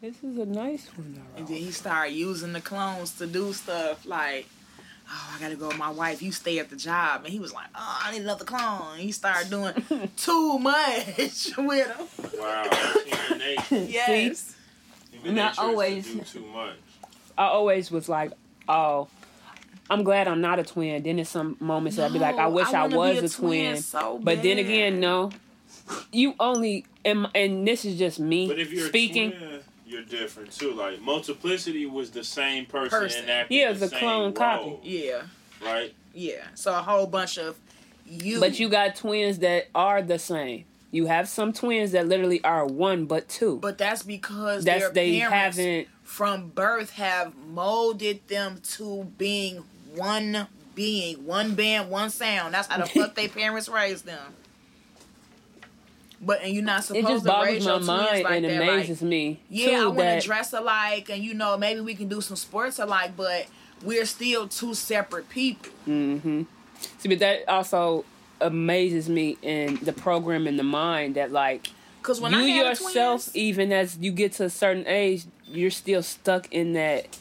This is a nice one, though. And then he started using the clones to do stuff like, oh, I gotta go with my wife. You stay at the job. And he was like, oh, I need another clone. And he started doing too much with him. Wow, that's. Yes. Human Not nature to always. too much. I always was like, oh, I'm glad I'm not a twin. Then there's some moments that I'd be like, I wish I, wanna was be a, twin. so but then again, no. You only and, and this is just me But if you're speaking. a twin, you're different too. Like multiplicity was the same person, Person. enacting Yeah, the the same clone copy. Yeah. right? Yeah. So a whole bunch of you. But you got twins that are the same. You have some twins that literally are one but two. But that's because That's their they parents haven't. from birth have molded them to being one being, one band, one sound. That's how the fuck they parents raised them. But and you're not It supposed just to raise my your twins mind like and that. Like, amazes me. yeah, I want to dress alike, and you know maybe we can do some sports alike, but we're still two separate people. Mm-hmm. See, but that also amazes me in the program in the mind that like Because when you yourself, twins, even as you get to a certain age, you're still stuck in that.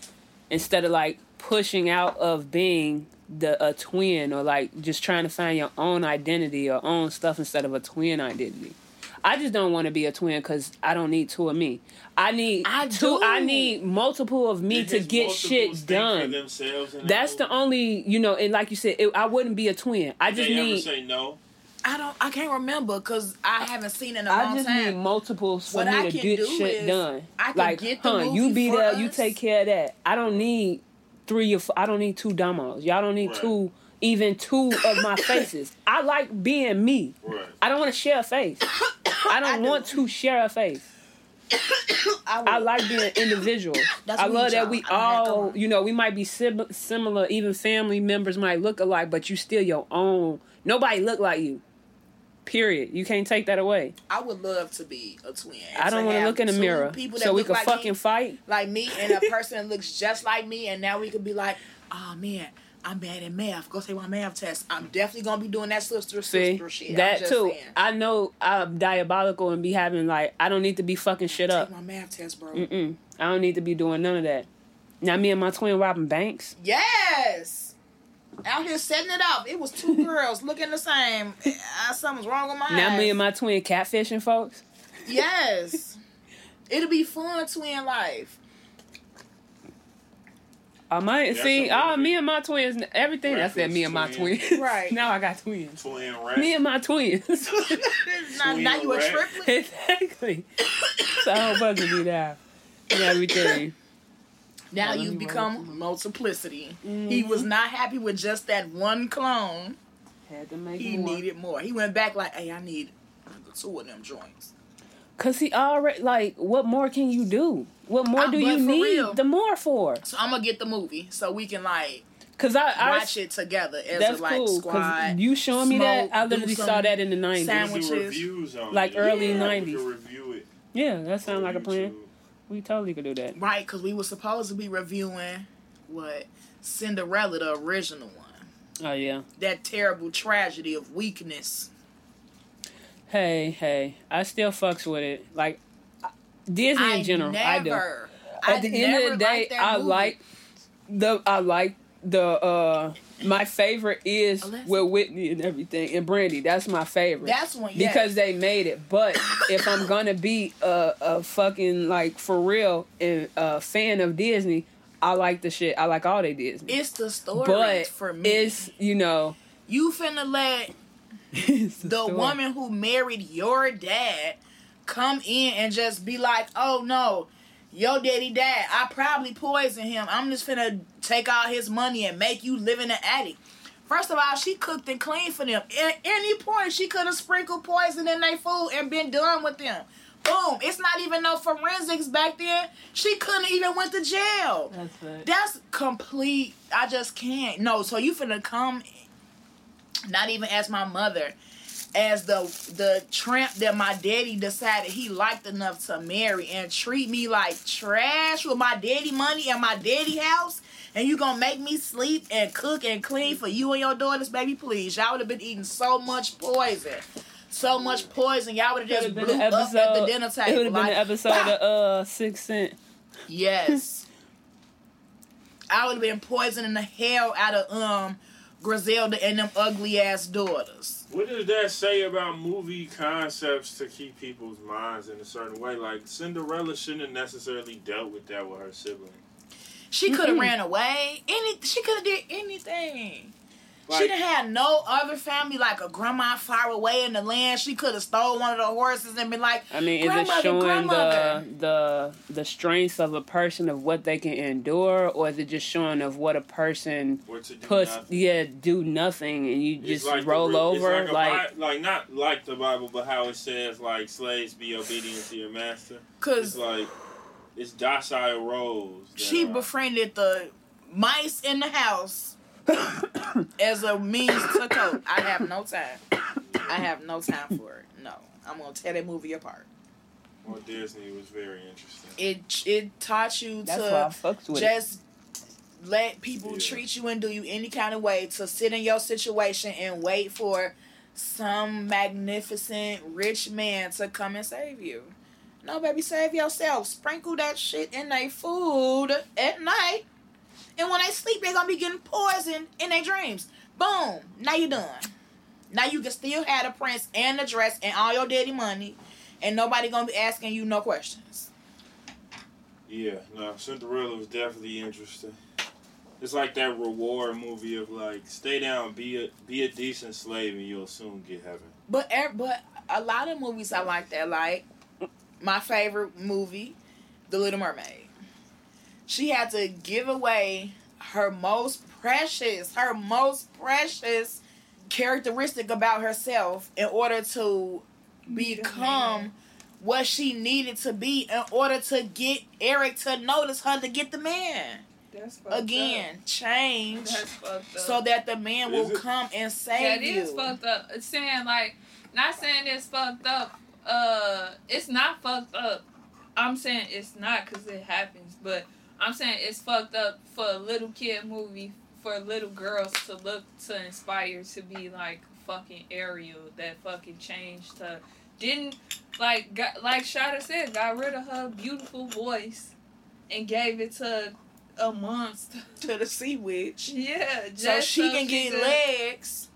Instead of like pushing out of being the a twin or like just trying to find your own identity or own stuff instead of a twin identity. I just don't want to be a twin because I don't need two of me. I need I two. do. I need multiple of me Did to get shit done. themselves in that That's the only, you know, and like you said, it, I wouldn't be a twin. I Did just they ever need, say no? I don't, I can't remember because I haven't seen it in a I long just time. need multiples for What me I to get do shit is, done. I can like, get the huh, movie you be for there, you take care of that. I don't need three or four, I don't need two demos. Y'all don't need Right. two, even two of my faces. I like being me. Right. I don't want to share a face. I don't do. want to share a face. I, I like being individual. That's I love that we I don't have to all, you know, we might be sim- similar, even family members might look alike, but you still your own. Nobody look like you. Period. You can't take that away. I would love to be a twin. I don't want to look in the mirror people that so we look can like fucking me, fight. like me, and a person that looks just like me, and now we could be like, oh man, I'm bad at math. Go take my math test. I'm definitely gonna be doing that sister See sister shit. I'm that too. saying. I know I'm diabolical and be having like I don't need to be fucking shit up. Take my math test, bro. Mm-mm. I don't need to be doing none of that. Now me and my twin robbing banks. Yes. Out here setting it up. It was two girls looking the same. Uh, something's wrong with my Now eyes. me and my twin catfishing folks. Yes. It'll be fun, twin life. I might That's see. a Oh, me and my twins. Everything. I said me and my Reference twins. Right. now I got twins. Twin rat. Me and my twins. now, Twin now you a triplet. exactly. So I don't bugger me down. And everything. Now Now you become multiplicity. He Mm-hmm. was not happy with just that one clone. Had to make He more. needed more. He went back like, "Hey, I need two of them joints." Cause he already like, what more can you do? What more Uh, do but you need real. the more for? So I'm gonna get the movie so we can like Cause I, I watch it together as that's a like cool. squad. Cause you showing me that, I literally saw that in the nineties. sandwich- We do Sandwiches. Like it. early 90s. We can review it. Yeah, that sounds like a plan. We totally could do that. Right, because we were supposed to be reviewing what Cinderella, the original one. Oh yeah. That terrible tragedy of weakness. Hey, hey, I still fucks with it. Like Disney I in general, never, I do. I At the end of the day, I movie. like the I like the uh my favorite is Alexa. with Whitney and everything and Brandy. That's my favorite. That's one yes. because they made it. But if I'm gonna be a, a fucking like for real and a fan of Disney, I like the shit. I like all they Disney. it's the story but for me. it's you know you finna let it's the woman who married your dad come in and just be like, "Oh no, your daddy died. I probably poisoned him. I'm just finna take all his money and make you live in the attic." First of all, she cooked and cleaned for them. At any point, she could have sprinkled poison in their food and been done with them. Boom! It's not even no forensics back then. She couldn't even went to jail. That's it. That's complete. I just can't. No, so you finna come, not even as my mother, as the the tramp that my daddy decided he liked enough to marry and treat me like trash with my daddy money and my daddy house. And you gonna make me sleep and cook and clean for you and your daughters, baby? Please, y'all would have been eating so much poison. so much poison, y'all would have just been blew up at the episode- dinner It would table. have been Like, an episode "Bah!" of uh Six Cent. Yes. I would have been poisoning the hell out of um Griselda and them ugly ass daughters. What does that say about movie concepts to keep people's minds in a certain way? Like Cinderella shouldn't have necessarily dealt with that with her sibling. She could have Mhm. ran away. Any she could have did anything. She Like- didn't have no other family like a grandma far away in the land. She could have stole one of the horses and been like, I mean, is it Grandmother, showing grandmother. the the the strengths of a person of what they can endure, or is it just showing of what a person Or to do puts nothing. yeah do nothing and you just like the roll re- it's over like, like Bi- like not like the Bible, but how it says like slaves be obedient to your master. It's cause like it's docile roles. she are- befriended the mice in the house as a means to cope. I have no time. I have no time for it. No, I'm gonna tear that movie apart. Well, Disney was very interesting. It it taught you that's to why I it. just let people Yeah. treat you and do you any kind of way to sit in your situation and wait for some magnificent rich man to come and save you. No, baby, save yourself. Sprinkle that shit in their food at night. And when they sleep, they're gonna be getting poisoned in their dreams. Boom. Now you're done. Now you can still have the prince and the dress and all your daddy money, and nobody gonna be asking you no questions. Yeah, no, Cinderella was definitely interesting. It's like that reward movie of like, stay down, be a be a decent slave, and you'll soon get heaven. But but a lot of movies I like that. Like my favorite movie, The Little Mermaid. She had to give away her most precious, her most precious characteristic about herself in order to become what she needed to be in order to get Eric to notice her to get the man. That's fucked up. Again, change That's fucked up. so that the man will it? come and yeah, save it you. is fucked up. It's saying like, not saying it's fucked up. Uh, it's not fucked up. I'm saying it's not because it happens, but I'm saying it's fucked up for a little kid movie for little girls to look to inspire to be like fucking Ariel that fucking changed her. Didn't like got, like Shada said, got rid of her beautiful voice and gave it to a monster. to the sea witch. Yeah, just so she can get could- legs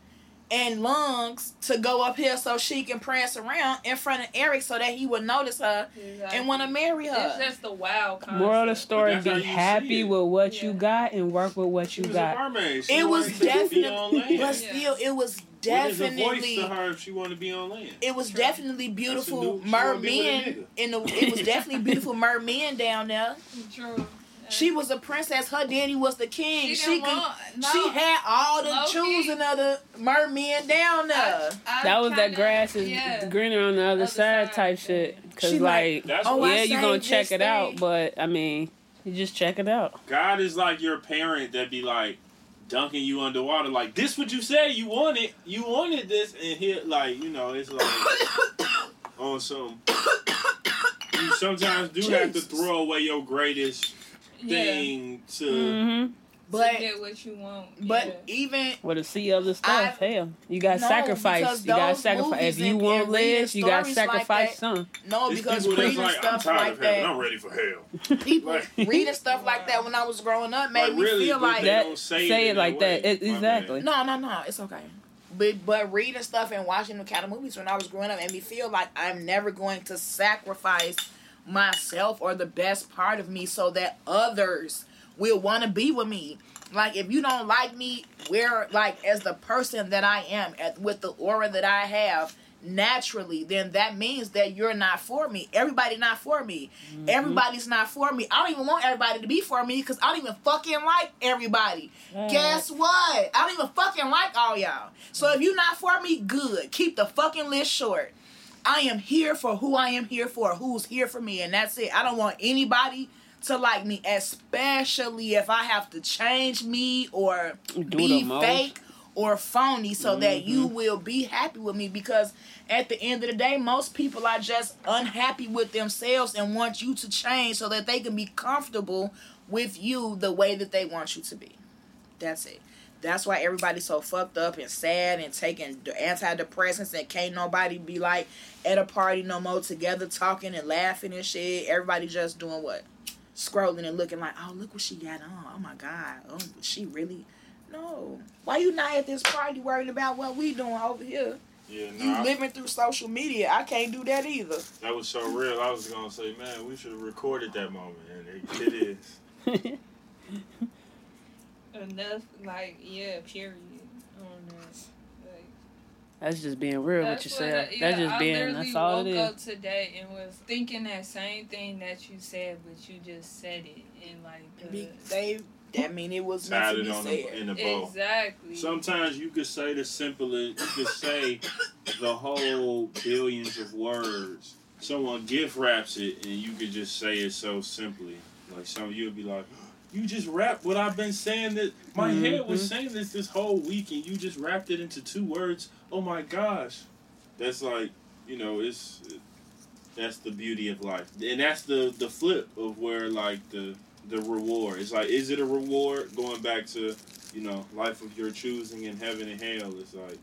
and lungs to go up here so she can prance around in front of Eric so that he would notice her Exactly. and want to marry her. It's her. just a wild concept. Moral of the story: Be happy it. with what Yeah. you got and work with what She you was a got. mermaid. She It was wanted to be definitely, on but Yeah. still, it was What is a voice definitely, to her if she wanted to be on land? it was True. definitely beautiful new- she be mermen in the. It was definitely beautiful mermen down there. True. She was a princess. Her daddy was the king. She, She, could. no, She had all the Low-key. choosing of the mermen down there. I- I That was that kinda- grass is yeah. greener on the other, Other side, side, type shit. Cause She like, like, Oh, yeah, you gonna check this it out, but I mean, you just check it out. God is like your parent that be like dunking you underwater. Like this, what you said you wanted. You wanted this, and here, like you know, it's like on some. You sometimes do have to throw away your greatest Yeah. thing to. Mm-hmm. But to get what you want. but yeah. even Well, to see other stuff, I- hell, you got No, sacrifice. You got sacrifice. movies If you want and reading lives, you got stories like sacrifice some. no, It's because reading like, I'm stuff tired like of that, I'm ready for hell. people Like- reading stuff like that when I was growing up made Like, me really, feel like That- say, say it, it like that. way. It- exactly. no, no, no, it's okay. But but reading stuff and watching the kind of movies when I was growing up made me feel like I'm never going to sacrifice myself or the best part of me so that others will want to be with me. Like if you don't like me, where like as the person that I am, at, with the aura that I have naturally, then that means that you're not for me. Everybody not for me. Mm-hmm. Everybody's not for me. I don't even want everybody to be for me because I don't even fucking like everybody. Mm. Guess what? I don't even fucking like all y'all. So mm. if you're not for me, good. Keep the fucking list short. I am here for who I am here for, who's here for me, and that's it. I don't want anybody to like me, especially if I have to change me or Do be fake or phony so that you Mm-hmm. will be happy with me because at the end of the day most people are just unhappy with themselves and want you to change so that they can be comfortable with you the way that they want you to be that's it That's why everybody's so fucked up and sad and taking antidepressants and can't nobody be like at a party no more together talking and laughing and shit. Everybody just doing what? Scrolling and looking like, oh look what she got on. Oh my god. Oh she really no. Why you not at this party worried about what we doing over here? Yeah, no, You living through social media. I can't do that either. that was so real. I was gonna say, man, we should have recorded that moment, and it, it is. Enough, like, yeah, period. On that. Like, That's just being real with That's yourself. what I- That's just I being. That's all woke it up today and was thinking that same thing that you said, but you just said it in like Be- the They I mean it was meant Tied it on said. the, in the bow. exactly. Sometimes you could say the simplest. You could say the whole billions of words. Someone gift wraps it, and you could just say it so simply. Like some, you'll be like, "You just wrapped what I've been saying. That my head was mm-hmm. saying this this whole week, and you just wrapped it into two words. Oh my gosh, that's like, you know, it's that's the beauty of life, and that's the the flip of where like the the reward. It's like, is it a reward? Going back to you know, life of your choosing in heaven and hell. It's like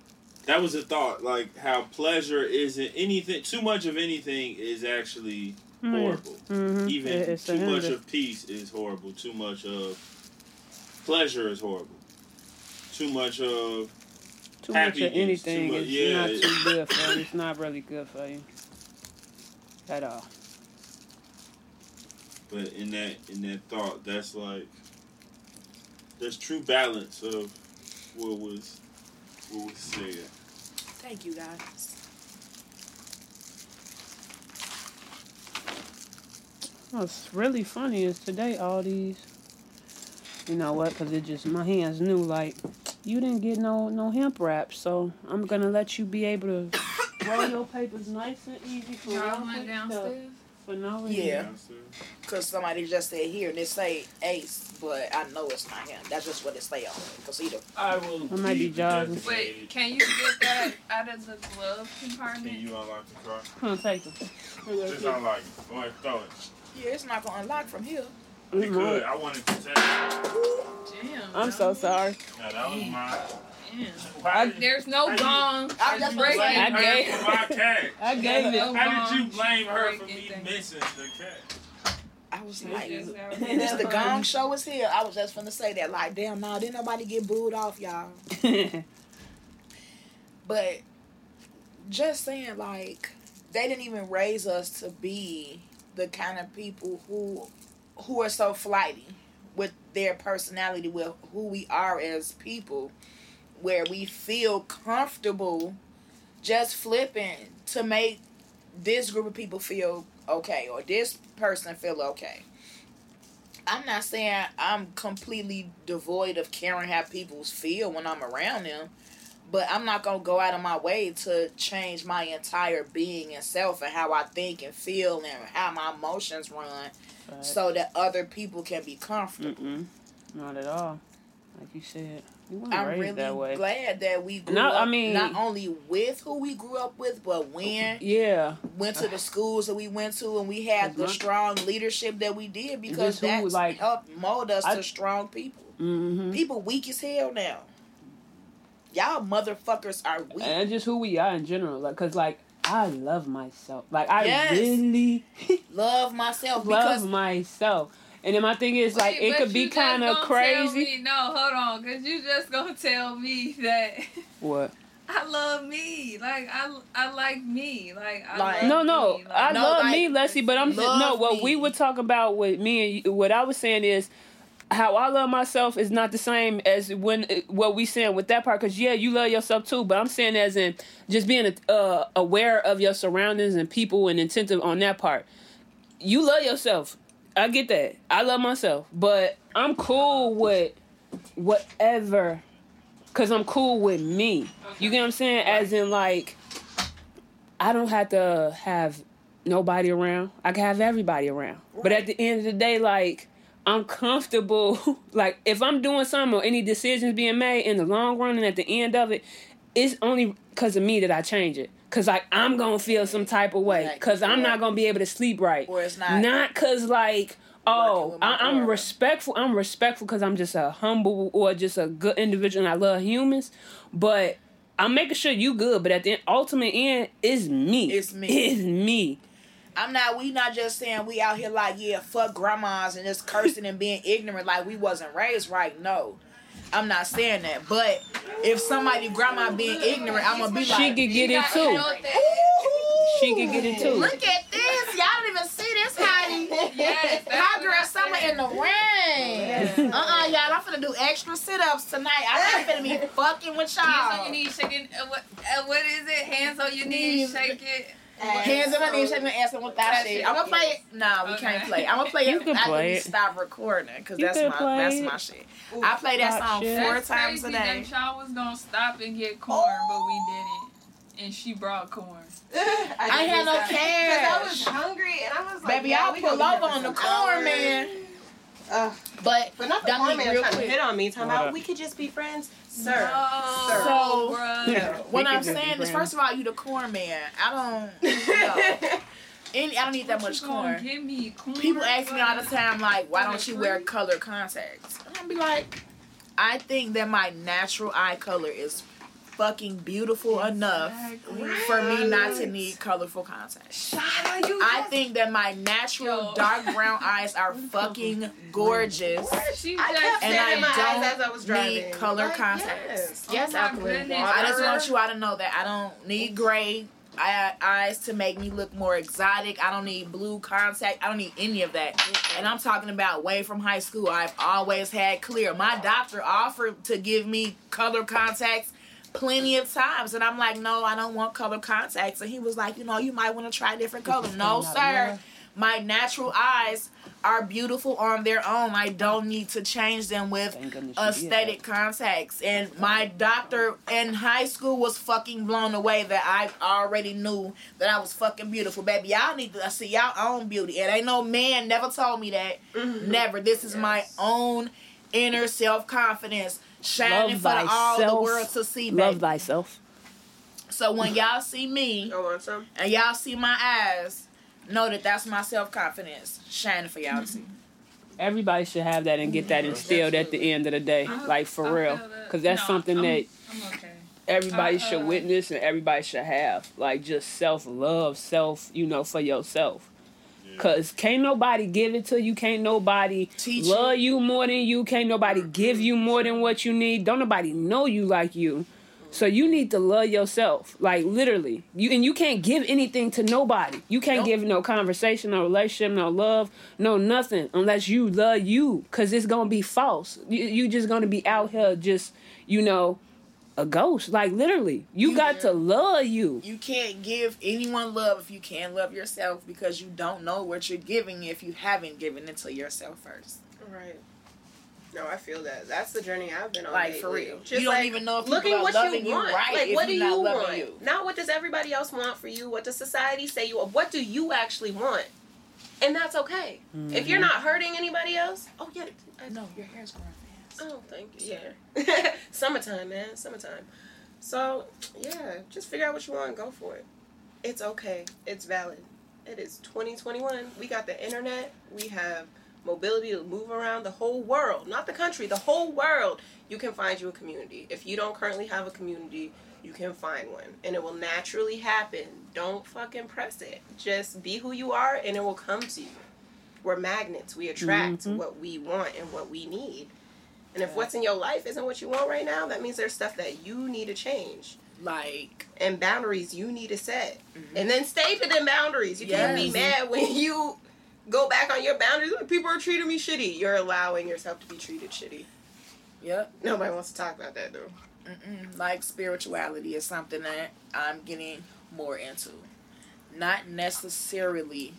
that was a thought. Like how pleasure isn't anything. Too much of anything is actually horrible. Mm-hmm. Even it's too much of peace is horrible. Too much of pleasure is horrible. Too much of too much of anything too much- is yeah. not too good for you. It's not really good for you at all. but in that in that thought, that's like there's true balance of what was what was said. Thank you guys. What's really funny is today all these. You know what? Because it just my hands knew like you didn't get no no hemp wraps, so I'm gonna let you be able to roll your papers nice and easy for real Y'all quick went stuff downstairs. for no reason. Yeah. Cause somebody just said here and it say Ace, but I know it's not him. That's just what it say on it. Cause he the I will. It might be keep jogging. Wait, can you get that out of the glove compartment? Can you unlock the car? Come on, take them. Just unlock it. Go ahead, throw it. Yeah, it's not gonna unlock from here. You Mhm. could. I wanted to tell you. Damn. I'm so dog. sorry. No, that was mine. Damn. Why did, There's no How you- gong. I It's just blame breaking. I gave- for my cat? I gave it. No How did you blame her for me things. missing the cat? I was like, just how it and it's the gong show is here. I was just finna say that. Like, damn, nah, didn't nobody get booed off, y'all. But just saying, like, they didn't even raise us to be the kind of people who who are so flighty with their personality, with who we are as people, where we feel comfortable just flipping to make this group of people feel okay or this person feel okay. I'm not saying I'm completely devoid of caring how people feel when I'm around them, but I'm not gonna go out of my way to change my entire being and self and how I think and feel and how my emotions run so that other people can be comfortable. Mm-mm. Not at all. Like you said, you I'm really that glad that we grew No, up I mean- not only with who we grew up with, but when Yeah. went to the schools that we went to and we had the strong leadership that we did because that like- helped mold us I- to strong people. Mm-hmm. People weak as hell now. Y'all motherfuckers are weak. And just who we are in general. Like, cause like I love myself. Like I Yes. really Love myself love myself. And then my thing is like Wait, it could be kind of gonna tell crazy. me- no, hold on, cause you just gonna tell me that What? I love me. Like I, I like me. Like I Like- love No, no, me. I No, love like, me, Leslie, but I'm love no. What we me. were talking about with me and you, what I was saying is how I love myself is not the same as when what we saying with that part. Because yeah, you love yourself too, but I'm saying as in just being uh, aware of your surroundings and people and attentive on that part. You love yourself. I get that. I love myself, but I'm cool with whatever. Cause I'm cool with me. You get what I'm saying? As in like, I don't have to have nobody around. I can have everybody around. But at the end of the day, like I'm comfortable. like if I'm doing something or any decisions being made in the long run and at the end of it, it's only because of me that I change it. Cause like I'm gonna feel some type of way. Cause I'm not gonna be able to sleep right. or it's not Not cause like Oh, I, I'm daughter. respectful. I'm respectful because I'm just a humble or just a good individual, and I love humans. But I'm making sure you good. But at the end, ultimate end, is me. It's me. It's me. I'm not. We not just saying we out here like yeah, fuck grandmas and just cursing and being ignorant like we wasn't raised right. No, I'm not saying that. But if somebody grandma being ignorant, I'm gonna be like, She like, could get it too. She could get it too. Look at this. Y'all don't even see this, honey. Yes, that's Hot what girl summer in the rain. Uh uh y'all. I'm finna do extra sit ups tonight. I'm not finna be fucking with y'all. Hands on your knees, shaking. Uh, what, uh, what is it? Hands on your knees, shake it. Hands on my knees, shaking my ass and with that That shit. shit. I'm gonna play it. Nah, we can't play. it. I'm gonna play You it can after play we it. stop recording because You that's my play that's my shit. I play that song shit. four That's times a crazy day. that y'all was gonna stop and get corn, but we didn't. And she brought corn. I ain't had no Because I was hungry and I was like, Baby, I'll we pull over on the corn, hours. man. Ugh. But But not the corn man real trying to hit on me. Talking What about we could just be friends, sir. No, Sir. So- oh, bruh. what I'm could just be saying is, first of all, you the corn man. I don't. No. Any, I don't need that What much you corn. Give me corn. People ask me all the time, like, why don't you wear free? color contacts? And I'll be like, I think that my natural eye color is fucking beautiful enough Exactly. for me not to need colorful contacts. Shia, you I think that my natural Yo. dark brown eyes are fucking gorgeous. She I kept And I my don't eyes as I was driving. need color Like, contacts. yes. Yes, Oh my goodness. I just want you all to know that I don't need gray eye- eyes to make me look more exotic. I don't need blue contact. I don't need any of that. And I'm talking about way from high school. I've always had clear. My doctor offered to give me color contacts plenty of times. And I'm like, no, I don't want color contacts. And he was like, you know, you might want to try different colors. No, sir. My natural eyes are beautiful on their own. I don't need to change them with Thank goodness you did aesthetic contacts. And my doctor in high school was fucking blown away that I already knew that I was fucking beautiful. Baby, y'all need to see y'all own beauty. And ain't no man never told me that. Mm-hmm. Never. This is my own inner self confidence shining Love for the, all the world to see. Love Baby. thyself. So when y'all see me I want some. and y'all see my eyes, know that that's my self confidence shining for y'all to see. Everybody should have that and get that instilled at the end of the day, like for I real, because that's No, something I'm- that I'm okay. everybody Uh, should uh. witness and everybody should have like just self love self you know for yourself Cause can't nobody give it to you. Can't nobody Teach love you more than you. Can't nobody give you more than what you need. Don't nobody know you like you. So you need to love yourself, like literally. You and you can't give anything to nobody. You can't Nope. give no conversation, no relationship, no love, no nothing unless you love you. Cause it's gonna be false. You you just gonna be out here just you know a ghost. Like literally, you You- got to love you. You can't give anyone love if you can't love yourself because you don't know what you're giving if you haven't given it to yourself first. Right. No, I feel that. That's the journey I've been on. Like, for lately. real. Just You don't even know if looking people are what loving you you want. right Like, if what do you're not you want? you. Not what does everybody else want for you? What does society say you want? What do you actually want? And that's okay. If you're mm-hmm. not hurting anybody else, oh yeah. I No, your hair's growing fast. Oh, thank you. Yeah. Summertime, man. Summertime. So, yeah, just figure out what you want and go for it. It's okay. It's valid. It is 2021. We got the internet. We have mobility to move around the whole world, not the country, the whole world. You can find you a community. If you don't currently have a community, you can find one and it will naturally happen. Don't fucking press it. Just be who you are and it will come to you. We're magnets. We attract Mhm. what we want and what we need. And if Yeah. what's in your life isn't what you want right now, that means there's stuff that you need to change Like, and boundaries you need to set. Mhm. And then stay to them boundaries. You can't be mad when you go back on your boundaries. People are treating me shitty. You're allowing yourself to be treated shitty. yep. Nobody wants to talk about that though. Mm-mm. Like spirituality is something that I'm getting more into. Not necessarily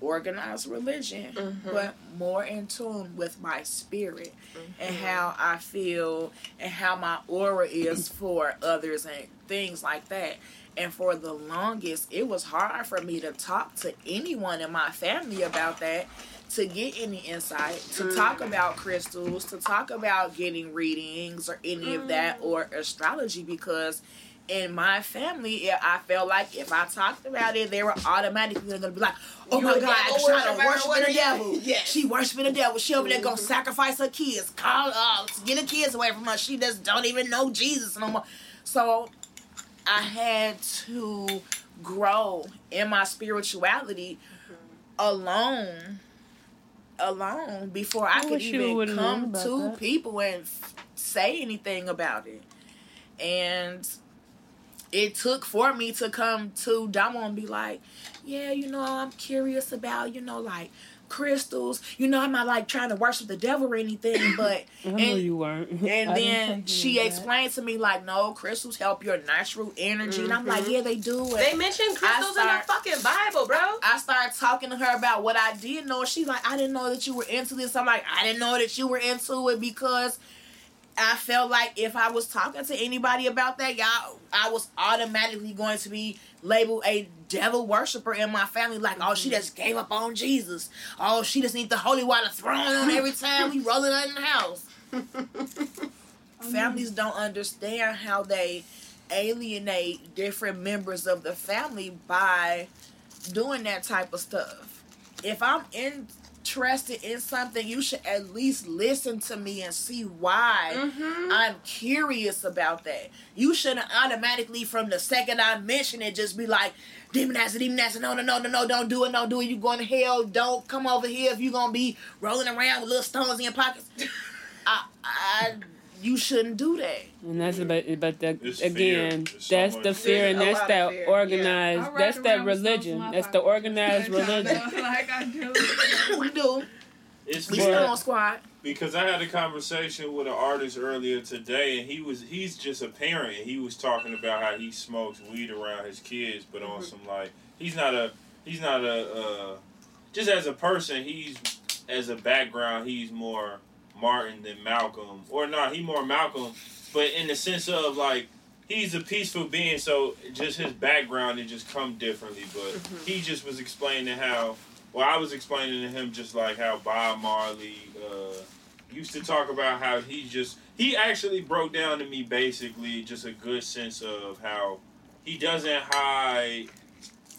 organized religion, Mhm. but more in tune with my spirit and Mm-hmm. how I feel and how my aura is for others and things like that. And for the longest, it was hard for me to talk to anyone in my family about that, to get any insight, to Mm. talk about crystals, to talk about getting readings or any of that, or astrology, because in my family, I felt like if I talked about it, they were automatically gonna be like, "Oh You my a God, devil she's trying to worship the devil. Yes. She worshiping the devil. She over there gonna Mhm. sacrifice her kids. Call, uh, get her kids away from her. She just don't even know Jesus no more. So I had to grow in my spirituality alone alone before I, I could even come to that. people and say anything about it. And it took for me to come to Damo and be like, yeah, you know, I'm curious about, you know, like crystals. You know, I'm not like trying to worship the devil or anything, but I know and- you weren't. and I then she that. explained to me like, no, crystals help your natural energy, and I'm like, Mhm. yeah, they do. And They mentioned crystals in start- the fucking Bible, bro. I started talking to her about what I did know. She's like, I didn't know that you were into this. I'm like, I didn't know that you were into it because I felt like if I was talking to anybody about that, y'all, I was automatically going to be labeled a devil worshiper in my family. Like, oh, she mm-hmm. just gave up on Jesus. Oh, she just needs the holy water thrown on every time we roll it in the house. Families don't understand how they alienate different members of the family by doing that type of stuff. If I'm interested in something, you should at least listen to me and see why. Mm-hmm. I'm curious about that. You shouldn't automatically, from the second I mention it, just be like, demonizer, demonizer, no, no, no, no, no, don't do it, don't do it. You're going to hell. Don't come over here if you're going to be rolling around with little stones in your pockets. I, I, you shouldn't do that. And that's about, but the, It's again, It's so that's the fear. fear, and that's that fear, organized. I ride That's that around with stones in religion. my That's the organized religion. do- like I do. we do. It's We still on squad. because I had a conversation with an artist earlier today, and he was he's just a parent, and he was talking about how he smokes weed around his kids, but on some like he's not a he's not a uh, just as a person, he's as a background, he's more Martin than Malcolm, or not, he more Malcolm, but in the sense of like. He's a peaceful being, so just his background it just come differently. But he just was explaining how well, I was explaining to him just like how Bob Marley uh, used to talk about how he just he actually broke down to me basically just a good sense of how he doesn't hide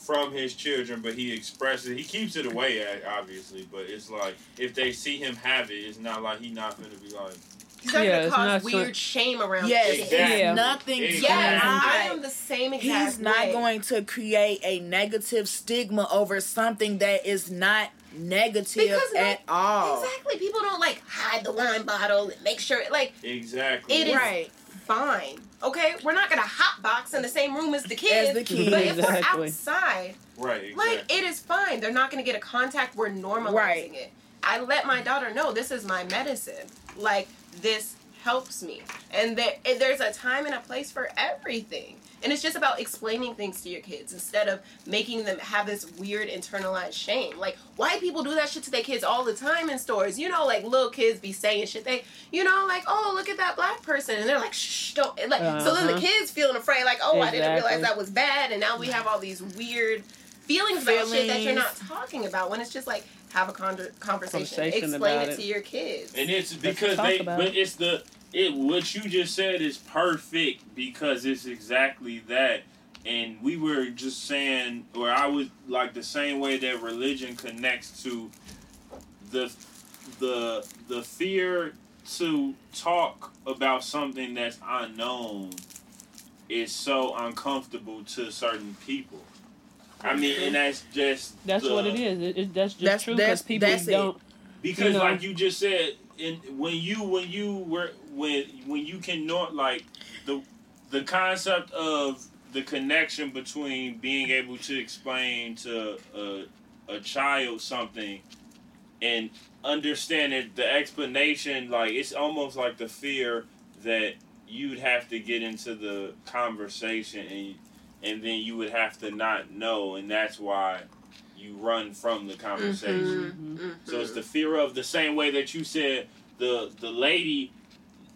from his children, but he expresses he keeps it away obviously, but it's like if they see him have it, it's not like he not gonna be like He's not Yeah, gonna cause weird so- shame around Yes, kids. Exactly. Yeah. nothing. Exactly. Yes, I am the same exact He's not way. going to create a negative stigma over something that is not negative Because no- at all. Exactly. People don't like hide the wine bottle and make sure it like exactly It is- Right. Fine. Okay, we're not gonna hot box in the same room as the kids. As the kids. But if we're outside, right exactly. like it is fine. They're not gonna get a contact. We're normalizing Right. it. I let my daughter know this is my medicine. Like this helps me, and there and there's a time and a place for everything. And it's just about explaining things to your kids instead of making them have this weird internalized shame. Like white people do that shit to their kids all the time in stores. You know, like little kids be saying shit. They, you know, like oh look at that black person, and they're like shh, don't. and, Like so then the Uh-huh. kids feeling afraid. Like oh I didn't realize Exactly. that was bad, and now we have all these weird feelings about shit that you're not talking about when it's just like have a con- conversation, Conversation explain about it, it. to your kids. And it's because they, about but it. it's the it what you just said is perfect because it's exactly that. And we were just saying, or I was like the same way that religion connects to the the the fear to talk about something that's unknown is so uncomfortable to certain people. I mean, and that's just That's the- what it is. It, it, that's just That's- true because people that's don't. because You know. like you just said in when you when you were when when you can not like the the concept of the connection between being able to explain to a, a child something and understanding the explanation like it's almost like the fear that you'd have to get into the conversation and and then you would have to not know and that's why you run from the conversation Mhm. so it's the fear of the same way that you said the the lady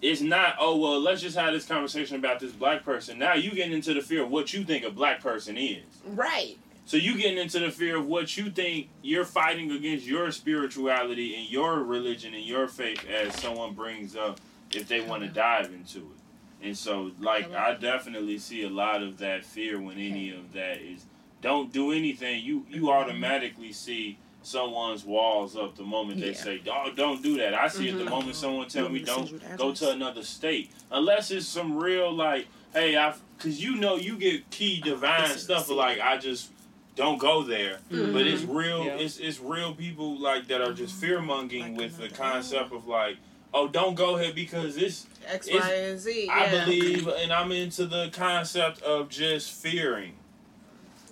is not. Oh well, let's just have this conversation about this black person. Now you getting into the fear of what you think a black person is. right. So you getting into the fear of what you think you're fighting against your spirituality and your religion and your faith as someone brings up if they want to dive into it. And so, like, I definitely see a lot of that fear when any of that is don't do anything. You you automatically see someone's walls up the moment they say, "Oh, don't do that." I see it the Mhm. moment someone tell me, Want me "Don't go to another state," unless it's some real like, "Hey, I," because you know you get key divine This stuff. the Of like, I just don't go there. Mhm. But it's real. Yeah. It's it's real people like that are just fear mongering Like with the concept of like, "Oh, don't go here because this." X, It's- Y, and Z. I yeah. believe, and I'm into the concept of just fearing.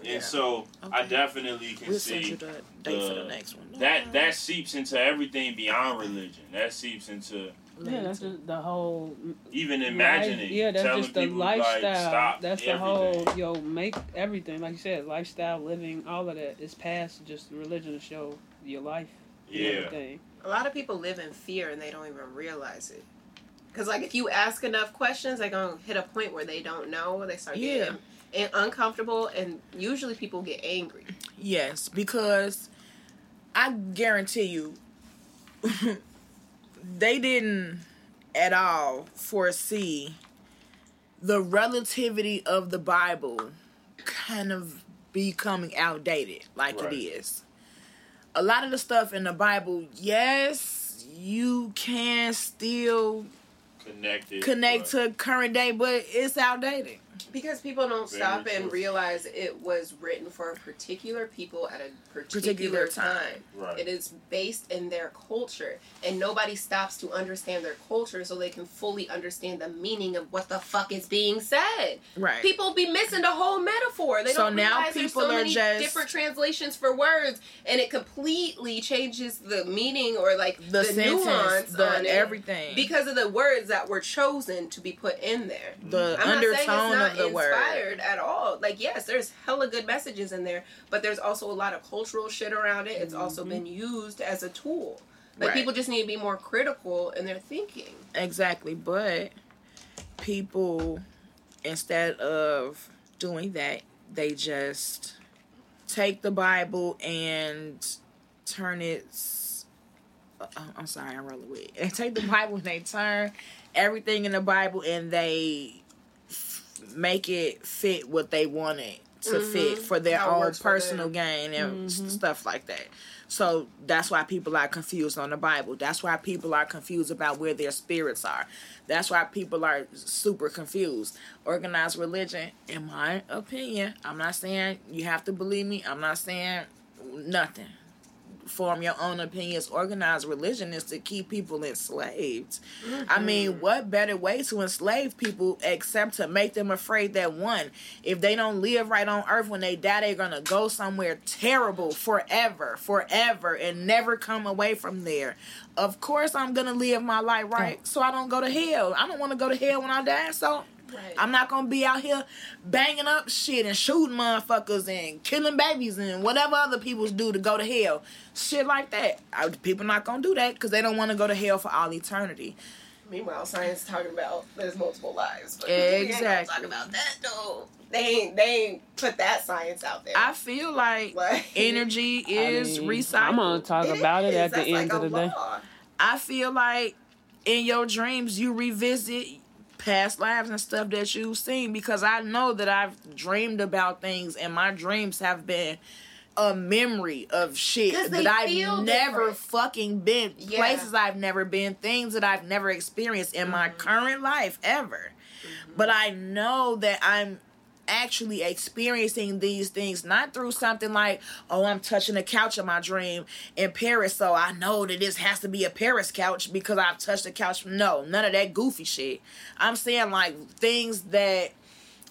And Yeah. so I definitely can We'll send see you the date for the- the next one. that that seeps into everything beyond religion. That seeps into Yeah, that's just the whole. even imagining. Life, yeah, that's telling just the people, lifestyle. Like, stop that's the everything. whole yo make everything like you said, lifestyle, living, all of that is past just religion to show your life. Yeah. everything. A lot of people live in fear and they don't even realize it. Because, like, if you ask enough questions, they're going to hit a point where they don't know. They start Yeah. getting and uncomfortable, and usually people get angry. Yes, because I guarantee you, they didn't at all foresee the relativity of the Bible kind of becoming outdated like Right. it is. A lot of the stuff in the Bible, yes, you can still Connected. connect but- to current day, but it's outdated. Because people don't Very stop true. and realize it was written for a particular people at a particular, Particular time. time. Right. It is based in their culture, and nobody stops to understand their culture so they can fully understand the meaning of what the fuck is being said. Right. People be missing the whole metaphor. They So don't now realize there's people so are many just- different translations for words, and it completely changes the meaning or like the, the, sentence, nuance the on it everything. because of the words that were chosen to be put in there. the I'm undertone it's not the word. inspired at all. Like, yes, there's hella good messages in there, but there's also a lot of cultural shit around it. It's also been used as a tool. Like, Right. people just need to be more critical in their thinking. Exactly, but people instead of doing that, they just take the Bible and turn it. uh, I'm sorry, I'm rolling with. And take the Bible and they turn everything in the Bible and they make it fit what they want it to Mhm. fit for their How own personal gain and s- Mhm. stuff like that. So that's why people are confused on the Bible. That's why people are confused about where their spirits are. That's why people are super confused. Organized religion, in my opinion, I'm not saying you have to believe me. I'm not saying nothing. Form your own opinions. Organized religion is to keep people enslaved. I mm-hmm. mean, what better way to enslave people except to make them afraid that one, if they don't live right on earth when they die, they're gonna go somewhere terrible forever, forever, and never come away from there. Of course, I'm gonna live my life right, so I don't go to hell. I don't want to go to hell when I die, so Right. I'm not gonna be out here banging up shit and shooting motherfuckers and killing babies and whatever other people do to go to hell. Shit like that. I, people not gonna do that because they don't want to go to hell for all eternity. Meanwhile, science talking about there's multiple lives. But Exactly. gonna talk about that though. They ain't they ain't put that science out there. I feel like Like- energy is I mean, recycled. I'm gonna talk It about it at the end like of a the day. I feel like in your dreams you revisit past lives and stuff that you've seen because I know that I've dreamed about things and my dreams have been a memory of shit that I've never different. fucking been Yeah. places I've never been things that I've never experienced in my Mhm. current life ever but I know that I'm actually experiencing these things not through something like oh i'm touching a couch in my dream in paris so i know that this has to be a paris couch because i've touched the couch. No none of that goofy shit. I'm saying like things that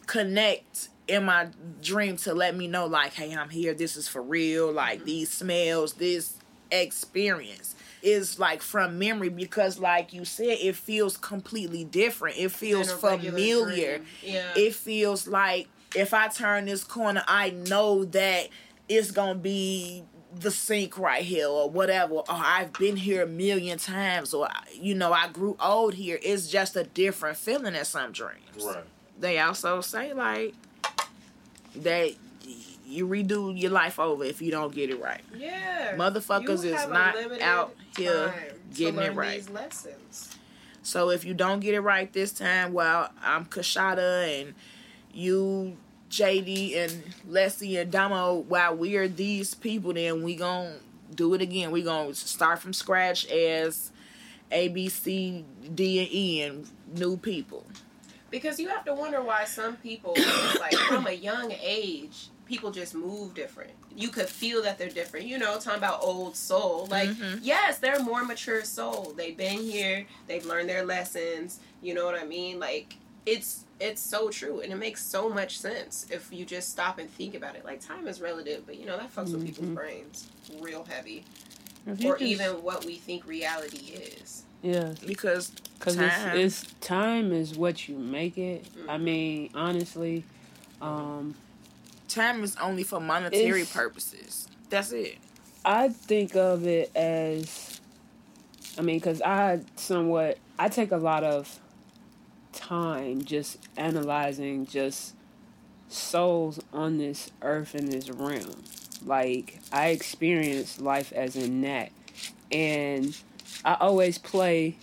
connect in my dream to let me know like hey i'm here. This is for real. Like these smells this experience is like from memory because like you said it feels completely different it feels Than a regular familiar. Yeah. it feels like if I turn this corner, I know that it's gonna be the sink right here or whatever. Or I've been here a million times, or you know, I grew old here. It's just a different feeling in some dreams. Right. They also say like that you redo your life over if you don't get it right. yeah. Motherfuckers is not out here getting it right. Lessons. So if you don't get it right this time, well, I'm Kashada and you JD and Leslie and Damo, while we're these people, then we gonna do it again. We gonna start from scratch as A, B, C, D, and E, and new people. Because you have to wonder why some people, like from a young age, people just move different. You could feel that they're different. You know, talking about old soul. Like, Mhm. yes, they're more mature soul. They've been here. They've learned their lessons. You know what I mean? Like, it's it's so true, and it makes so much sense if you just stop and think about it. Like, time is relative, but you know that fucks with people's Mhm. brains real heavy, or just- even what we think reality is. yeah, Because because Time. it's, it's time is what you make it. I Mhm. mean, honestly, um, time is only for monetary It's- purposes. That's it. I think of it as, I mean, because I somewhat, I take a lot of time just analyzing just souls on this earth in this realm. Like, I experience life as in that. And I always play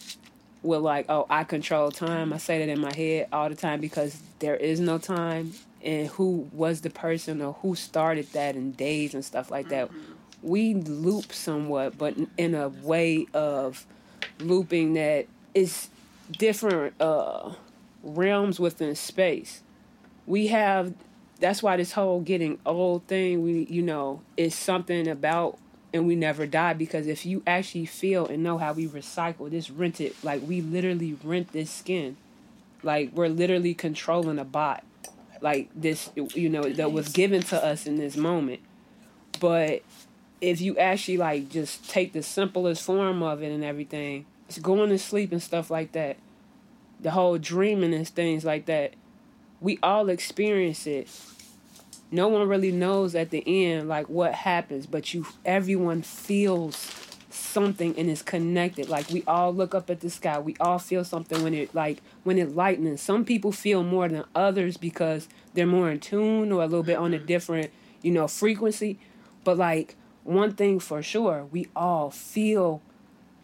with, like, oh, I control time. I say that in my head all the time because there is no time. And who was the person or who started that in days and stuff like that. We loop somewhat, but in a way of looping that is different uh, realms within space. We have that's why this whole getting old thing, we you know, is something about and we never die because if you actually feel and know how we recycle this rented, like we literally rent this skin, like we're literally controlling a bot, like this, you know, that was given to us in this moment, but if you actually like just take the simplest form of it and everything, it's going to sleep and stuff like that. The whole dreaming and things like that, we all experience it. No one really knows at the end like what happens, but you everyone feels something and it's connected. Like we all look up at the sky, we all feel something when it like when it lightens. Some people feel more than others because they're more in tune or a little bit on a different, you know, frequency. But like one thing for sure, we all feel,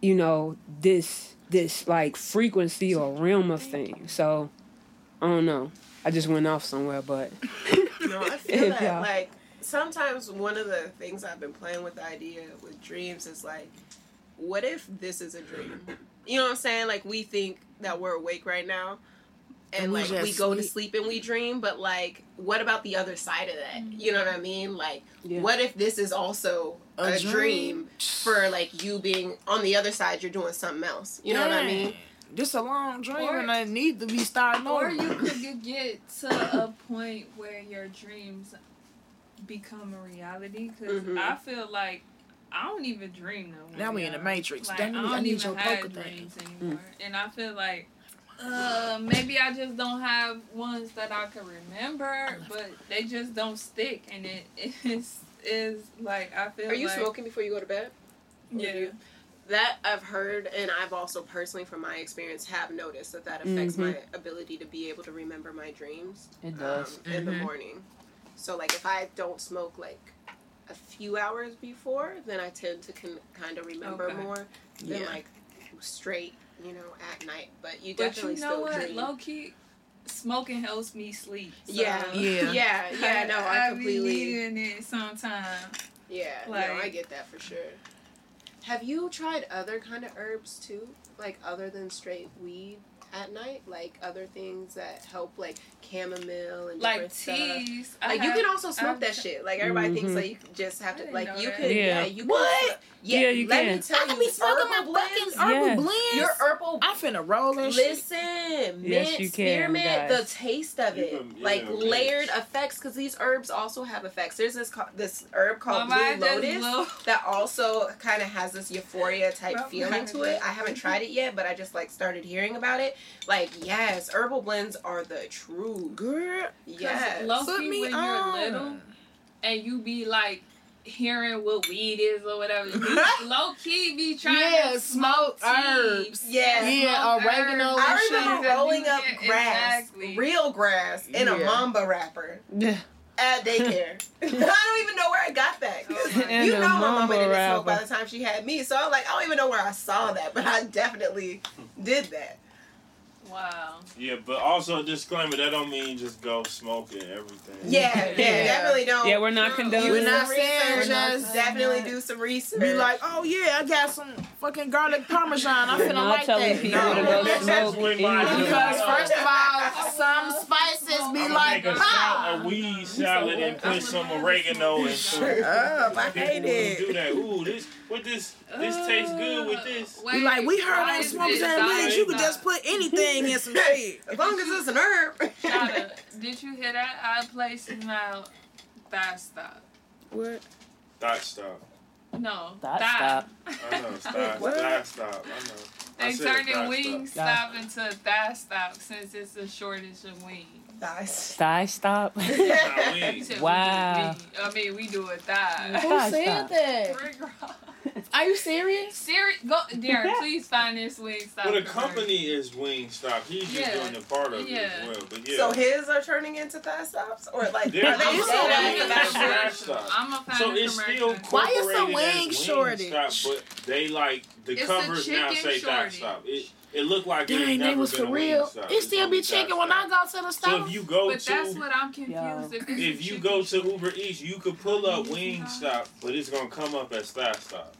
you know, this this like frequency or realm of things. So I don't know. I just went off somewhere, but No, I feel that. y'all- Like sometimes one of the things I've been playing with the idea with dreams is like, what if this is a dream? You know what I'm saying? Like we think that we're awake right now. And, And we like we just go to sleep. sleep and we dream, but like, what about the other side of that? You know what I mean? Like, yeah. what if this is also a, dream for like you being on the other side? You're doing something else. You know what I mean? Just a long dream, Or- and I need to be starting Or over. you could get- get to a point where your dreams become a reality. Because Mhm. I feel like I don't even dream no more. Now we in the. Matrix. Like, Damn, I I don't need even your have poker thing. dreams anymore, and I feel like uh, maybe I just don't have ones that I can remember, but they just don't stick, and it is is like I feel. Are you like, smoking before you go to bed? Or Yeah. you- That I've heard, and I've also personally, from my experience, have noticed that that affects Mhm. my ability to be able to remember my dreams It does. um, in the Mhm. morning. So, like, if I don't smoke like a few hours before, then I tend to con- kind of remember Okay. more than Yeah. like straight, you know, at night. But you But definitely you know still what? dream. Low key, smoking helps me sleep. So yeah, Yeah. yeah, yeah. No, I, I completely. be needing it sometimes. Yeah, no, I get that for sure. Have you tried other kind of herbs too? Like other than straight weed at night? Like other things that help like chamomile and Like different stuff? teas. I Like you have- can also smoke I've that tr- shit. Like everybody thinks Mhm. like you just have to like you that. could yeah, Yeah. you can What? yeah, Yeah, you let can. me tell I you can be smoking my herbal fucking herbal Yeah. blends. your herbal I'm finna roll that shit. Listen, Yes, mint, you can, spearmint, the taste of You it, can- like yeah. layered effects, because these herbs also have effects. There's this co- this herb called My Blue Lotus blew. that also kind of has this euphoria type feeling to it. I haven't tried it yet, but I just like started hearing about it. Like, yes, herbal blends are the truth. Girl, Yes. low- put key me when you're on. little, and you be like hearing what weed is or whatever. You low key be trying Yeah, to smoke smoke, herbs. Yeah. Yeah, smoke oregano I remember rolling up yeah, grass, exactly. real grass, in a mamba wrapper Yeah. at daycare. I don't even know where I got that. Oh you know my mama mamba didn't smoke by the time she had me, so I'm like, I don't even know where I saw that, but I definitely did that. Wow. Yeah, but also a disclaimer that don't mean just go smoking everything. Yeah, yeah, Yeah. definitely don't. Yeah, we're not True. condoning. We're not some saying research. just- definitely do some research. Be like, oh yeah, I got some fucking garlic parmesan. I We're finna not like telling that. people No. to go smoke when my- anything. Because first of all, some spices be I'm like, gonna make a, ah! pow. sal- a weed salad and put some oregano into it. Up, I People hate wouldn't it. do that. Ooh, this what this this tastes good with uh, this. Be like, we heard why on is Smokers it and Wigs, you could just put anything in some shit. as long as it's an herb. Shada, did you hear that? Our place is now Thigh Stop. What? Thought stop. No, Thigh Thigh. Stop. I know. Stop. What? Stop. Stop. I know. They said turned thigh the wing stop. stop into Thigh Stop since it's the shortest of wings. Nice. Thigh stop. Not He we Wow. I mean, we do a thigh. Who Thigh said stop. that? Are you serious? Siri, go, Darren, please find this wing stop. Well, the commercial. company is wing Wingstop. He's just Yeah. doing the part of it as well. But yeah. So his are turning into thigh stops, or like They're- are they I'm still saying like the Thigh Stop. I'm gonna So a it's still. Why is the incorporated wing Wingstop, shortage? But they like the It's covers now chicken say Thigh shortage. Stop. It it looked like it Dang, had they never was been for real. It still be chicken when I Stop. go to the So store. if you go But that's what I'm confused. Yo. If, if you go to Uber Eats, you could pull up Wingstop, but it's gonna come up as Thigh Stop.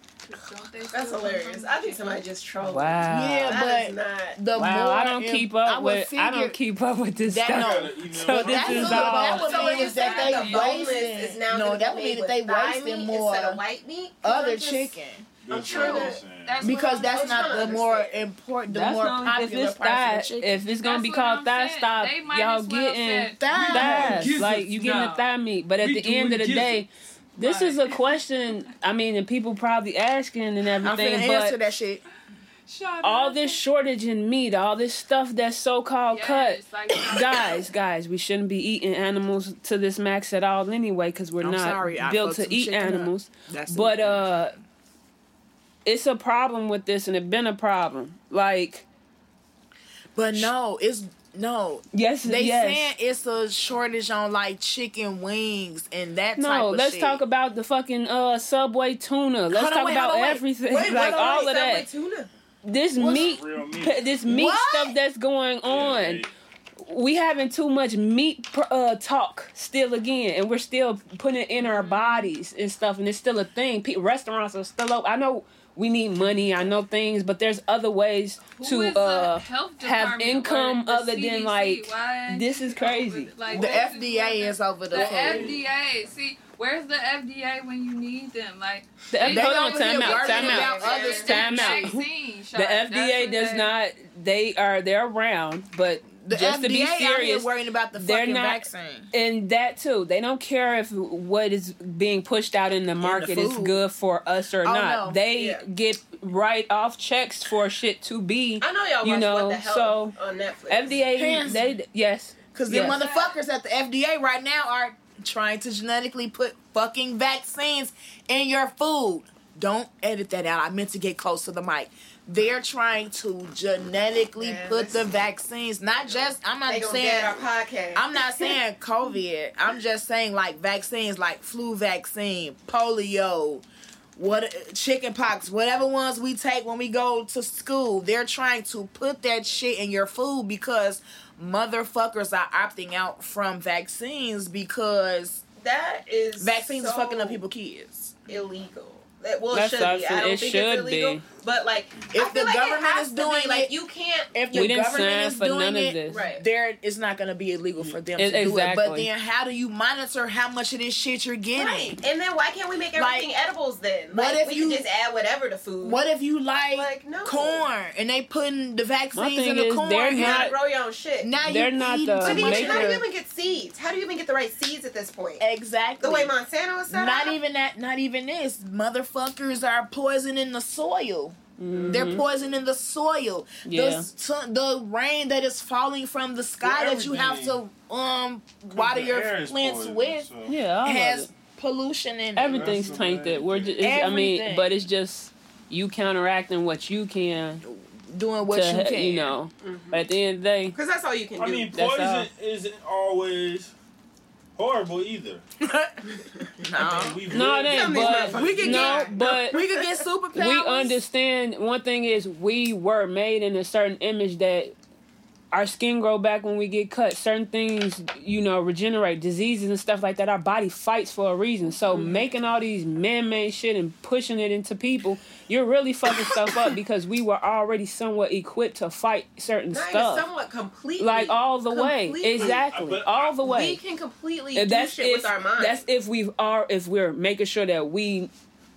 That's hilarious. I think somebody just trolled. Wow. Yeah, That is but not. the Wow, more I don't keep up would with. I don't keep up with this That stuff. no. So them. this is what- all- that would So mean you're is that they the boneless wasting. is now No, that would mean that they with wasting meat more instead of white meat. other I'm chicken That's I'm that- that's- because that's I'm not trying the more understand. important, the That's more not, if popular it's part of thigh, the chicken. if it's gonna That's be called I'm thigh saying. stop, y'all well getting said, Thigh. thighs. Gizzards. Like you getting No. the thigh meat, but at We the doing end of the day, this Right. is a question. I mean, and people probably asking and I'm finna everything, answer but that shit. Shut all up. this shortage in meat, all this stuff that's so called cut. Like- Guys, guys, we shouldn't be eating animals to this max at all anyway, because we're I'm not sorry, built to eat animals. That's But uh, it's a problem with this, and it's been a problem. Like, but no, it's no. yes, They yes. saying it's a shortage on like chicken wings and that type No, of let's shit. talk about the fucking uh Subway tuna. Let's Hold on, talk wait, about on, everything, Wait, like wait, all wait, of Subway that. tuna. This What's meat, meat? p- this meat What? stuff that's going on. Yeah, we having too much meat uh, talk still again, and we're still putting it in our bodies and stuff, and it's still a thing. Pe- restaurants are still open. I know we need money. I know things, but there's other ways Who to uh, have income other CDC? than like Why this is crazy. like, the FDA is FDA what is over the, the. FDA. See, where's the FDA when you need them? Like The, They hold on, over time here out, time out. Time out. The FDA does they- not. They are they're around, but The just FDA to be out here serious, worrying about the they're fucking not- vaccine. and that too. They don't care if what is being pushed out in the market is good for us or Oh, not. no. They Yeah. get right off checks for shit to be. I know y'all You know, What the Hell so on Netflix. FDA, Hands- they yes, Because Yes. the motherfuckers at the FDA right now are trying to genetically put fucking vaccines in your food. Don't edit that out. I meant to get close to the mic. They're trying to genetically Man, put the vaccines. Not just. I'm not saying. our podcast. I'm not saying COVID. I'm just saying like vaccines, like flu vaccine, polio, what chicken pox, whatever ones we take when we go to school. They're trying to put that shit in your food because motherfuckers are opting out from vaccines because that is vaccines is so fucking up people kids. illegal. That well, That's it should be. I don't It think it's illegal. be. But like, If the like government is to be, doing like you can't. If the government is doing it, of. Right. there it's not going to be illegal for them It- to do it. But then how do you monitor how much of this shit you're getting? Right. And then why can't we make Like, everything edibles then? what if we you- can just add whatever to food? What if you like, Like, no. corn and they putting the vaccines in the is, corn? they're and you gotta not- grow your own shit. now they're you not the but then how do you even get seeds? How do you even get the right seeds at this point? Exactly. The way Monsanto is set not up? even that. Not even this. Motherfuckers are poisoning the soil. They're Mhm. poisoning the soil. Yeah. The, the rain that is falling from the sky that you have to um water your plants poison, with so- yeah, has pollution in it. everything's That's tainted. bad We're just, it's, I mean, but it's just you counteracting what you can Doing what to, you can. you know. Mhm. But at the end of the day, Because that's all you can I do. mean, poison isn't always horrible either. no. I mean, no, it ain't. Some of these But We could no, get- but we could get superpowers. we understand. One thing is we were made in a certain image that our skin grow back when we get cut. Certain things, you know, regenerate, diseases and stuff like that. Our body fights for a reason. So Mm-hmm. making all these man-made shit and pushing it into people, you're really fucking stuff up because we were already somewhat equipped to fight certain Not stuff, somewhat completely. like all the way, Completely. exactly, But all the way. We can completely And do that's shit if with our mind. that's if we are if we're making sure that we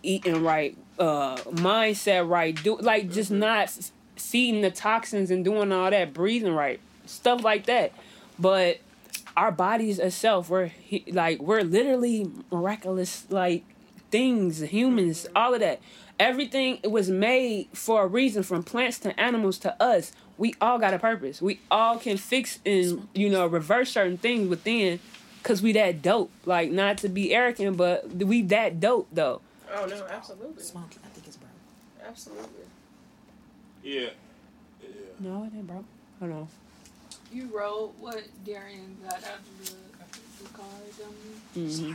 eating right, uh, mindset right, do like just Mm-hmm. not f- feeding the toxins and doing all that, breathing right, stuff like that. But our bodies itself, we're like we're literally miraculous like things, humans, all of that. Everything it was made for a reason, from plants to animals to us. We all got a purpose. We all can fix and you know reverse certain things within, cause we that dope. Like not to be arrogant, but we that dope though. oh no, absolutely, Smoking, I think it's broke. absolutely. Yeah. Yeah. No, it ain't bro. Hold on. You wrote what Darian got out of the, the car, dummy. hmm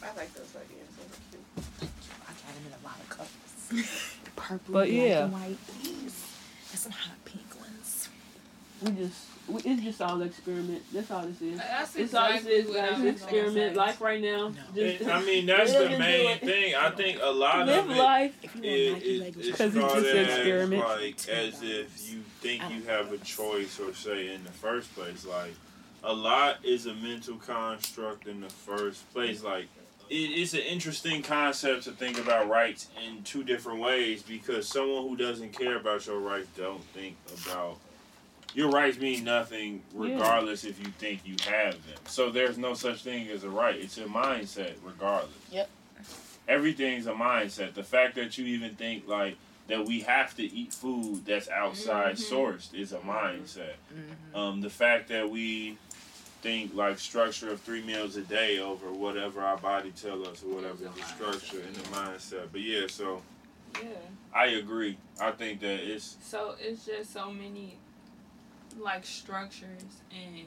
I like those ideas. Those are cute. I got them in a lot of colors. Purple, But black, yeah. and white. These. And some hot pink ones. We just we, it's just all experiment. That's all this is. That's It's all this is, what guys. I was gonna Experiment. Life right now. No. Just And, I mean, that's the main thing. I think a lot live of it. life. If you It, it, it's Because it's just an experiment. like as if you think you have a choice or say in the first place. Like a lot is a mental construct in the first place. Like it, it's an interesting concept to think about rights in two different ways because someone who doesn't care about your rights don't think about your rights mean nothing regardless if you think you have them. So there's no such thing as a right. It's a mindset regardless. Yep. Everything's a mindset. The fact that you even think like that we have to eat food that's outside Mhm. sourced is a mindset. Mm-hmm. Um, the fact that we think like structure of three meals a day over whatever our body tell us or whatever Is the mindset. structure and the mindset. But yeah, so Yeah. I agree. I think that it's So it's just so many like structures and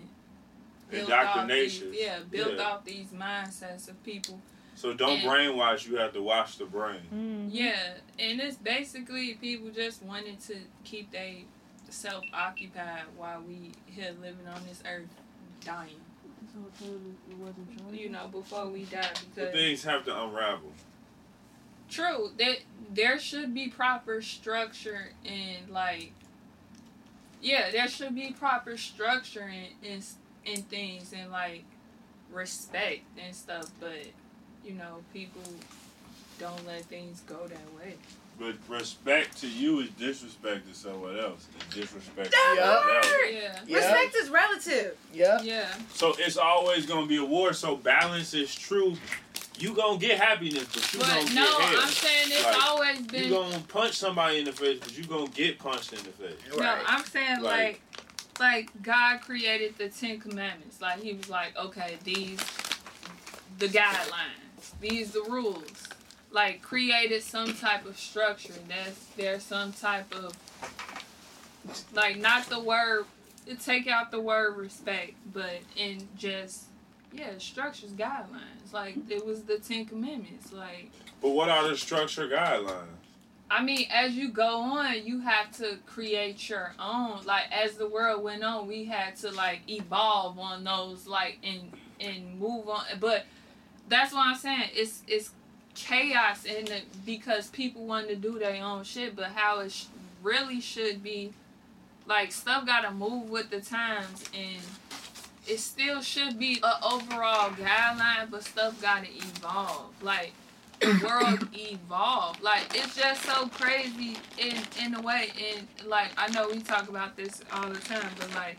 built off these, indoctrination. yeah, built Yeah. off these mindsets of people. So don't And- brainwash. You have to wash the brain. Mm-hmm. Yeah, and it's basically people just wanted to keep they self occupied while we here living on this earth dying. You know, before we die But because things have to unravel. True. That there should be proper structure and like yeah, there should be proper structure in in, in things and like respect and stuff, but you know, people don't let things go that way. But respect to you is disrespect to someone else. Is disrespect to That someone else. word! Yeah. Yeah. Respect is relative. Yeah. Yeah. So it's always gonna be a war. So balance is true. You gonna get happiness, but you But gonna no, get hell. I'm saying it's Like, always been. You been gonna punch somebody in the face, but you gonna get punched in the face. No, I'm saying Like- like, like God created the Ten Commandments. Like He was like, okay, these the guidelines, these the rules. Like created some type of structure. That's there's some type of like not the word. Take out the word respect, but in just yeah, structures, guidelines. Like it was the Ten Commandments. Like But what are the structure guidelines? I mean, as you go on, you have to create your own. Like as the world went on, we had to like evolve on those, like and and move on. But that's what I'm saying. It's it's chaos in the because people want to do their own shit. But how it sh- really should be, like stuff got to move with the times, and it still should be a overall guideline. But stuff got to evolve. Like the world evolved. Like it's just so crazy in in a way. And like I know we talk about this all the time, but like,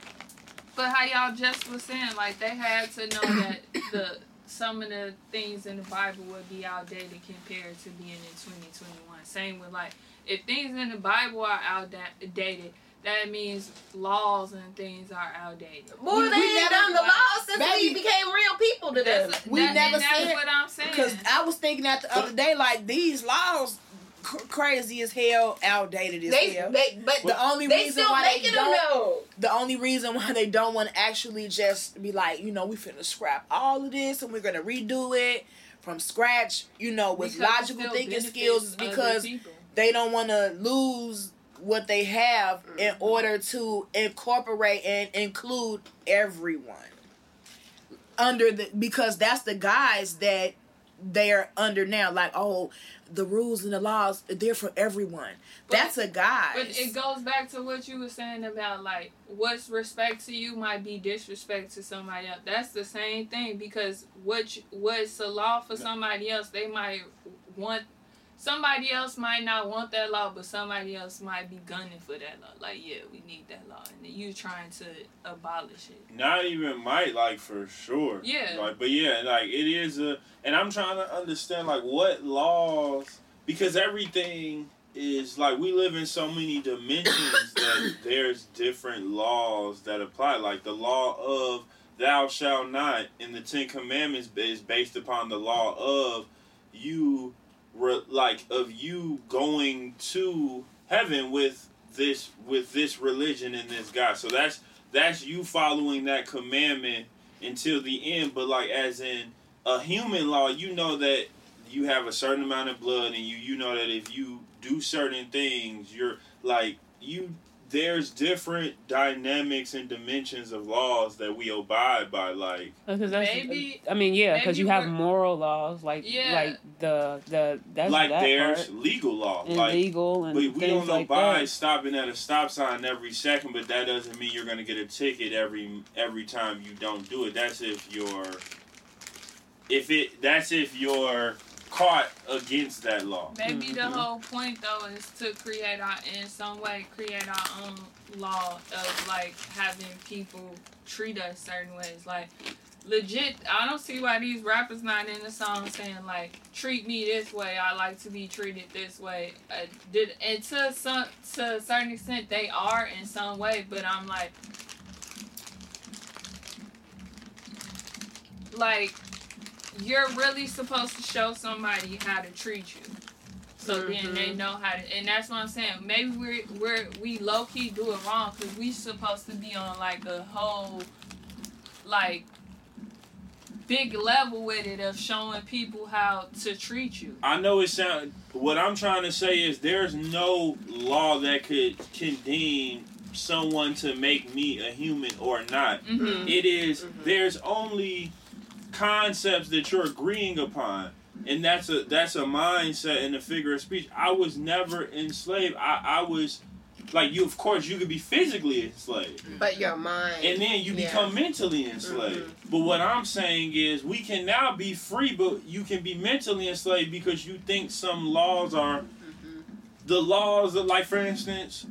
but how y'all just was saying, like they had to know that the some of the things in the Bible would be outdated compared to being in 2021. Same with like if things in the Bible are outdated. That means laws and things are outdated. Boy, We- they we ain't never- done the law since Baby. we became real people to them. That's, We that, never and that's said- what I'm saying. Because I was thinking that the other day, like these laws, cr- crazy as hell, outdated as They, hell. they, but the only they reason still why they don't, though. the only reason why they don't want to actually just be like, you know, we finna scrap all of this and we're gonna redo it from scratch, you know, with Because logical thinking skills, is because they don't want to lose what they have in Mm-hmm. order to incorporate and include everyone under the because that's the guys that they're under now. Like, oh, the rules and the laws they're for everyone. But- that's a guy. But it goes back to what you were saying about like what's respect to you might be disrespect to somebody else. That's the same thing because what you- what's a law for somebody else, they might want somebody else might not want that law, but somebody else might be gunning for that law. Like, yeah, we need that law, and you trying to abolish it. Not even might like for sure. Yeah. Like, but yeah, like it is a, and I'm trying to understand like what laws because everything is like we live in so many dimensions that there's different laws that apply. Like the law of thou shalt not in the Ten Commandments is based upon the law of you, like of you going to heaven with this with this religion and this God. So that's that's you following that commandment until the end. But like as in a human law, you know that you have a certain amount of blood, and you you know that if you do certain things, you're like you. There's different dynamics and dimensions of laws that we abide by. Like Because that's, Maybe- I mean, yeah, because you have moral laws, like Yeah. like the the that's like that there's part. legal law. Like illegal and But we don't like abide that. stopping at a stop sign every second, but that doesn't mean you're gonna get a ticket every every time you don't do it. That's if you're if it that's if you're caught against that law. Maybe the Mhm. whole point though is to create our in some way create our own law of like having people treat us certain ways. Like legit, I don't see why these rappers not in the song saying like treat me this way. I like to be treated this way. Uh, did and to some to a certain extent they are in some way, but I'm like like you're really supposed to show somebody how to treat you. So then they Mhm. know how to, and that's what I'm saying. Maybe we're we're we low key do it wrong because we supposed to be on like a whole, like, big level with it of showing people how to treat you. I know it sound what I'm trying to say is there's no law that could condemn someone to make me a human or not. Mm-hmm. It is- Mhm. there's only concepts that you're agreeing upon. And that's a that's a mindset and a figure of speech. I was never enslaved. I, I was like you of course you could be physically enslaved. But your mind. And then you Yeah. become mentally enslaved. But what I'm saying is we can now be free, but you can be mentally enslaved because you think some laws are Mhm. the laws that like for instance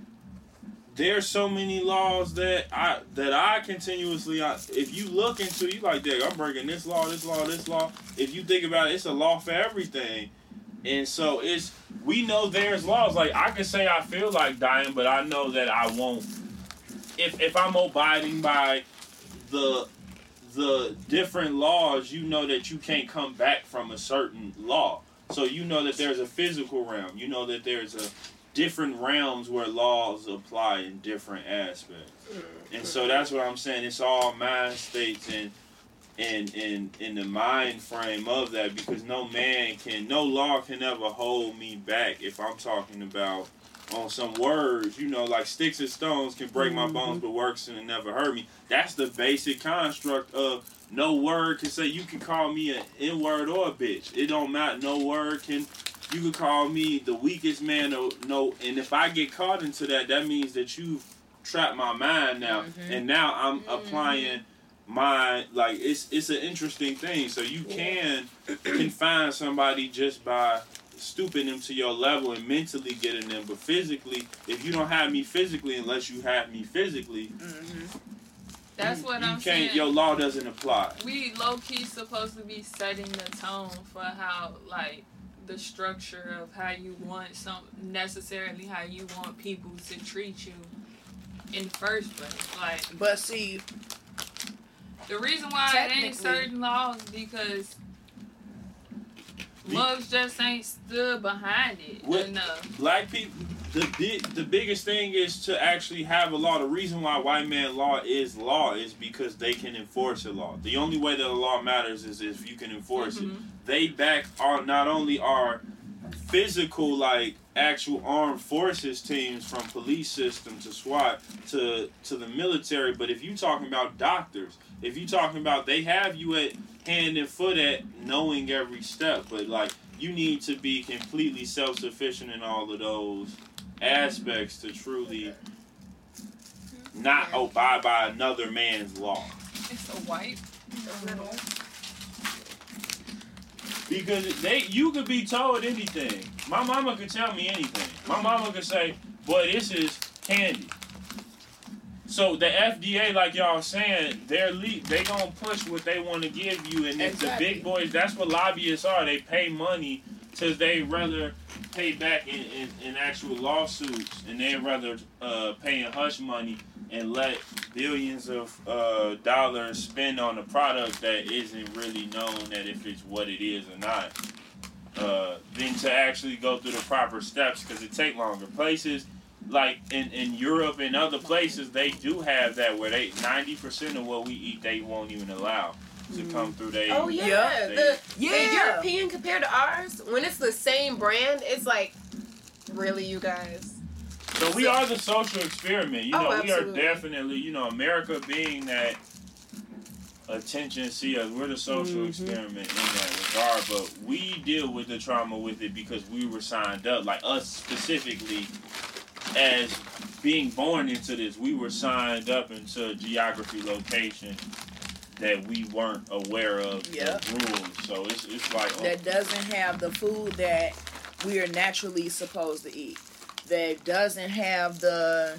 there's so many laws that I that I continuously I, if you look into you like that I'm breaking this law this law this law. If you think about it it's a law for everything. And so it's we know there's laws. Like I can say I feel like dying but I know that I won't. If if I'm abiding by the the different laws you know that you can't come back from a certain law. So you know that there's a physical realm. You know that there's a different realms where laws apply in different aspects. Mm-hmm. And so that's what I'm saying. It's all mind states and and and in the mind frame of that because no man can no law can ever hold me back if I'm talking about on some words, you know, like sticks and stones can break my bones, mm-hmm. but works and never hurt me. That's the basic construct of no word can say you can call me an N word or a bitch. It don't matter. No word can. You can call me the weakest man. Or no, and if I get caught into that, that means that you've trapped my mind now, Mhm. and now I'm Mhm. applying my like it's it's an interesting thing. So you can confine somebody just by stooping them to your level and mentally getting them, but physically, if you don't have me physically, unless you have me physically, Mhm. That's what you I'm can't. saying. Your law doesn't apply. we low key supposed to be setting the tone for how like the structure of how you want some necessarily how you want people to treat you in the first place. Like But see, the reason why it ain't certain laws because Be- mugs just ain't stood behind it What- enough. Black people. The big, the biggest thing is to actually have a law. The reason why white man law is law is because they can enforce a law. The only way that a law matters is if you can enforce it. Mm-hmm. They back are not only our physical like actual armed forces teams from police system to SWAT to to the military. But if you talking about doctors, if you talking about they have you at hand and foot at knowing every step, but like you need to be completely self sufficient in all of those aspects to truly not abide by another man's law. It's a white. Because they, you could be told anything. My mama could tell me anything. My mama could say, "Boy, this is candy." So the FDA, like y'all saying, they're le- they gonna push what they want to give you, and if the big boys, that's what lobbyists are. They pay money to they rather pay back in, in, in actual lawsuits, and they rather uh, pay in hush money and let billions of uh, dollars spend on a product that isn't really known that if it's what it is or not. Uh, than to actually go through the proper steps because it take longer. Places like in, in Europe and other places, they do have that where they ninety percent of what we eat they won't even allow to come through. They Oh yeah, Yeah. the, the Yeah. European compared to ours, when it's the same brand, it's like, really, you guys? So we are the social experiment. You Oh, know, we are definitely, you know, America being that attention seekers, we're the social Mhm. experiment in that regard. But we deal with the trauma with it because we were signed up, like us specifically, as being born into this. We were signed up into a geography location that we weren't aware of the rules. So it's it's like oh, that doesn't have the food that we are naturally supposed to eat. That doesn't have the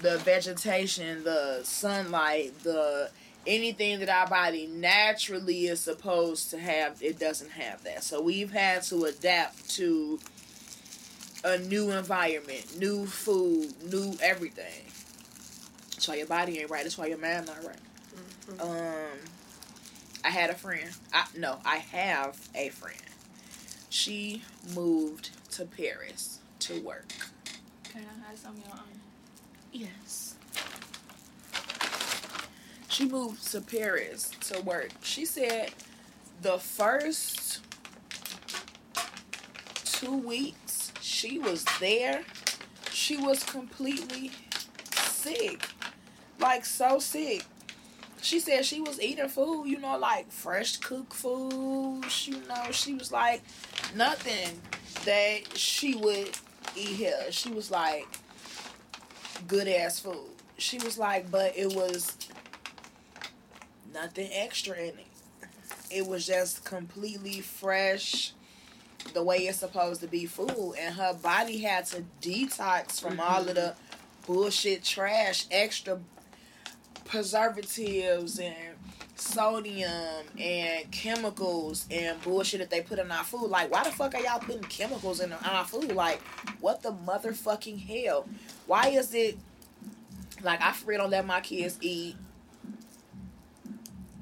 the vegetation, the sunlight, the anything that our body naturally is supposed to have. It doesn't have that. So we've had to adapt to a new environment, new food, new everything. That's why your body ain't right. That's why your mind not right. Um, I had a friend. I no, I have a friend. She moved to Paris to work. Your own? Yes. She moved to Paris to work. She said the first two weeks she was there, she was completely sick. Like so sick. She said she was eating food, you know, like fresh cooked food. You know, she was like nothing that she would eat here. She was like good ass food. She was like, but it was nothing extra in it. It was just completely fresh, the way it's supposed to be food. And her body had to detox from all of mm-hmm. the bullshit trash, extra preservatives and sodium and chemicals and bullshit that they put in our food. Like, why the fuck are y'all putting chemicals in our food? Like, what the motherfucking hell? Why is it like I for real don't let my kids eat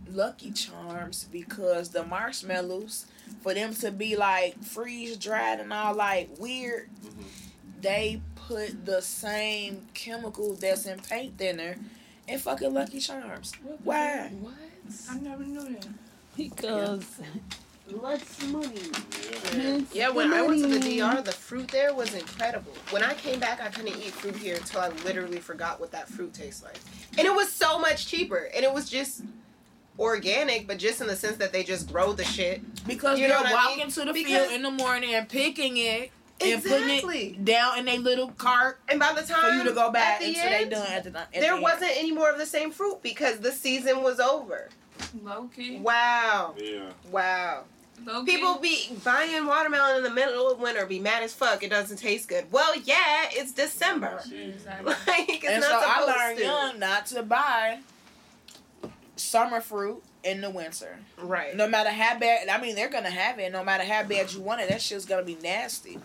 Lucky Charms because the marshmallows for them to be like freeze dried and all like weird, Mhm. they put the same chemical that's in paint thinner in fucking Lucky Charms. Why? What? I never knew that. Because lots of money. Yeah. Yeah, when I went to the DR, the fruit there was incredible. When I came back, I couldn't eat fruit here until I literally forgot what that fruit tastes like. And it was so much cheaper. And it was just organic, but just in the sense that they just grow the shit. Because You know they're what I walking mean? to the Because- field in the morning and picking it and putting it down in a little cart And by the time for you to go back at the until they end, done at the at there end. wasn't any more of the same fruit because the season was over. Low key. Wow. Yeah. Wow. Low key. People be buying watermelon in the middle of winter, be mad as fuck. It doesn't taste good. Well, yeah, it's December. Exactly. Like it's and so I learned to. young not to buy summer fruit in the winter. Right. No matter how bad, I mean, they're gonna have it. No matter how bad you want it, that shit's gonna be nasty.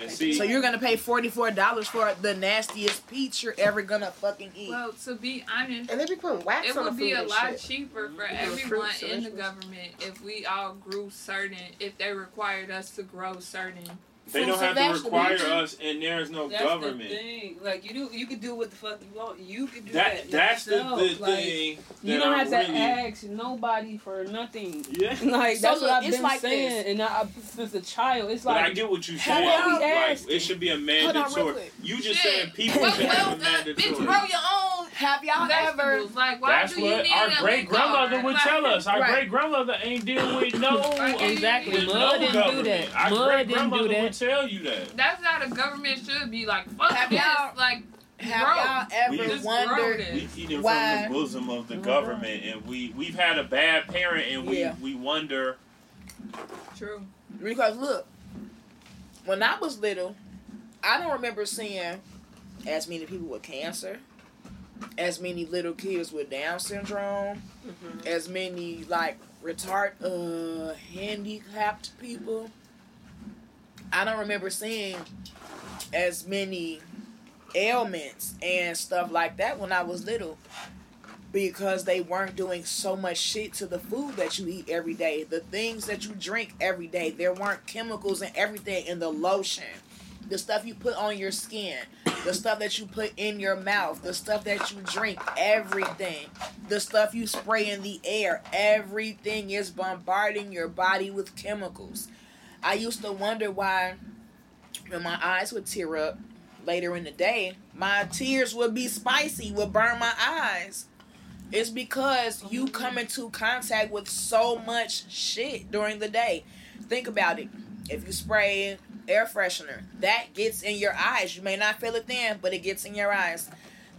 And see, So you're gonna pay forty four dollars for the nastiest peach you're ever gonna fucking eat. Well, to be honest, And they be putting wax it on the would food be a lot shit. cheaper mm-hmm. for Yeah, everyone fruits, in the government if we all grew certain, if they required us to grow certain They don't have to require us, and there's no That's government. the thing. Like you do, you can do what the fuck you want. You can do That that. that's the, yourself. the Like, thing. You don't I have to ask nobody for nothing. Yeah. Like So that's look, what I've it's been like saying, this. and I, since a child, it's But I get what you're How saying. about we Like asking? it should be a Hold on, real mandatory. quick. You just Shit. saying people well, should well have a uh, mandatory. Bitch, grow your own Have y'all ever? Like, why That's do you what need our great grandmother would Like, tell us. Our Right. great grandmother ain't dealing with no Exactly. Mud no didn't do government. that. Our Mud great didn't do grandmother that. Would tell you that. That's how the government should be. Like, fuck Have this. y'all- Like, Have grow. y'all ever We just wondered? this. We eating Why? from the bosom of the government, and we we've had a bad parent, and we Yeah. we wonder. True. Because look, when I was little, I don't remember seeing as many people with cancer, as many little kids with Down syndrome, Mhm. as many like retard uh handicapped people. I don't remember seeing as many ailments and stuff like that when I was little because they weren't doing so much shit to the food that you eat every day, the things that you drink every day. There weren't chemicals and everything in the lotion, the stuff you put on your skin, the stuff that you put in your mouth, the stuff that you drink, everything, the stuff you spray in the air, everything is bombarding your body with chemicals. I used to wonder why when my eyes would tear up later in the day, my tears would be spicy, would burn my eyes. It's because you come into contact with so much shit during the day. Think about it. If you spray air freshener, that gets in your eyes. You may not feel it then, but it gets in your eyes.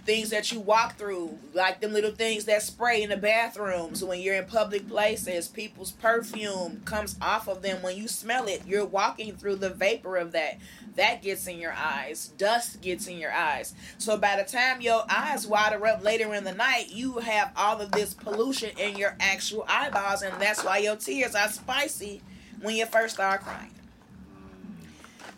Things that you walk through, like them little things that spray in the bathrooms when you're in public places, people's perfume comes off of them when you smell it. You're walking through the vapor of that. That gets in your eyes. Dust gets in your eyes. So by the time your eyes water up later in the night, you have all of this pollution in your actual eyeballs, and that's why your tears are spicy when you first start crying.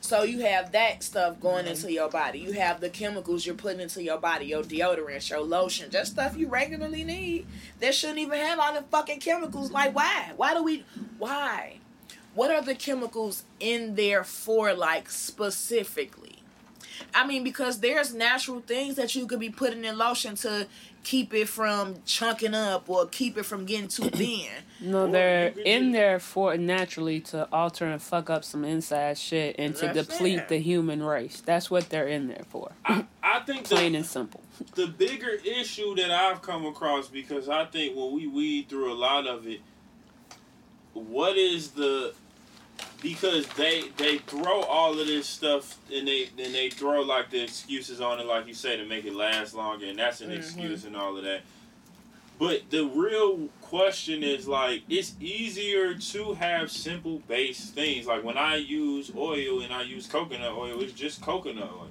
So you have that stuff going mm-hmm. into your body. You have the chemicals you're putting into your body, your deodorant, your lotion, just stuff you regularly need. That shouldn't even have all the fucking chemicals. Like why? Why do we why? What are the chemicals in there for like specifically? I mean, because there's natural things that you could be putting in lotion to keep it from chunking up or keep it from getting too thin. No, they're in there for naturally to alter and fuck up some inside shit and to That's deplete it. the human race. That's what they're in there for. I, I think the, Plain and simple. the bigger issue that I've come across because I think when we weed through a lot of it, what is the because they they throw all of this stuff and they and they throw like the excuses on it, like you say, to make it last longer, and that's an Mhm. excuse and all of that. But the real question is like it's easier to have simple base things. Like when I use oil and I use coconut oil, it's just coconut oil.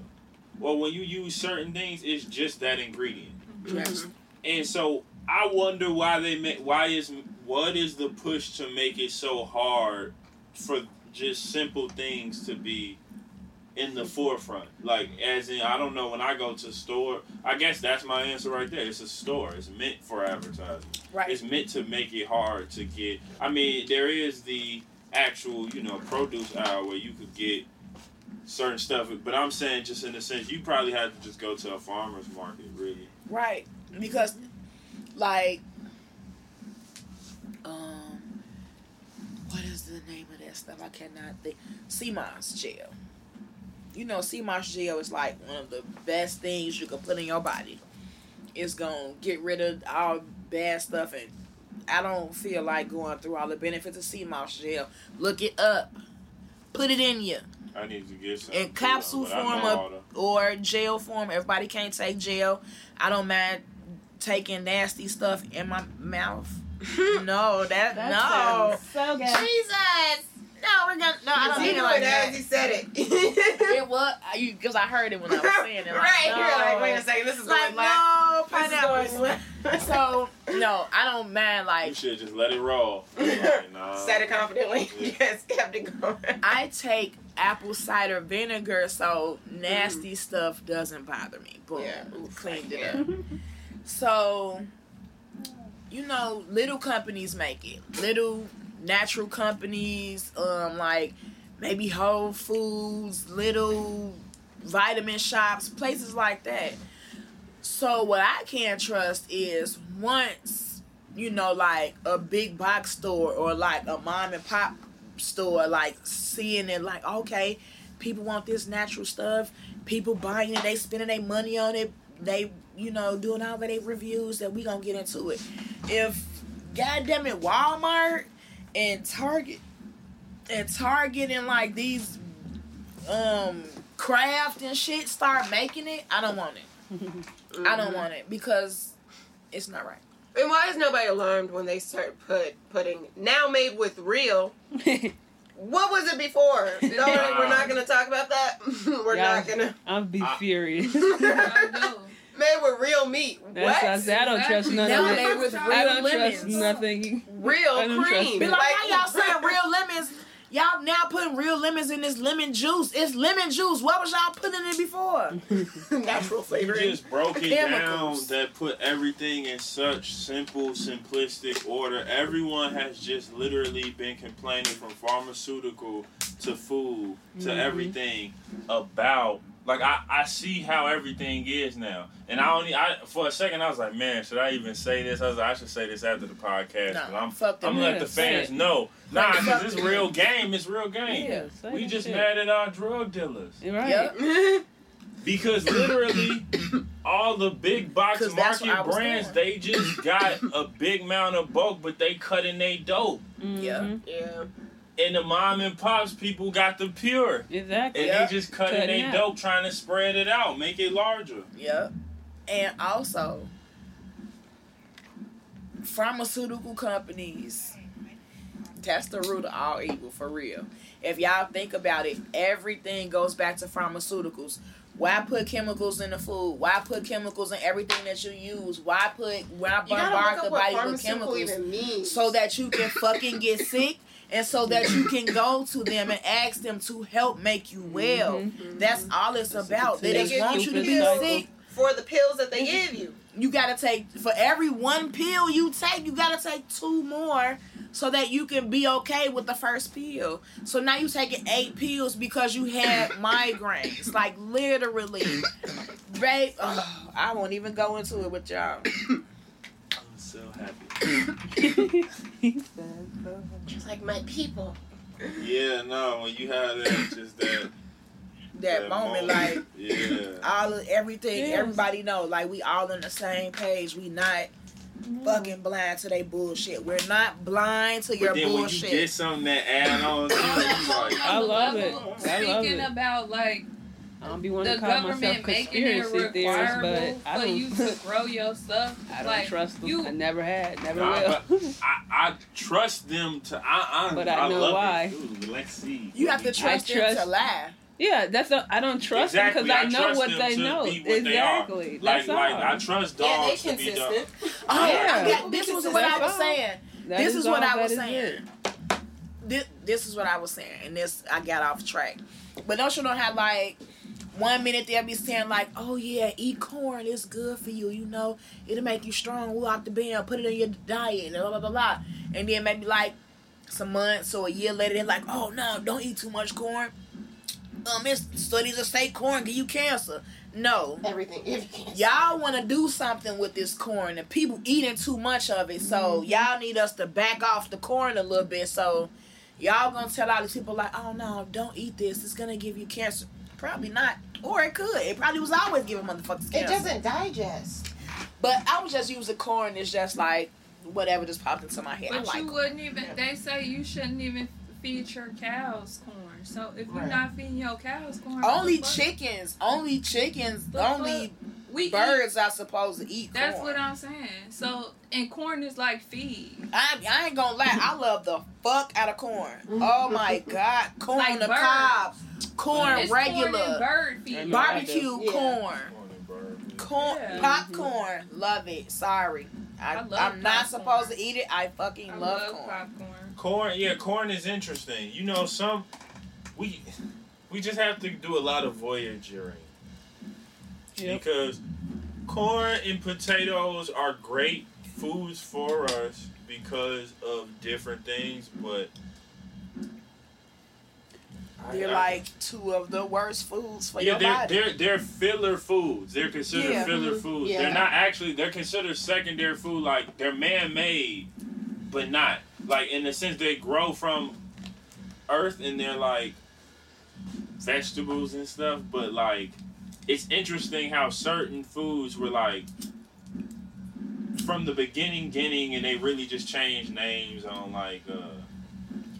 Well, when you use certain things, it's just that ingredient. Yes. And so I wonder why they make why is what is the push to make it so hard for just simple things to be in the forefront. Like as in I don't know when I go to store, I guess that's my answer right there. It's a store. It's meant for advertising. Right. It's meant to make it hard to get I mean, there is the actual, you know, produce aisle where you could get certain stuff, but I'm saying just in the sense you probably have to just go to a farmer's market, really. Right. Because like um the name of that stuff? I cannot think. sea moss gel. You know, sea moss gel is like one of the best things you can put in your body. It's gonna get rid of all bad stuff and I don't feel like going through all the benefits of sea moss gel. Look it up. Put it in you. I need to get some In capsule I form the- or gel form. Everybody can't take gel. I don't mind taking nasty stuff in my mouth. no, that, no. so good. Jesus. No, we're gonna. No, I don't he mean it like it as that. he said it. It was because I heard it when I was saying it. Like, right. no. You're like, wait a second. This is Like going no This is pineapples. going left. So no, I don't mind Like You should just let it roll. Like, nah. Said it confidently. Yeah. Yes, kept it going. I take apple cider vinegar, so mm. nasty stuff doesn't bother me. Boom, Yeah. cleaned it Yeah. up. So, you know, little companies make it. Little natural companies, um, like maybe Whole Foods, little vitamin shops, places like that. So what I can't trust is once you know, like a big box store or like a mom and pop store, like seeing it, like okay, people want this natural stuff, people buying it, they spending their money on it, they you know doing all of their reviews. That we gonna get into it. If goddamn it, Walmart and Target and Target and like these um Kraft and shit start making it, I don't want it. I don't want it because it's not right. And why is nobody alarmed when they start put putting now made with real? What was it before? No, we're not gonna talk about that. we're Yeah. not gonna I'll be I- furious. I know. Made with real meat. What? I, said, I don't trust none Now of they it. with I don't trust nothing. real I don't trust cream. Be it. like, how y'all saying real lemons? Y'all now putting real lemons in this lemon juice. It's lemon juice. What was y'all putting in it before? natural You flavoring. just broke it down Chemicals. that put everything in such simple, simplistic order. Everyone has just literally been complaining from pharmaceutical to food to Mhm. everything about like I, I see how everything is now. And I only I for a second I was like, man, should I even say this? I was like, I should say this after the podcast. Nah, but I'm fuck. I'm gonna let the fans know. Nah, Fuck cause it's real game. It's real game. Yeah, we just shit. mad at our drug dealers. Right. Yep. Because literally, all the big box 'Cause that's what I market brands, doing. they just got a big amount of bulk, but they cutting they dope. Yeah. Mhm. yeah. And the mom and pops people got the pure. Exactly. And Yeah. they just cutting Cutting they dope, trying to spread it out, make it larger. Yep. And also, pharmaceutical companies, that's the root of all evil for real. If y'all think about it, everything goes back to pharmaceuticals. Why put chemicals in the food? Why put chemicals in everything that you use? Why put why You gotta bombard look the what body with chemicals? even means. so that you can fucking get sick and so that you can go to them and ask them to help make you well. Mhm. That's all it's about. They They just want you you to be sick. for the pills that they give you. You gotta take for every one pill you take, you gotta take two more so that you can be okay with the first pill. So now you're taking eight pills because you had migraines. Like literally. Babe, oh, I won't even go into it with y'all. I'm so happy. He. Just like my people. Yeah, no, when you have that, just that, That moment, like yeah. all of everything, Yes. everybody know, like we all on the same page. We not mm-hmm. fucking blind to their bullshit. We're not blind to your But then when you bullshit. get something that add on, to it, On a like, I love oh, it. level, I love Speaking it. about like I don't be wanting the to call myself government making it conspiracy theorist, but I for don't. you to grow your stuff. I don't like trust them. you, I never had, never Nah, will. I, I trust them to. I, I, But I know love why. It. Ooh, let's see. you have to trust, them trust- to lie. yeah, that's a, I don't trust Exactly, them because I know trust what them they to know. be what they are. exactly. Like, That's like all. I trust Yeah, they dogs to be dogs. consistent. Oh, Yeah. I got- this was what I was saying. That this is what I was saying. This, this is what I was saying, and this I got off track. But don't you know how like one minute they'll be saying like, "Oh yeah, eat corn. It's good for you. You know, it'll make you strong. We'll the band, put it in your diet, and blah blah blah blah." And then maybe like some months or a year later, they're like, "Oh no, don't eat too much corn. Um, it's studies that say corn give you cancer." No, Everything. If Y'all want to do something with this corn and people eating too much of it so y'all need us to back off the corn a little bit so y'all gonna tell all these people like oh no don't eat this it's gonna give you cancer probably not or it could it probably was always giving motherfuckers It doesn't digest. but i was just using corn it's just like whatever just popped into my head i but like you corn. wouldn't even. They say you shouldn't even feed your cows corn. So if you're Right. not feeding your cows corn, only what the fuck? chickens only chickens The only we eat- birds are supposed to eat That's corn what I'm saying. So and corn is like feed. I, I ain't gonna lie, I love the fuck out of corn. Oh my god, corn Like the birds. cob, corn It's corn and regular, bird feed. And barbecue Yeah. corn, corn Yeah. Mm-hmm. popcorn. Love it. Sorry, I, I love I'm not popcorn. supposed to eat it. I fucking I love, love corn. popcorn. Corn, yeah, corn is interesting. You know, some we we just have to do a lot of voyaging Yep. because corn and potatoes are great foods for us because of different things, but They're I- like two of the worst foods for yeah, your they're, body. they're they're filler foods. They're considered Yeah. filler Mhm. foods. Yeah. They're not actually. They're considered secondary food. Like they're man made, but not like in the sense they grow from earth and they're like vegetables and stuff. But like, it's interesting how certain foods were like from the beginning, beginning, and they really just changed names on like uh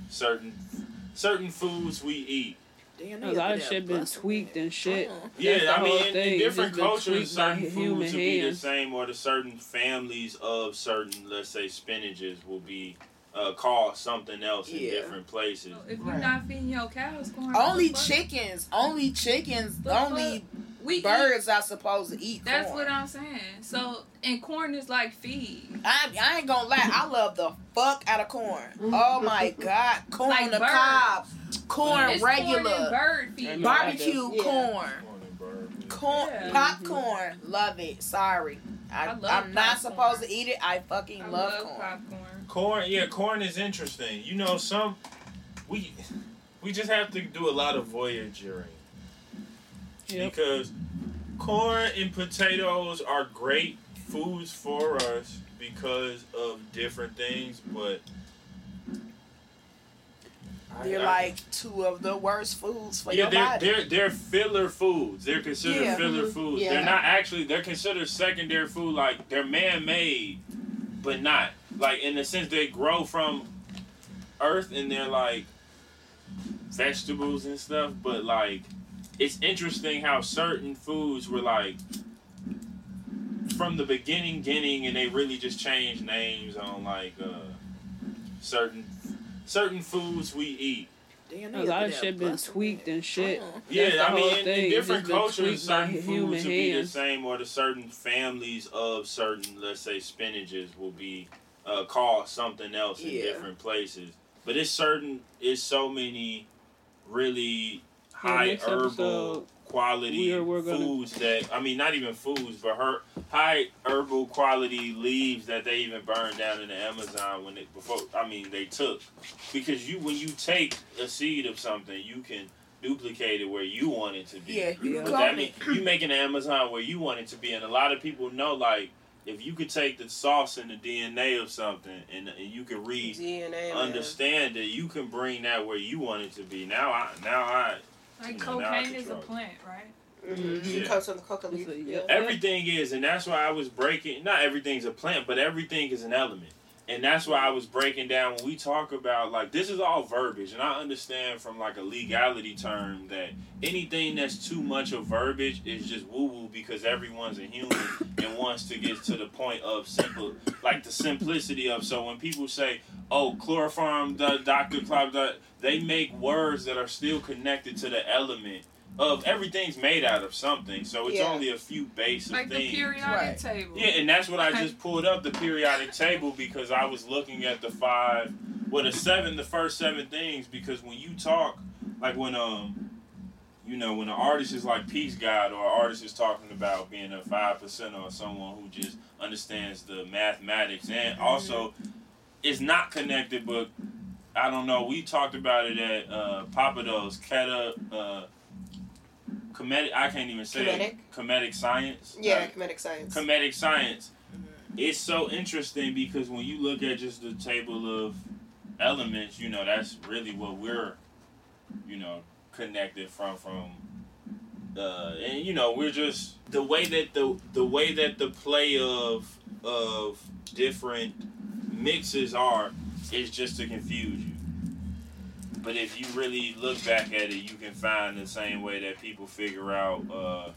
certain certain foods we eat. Damn, A they lot of shit been tweaked and shit. That's Yeah, the I mean, whole in, in thing. different Just been cultures, certain foods will be the same, or the certain families of certain, let's say, spinaches will be uh, called something else in different places. So if you're Right. not feeding your cows corn, Only what the fuck? chickens, only chickens, The only we eat- birds are supposed to eat That's corn. what I'm saying. So and corn is like feed. I, I ain't gonna lie, I love the fuck out of corn. Oh my god, corn Like the birds. cob, corn It's corn and regular, bird feed. And barbecue Yeah. corn, corn Yeah. Mm-hmm. popcorn. Love it. Sorry, I, I love I'm not popcorn. supposed to eat it. I fucking I love, love corn. popcorn. Corn, yeah, corn is interesting. You know, some we we just have to do a lot of voyaging Yep. because corn and potatoes are great foods for us because of different things, but They're I- like two of the worst foods for yeah, your they're, body. they're they're filler foods. They're considered Yeah. filler Mhm. foods. Yeah. They're not actually. They're considered secondary food. Like they're man made, but not like in the sense they grow from earth and they're like vegetables and stuff. But like, it's interesting how certain foods were like from the beginning, beginning, and they really just changed names on like uh certain certain foods we eat. Damn, A lot of shit been tweaked it. and shit. Uh-uh. Yeah, the I mean, whole in, in thing. different It's been cultures, certain foods will be the same, or the certain families of certain, let's say, spinaches will be uh, called something else in different places. But it's certain, it's so many really Yeah, high next herbal episode, quality we are- we're gonna- foods that I mean, not even foods, but her high herbal quality leaves that they even burned down in the Amazon when they before. I mean, they took because you when you take a seed of something, you can duplicate it where you want it to be. Yeah, you Yeah. can But call that me. mean you make an Amazon where you want it to be, and a lot of people know like if you could take the sauce and the DNA of something, and, and you can read, DNA. man. understand it, you can bring that where you want it to be. Now I, now I, Like You know, now I cocaine is a plant, right? Mhm. Yeah. Comes from the coca leaf. It's a- yeah. yeah. everything is, and that's why I was breaking. Not everything's a plant, but everything is an element. And that's why I was breaking down when we talk about like this is all verbiage, and I understand from like a legality term that anything that's too much of verbiage is just woo woo because everyone's a human and wants to get to the point of simple, like the simplicity of. So when people say, "Oh, chloroform, the Doctor Club," the, they make words that are still connected to the element of everything's made out of something. So it's Yeah. only a few base of Like the things. periodic Right. table. Yeah, and that's what I just pulled up the periodic table because I was looking at the five, well, the seven, the first seven things. Because when you talk, like when um, you know, when an artist is like Peace God or an artist is talking about being a five percent or someone who just understands the mathematics and also is not connected, but I don't know. We talked about it at uh, Papados, Keta, uh, comedic. I can't even say Comedic? it. Comedic science. Yeah, Like, comedic science. comedic science. It's so interesting because when you look at just the table of elements, you know, that's really what we're, you know, connected from from uh and you know, we're just the way that the the way that the play of of different mixes are is just to confuse you. But if you really look back at it, you can find the same way that people figure out uh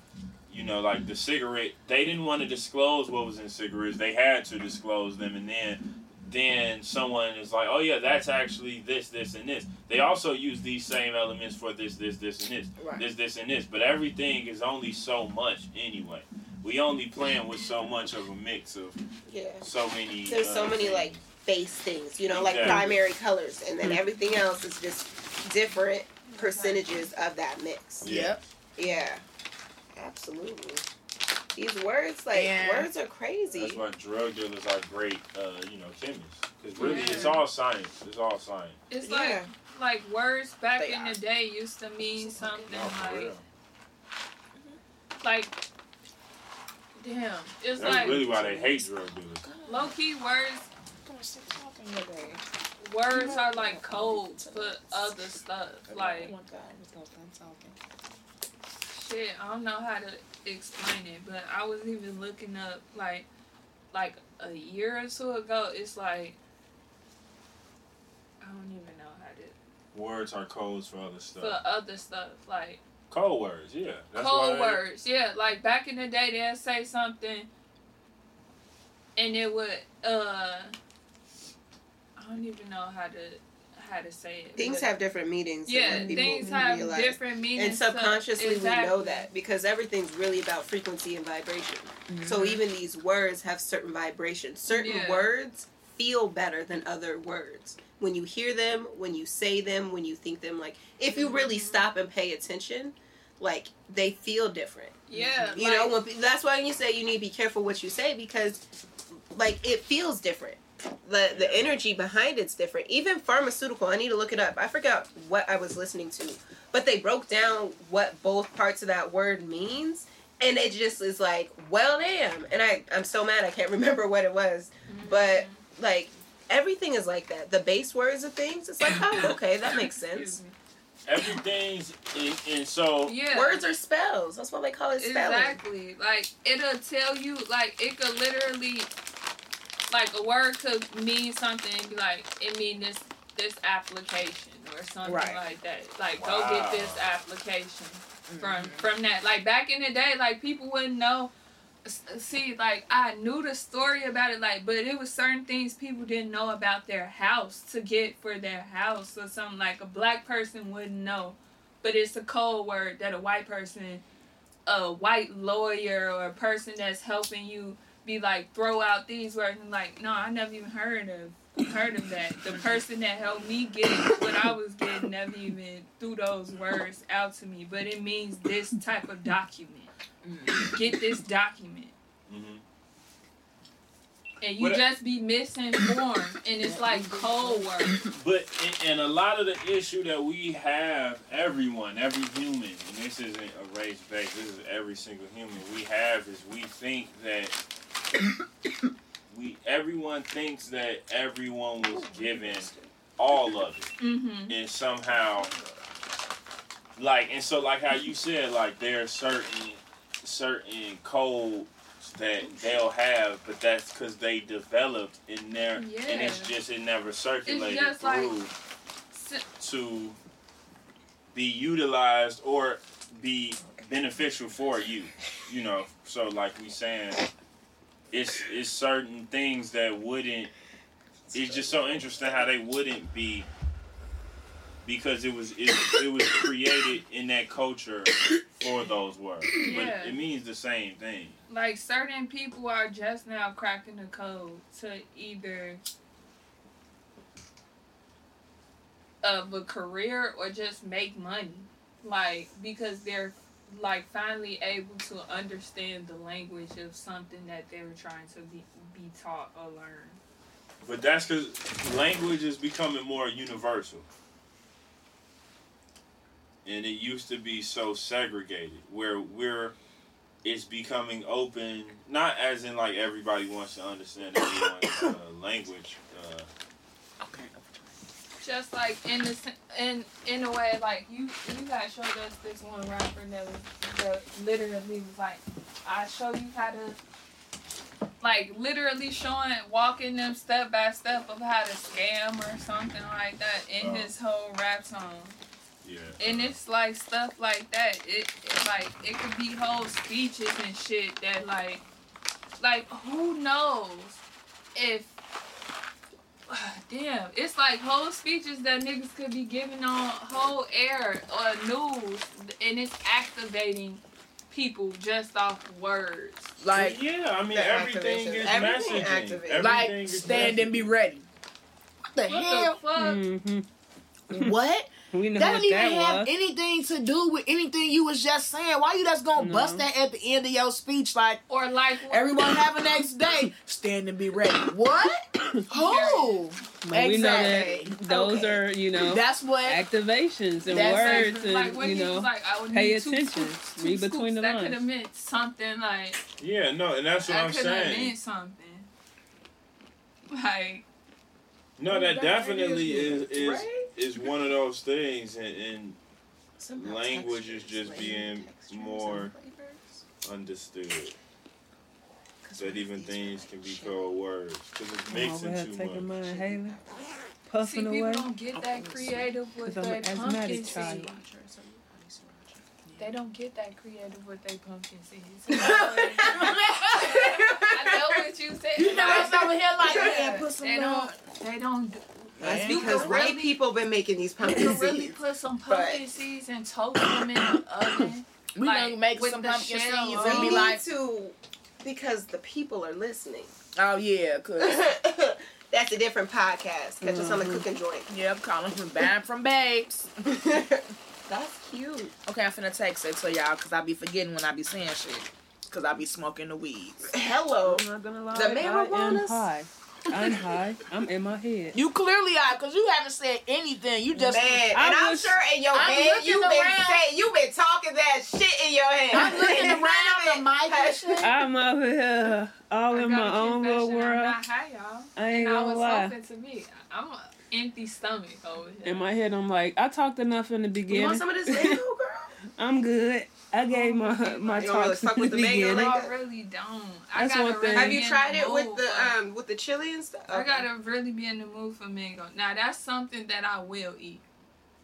you know, like the cigarette, they didn't want to disclose what was in cigarettes. They had to disclose them, and then then someone is like, oh yeah, that's actually this, this, and this. They also use these same elements for this, this, this, and this, Right. this, this, and this. But everything is only so much anyway. We only playing with so much of a mix of Yeah. so many. There's so uh, many things. like base things, you know, like Exactly. primary colors, and then Mhm. everything else is just different percentages of that mix. Yeah. Yep. Yeah, absolutely. These words, like And- words are crazy. That's why drug dealers are great, uh, you know, chemists. Because really, it's all science. It's all science. It's Yeah. like like words back They in are. the day used to mean something No, like real. like damn. It's That's like really why they hate drug dealers. low key words words are like codes for other stuff. Like shit, I don't know how to explain it, but I was even looking up like like a year or two ago, it's like I don't even know how to Words are codes for other stuff. for other stuff. Like Code words, yeah. That's code why words. Yeah, like back in the day, they'd say something, and it would. uh I don't even know how to how to say it. Things have different meanings. Yeah, what people things have realize. different meanings. And to- subconsciously we know that because everything's really about frequency and vibration. Mm-hmm. So even these words have certain vibrations. Certain Yeah. words feel better than other words. When you hear them, when you say them, when you think them, like if you really Mhm. stop and pay attention, like they feel different. Yeah, You like, know, when, pe- that's why you say you need to be careful what you say because, like, it feels different. The the energy behind it's different. Even pharmaceutical, I need to look it up. I forgot what I was listening to, but they broke down what both parts of that word means, and it just is like, well, damn. And I I'm so mad I can't remember what it was, but like everything is like that. The base words of things, it's like, oh, okay, that makes sense. everything's and, and so Yeah. Words are spells. That's why they call it spelling. Exactly. Like it'll tell you like it could literally like a word could mean something be like it mean this this application or something Right. like that. Like go get this application from Mhm. from that. Like back in the day, like people wouldn't know. See, like I knew the story about it, like, but it was certain things people didn't know about their house to get for their house or something. Like a black person wouldn't know, but it's a code word that a white person, a white lawyer or a person that's helping you be like throw out these words and like, no, I never even heard of heard of that. The person that helped me get what I was getting never even threw those words out to me, but it means this type of document. Get this document. mhm. And you But- just be misinformed, and it's like cold words. But and, and a lot of the issue that we have, everyone, every human, and this isn't a race based, this is every single human we have is we think that we everyone thinks that everyone was given all of it. Mm-hmm. and somehow like and so like how you said like there are certain certain codes that they'll have but that's because they developed in there and it's just it never circulated just like- through to be utilized or be beneficial for you you know so like we saying it's it's certain things that wouldn't it's just so interesting how they wouldn't be because it was it, it was created in that culture for those words. Yeah. but it means the same thing. Like certain people are just now cracking the code to either of a career or just make money. Like because they're like finally able to understand the language of something that they were trying to be, be taught or learn. But that's because language is becoming more universal. And it used to be so segregated where we're it's becoming open not as in like everybody wants to understand everyone's uh, language uh, just like in the in in a way like you you guys showed us this one rapper that was that literally was like I show you how to like literally showing walking them step by step of how to scam or something like that in Oh. his whole rap song. Yeah. And it's like stuff like that. It, it like it could be whole speeches and shit that like like who knows if damn it's like whole speeches that niggas could be giving on whole air or news and it's activating people just off words Like, yeah i mean everything activation. is Everything messaging activates. Everything like is stand and be ready. What the what hell? the fuck Mm-hmm. What? We know That what don't even that have was. anything to do with anything you was just saying. Why you just gonna No. bust that at the end of your speech like Or like everyone have a next day? Stand and be ready. What? Who? But we know that those Okay. are, you know, That's what. activations and That's words and, like you know, like, I would pay need two attention. scoops, Read between scoops. the that lines. could have meant something like Yeah, no, and that's what that I'm saying. meant something. Like No, that That definitely is is is right. Is one of those things, and, and Somehow Language is just being more- and flavors. understood. 'Cause That even things can be called words because it's I'm mixing over too much. mine, Haley. see, Puffing people away. don't get that creative with 'Cause I'm their pumpkin seeds. child. Sriracha or something. Honey sriracha. They don't get that creative with their pumpkin seeds. I know what you said. You know like, us over here like, yeah, yeah, they don't. They don't. That's You because could white really- people been making these You pumpkin can really put some pumpkin seeds and toast them in the oven. We Like, gonna make some pumpkin shell seeds and We be need like, to because the people are listening. oh yeah, cause That's a different podcast. Catch us on the Mhm. cooking joint. yeah, I'm calling from bad from babes. That's cute. Okay, I'm finna text it to y'all because I be forgetting when I be saying shit. Cause I be smoking the weeds. Hello. I'm not gonna lie. The marijuana. am high. I'm high. I'm in my head. You clearly are, cause you haven't said anything. You just Man, and I I'm was- sure in your I'm head you've been around. saying you've been talking that shit in your head. I'm looking around the it mic and has- shit. I'm over here all I in my own little confession, I'm world. not high, y'all. I ain't and gonna was lie. hoping to me. I'm an empty stomach over here. In my head, I'm like, I talked enough in the beginning. You want some of this mango, girl? I'm good. I gave my my You don't really talks with the the mango beginning. like I really don't. I That's gotta one thing. really Have you tried it with the um with the chili and stuff? I gotta really be in the mood for mango. Now that's something that I will eat.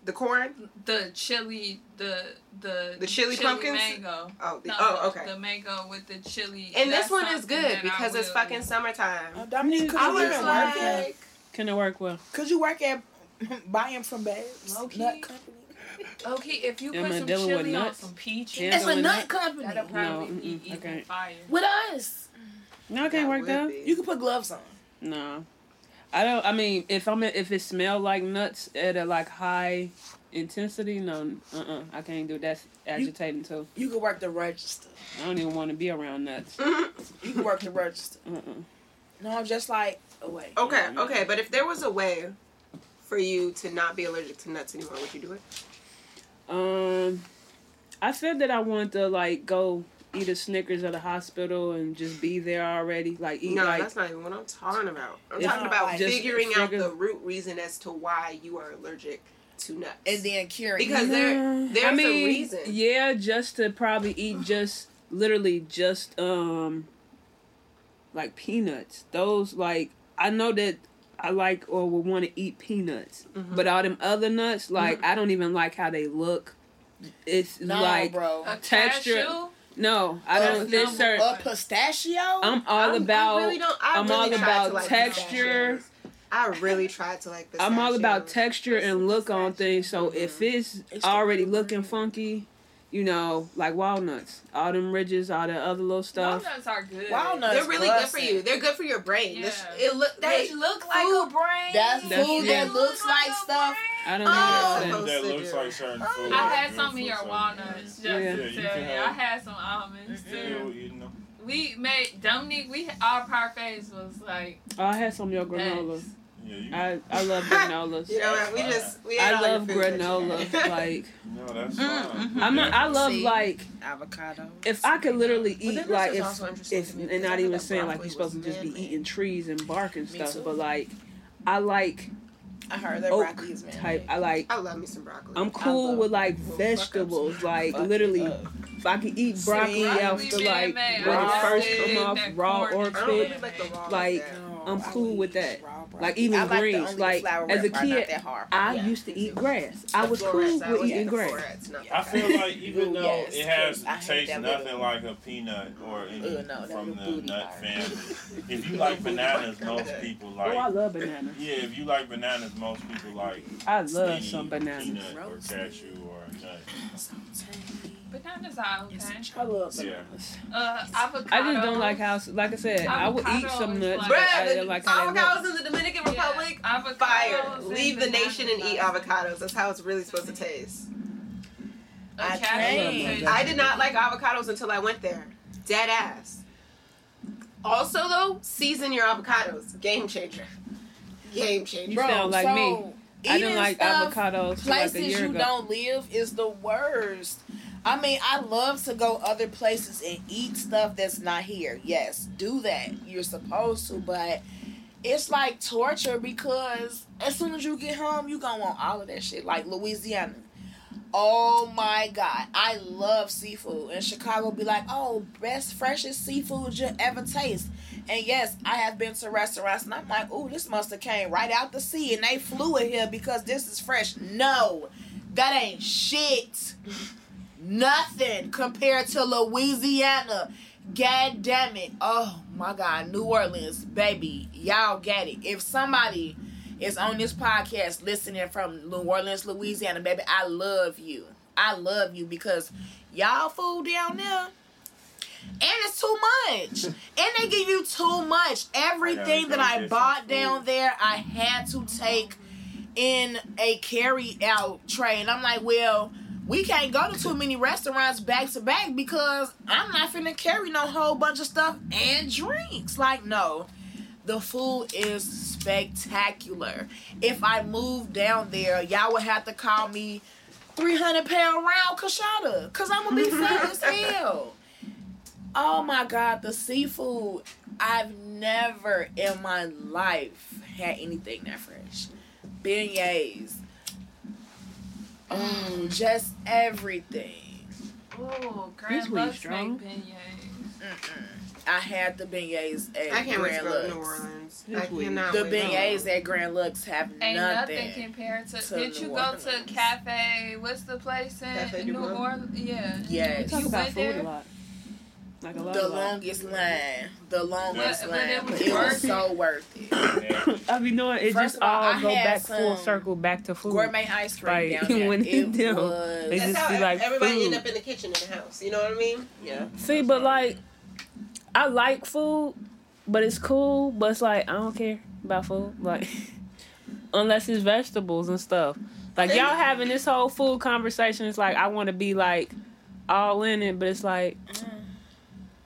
the corn. The chili, the the The chili pumpkins? mango. Oh, the, No, oh, okay. The mango with the chili. And this one is good because it's fucking eat. summertime. Dominique, could I you was even work like, at? Can it work well? Could you work at buying from babes? Low-key. Nut company. Okay, if you put some chili on some peaches, It's a nut that? company. that'll probably No, be even okay. fire. With us, No, I can't That work would that. you can put gloves on. No, I don't. I mean, if I'm if it smell like nuts at a like high intensity, no, uh, uh I can't do it. That's agitating too. You can work the register. I don't even want to be around nuts. You can work the register. Uh, uh No, just like away. Okay, okay, but if there was a way for you to not be allergic to nuts anymore, would you do it? Um, I said that I wanted to like go eat a Snickers at the hospital and just be there already. Like eat no, like that's not even what I'm talking about. I'm talking about like- figuring out the root reason as to why you are allergic to nuts. And then curing. Because there- there's I a mean, reason. Yeah, just to probably eat just literally just um like peanuts. Those like I know that I like or would want to eat peanuts, Mhm. but all them other nuts, like I don't even like how they look. It's no, like bro. Texture- no, I don't. There's no, certain. A pistachio. I'm all I'm- about. I really don't, I I'm really all about like texture. pistachios. I really tried to like I'm all about texture and look on things. So if it's It's already looking funky, you know, like walnuts, all them ridges, all that other little stuff. Walnuts are good. Walnuts. They're really good for you. They're good for your brain. Yeah. It look They they look like food- a brain. That's That's- food yeah. that looks like stuff. I don't know Oh. what Food I'm saying. that looks like certain oh, food. I had is some of your walnuts. Just Yeah. to Yeah, tell you you, I had some almonds Yeah, too. you know. We made Dominique. We our parfaits was like Oh, I had some of your granola. Yes. Yeah, you. I, I love granolas. You know what? We just we ate I all your love food that granola. Like no, that's Mm, fine. mhm. I'm not. I love See? like Avocado. if I could literally eat this like if if and not even saying like broccoli you're supposed to just be man-made. eating trees and bark and Me stuff, too. but like I like I heard that oak broccoli is man. type. I like. I love me some broccoli. I'm cool with like well, fuck up vegetables, like fuck literally. up. If I could eat broccoli broccoli after like when it first said come off raw or is I don't really cooked, like the like, that. No, I'm cool with that. raw. Like, even I like greens, like, as a wrap part, not kid, that hard. I Yeah. used to eat grass. I was cool I with would eating eat grass. I feel like even though yes, it has I hate tastes nothing like a peanut or any Ooh, no, from the nut part. family, if you like bananas, most people like. Oh, I love bananas. Yeah, if you like bananas, most people like I love some bananas. peanut or cashew or nut. So tangy. Bananas are okay. I love Yeah. Uh, avocado. I just don't like how, like I said, I would eat some nuts, like- but Bruh, I the didn't like how avocados in the Dominican Yeah, Republic, avocados fire. Leave the nation and eat avocados. That's how it's really supposed to taste. I Okay. can't. I did not like avocados until I went there. Dead ass. Also, though, season your avocados. Game changer. Game changer. You sound like me. I didn't eating like avocados till like places a year you ago. don't live is the worst. I mean, I love to go other places and eat stuff that's not here. Yes, do that. You're supposed to, but it's like torture because as soon as you get home, you gonna want all of that shit. Like Louisiana. Oh my god, I love seafood. And Chicago be like, oh, best freshest seafood you ever taste. And yes, I have been to restaurants and I'm like, oh, this must have came right out the sea and they flew it here because this is fresh. No, that ain't shit. Nothing compared to Louisiana. God damn it. Oh my God. New Orleans, baby. Y'all get it. If somebody is on this podcast listening from New Orleans, Louisiana, baby, I love you. I love you because y'all food down there. And it's too much. and they give you too much. Everything that I bought down there, I had to take in a carry out tray. And I'm like, well, we can't go to too many restaurants back to back because I'm not finna carry no whole bunch of stuff and drinks. Like, no. The food is spectacular. If I move down there, y'all would have to call me 300 pound round Kashada because I'm gonna be fat as hell. Oh my god, the seafood. I've never in my life had anything that fresh. Beignets. Oh, just everything. Oh, These Grand weeds Lux strong. make beignets. Mm-mm. I had the beignets at I can't wait to Grand go to New Lux. Orleans. This I week. cannot The wait. beignets at Grand Lux have Ain't nothing. nothing compared to. to did you New go to Orleans. Cafe? What's the place in Cafe New du Orleans? Yeah. Yes. We talk You about went food there? a lot. Like a lot. the a longest line. The longest But- but line. it But was it was so worth it. I be knowing it First just all, all go back full circle back to food. Gourmet ice cream Like, down there. when they it do, was. they That's just how be like everybody food. end up in the kitchen in the house. You know what I mean? yeah. See, but like, I like food, but it's cool. But it's like I don't care about food, like unless it's vegetables and stuff. Like y'all having this whole food conversation. It's like I want to be like all in it, but it's like Mm,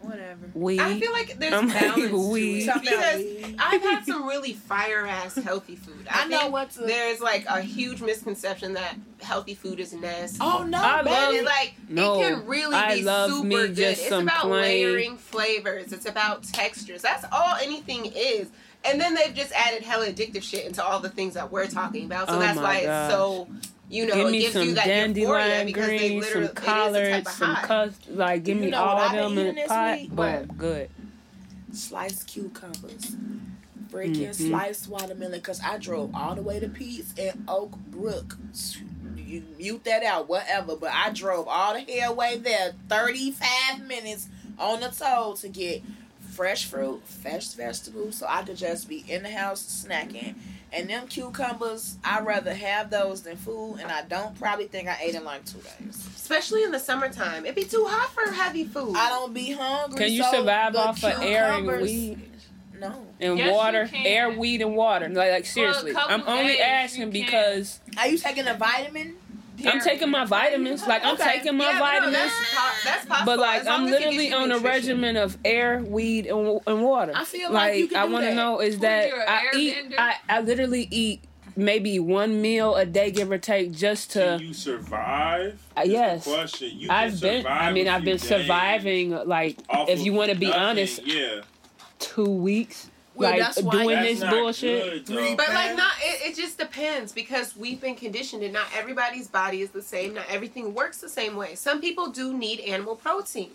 whatever. we. I feel like there's I'm like, balance we- to it because. I've had some really fire ass healthy food. I, I know think what to- There's like a huge misconception that healthy food is nasty. Oh no, I baby. love- And like No, it can really I be love super me good. just It's some about plain- layering flavors. It's about textures. That's all anything is. And then they've just added hella addictive shit into all the things that we're talking about. So Oh that's why gosh. it's so you know give me some you that dandelion because greens, some collards, some cust. Like, give You me all I've them in a pot. week? Boom, good. sliced cucumbers, freaking Mhm. sliced watermelon. Cause I drove all the way to Pete's and Oak Brook. You mute that out, whatever. But I drove all the hell way there, thirty five minutes on the toll to get fresh fruit, fresh vegetables, so I could just be in the house snacking. And them cucumbers, I'd rather have those than food, and I don't probably think I ate in like two days. Especially in the summertime. It'd be too hot for heavy food. I don't be hungry. Can you so survive off of air and weed? No. And Yes, water, air, weed, and water. Like, like seriously, couple I'm only days, asking because Are you taking a vitamin? I'm taking my vitamins. Like I'm Okay. taking my Yeah, but no, vitamins, that's, po- that's possible. but like I'm as it gives literally you on a regimen of air, weed, and, and water. I feel like like you can I want to know is What, that you're I eat. airbender? I, I literally eat maybe one meal a day, give or take, just Can to. you survive? Uh, yes. question. You can I've been. I mean, a I've been surviving like if you want to be nothing, honest, Yeah. two weeks. Well, like that's why doing That's this bullshit. good, But like not it, it just depends because we've been conditioned and not everybody's body is the same. Not everything works the same way. Some people do need animal protein.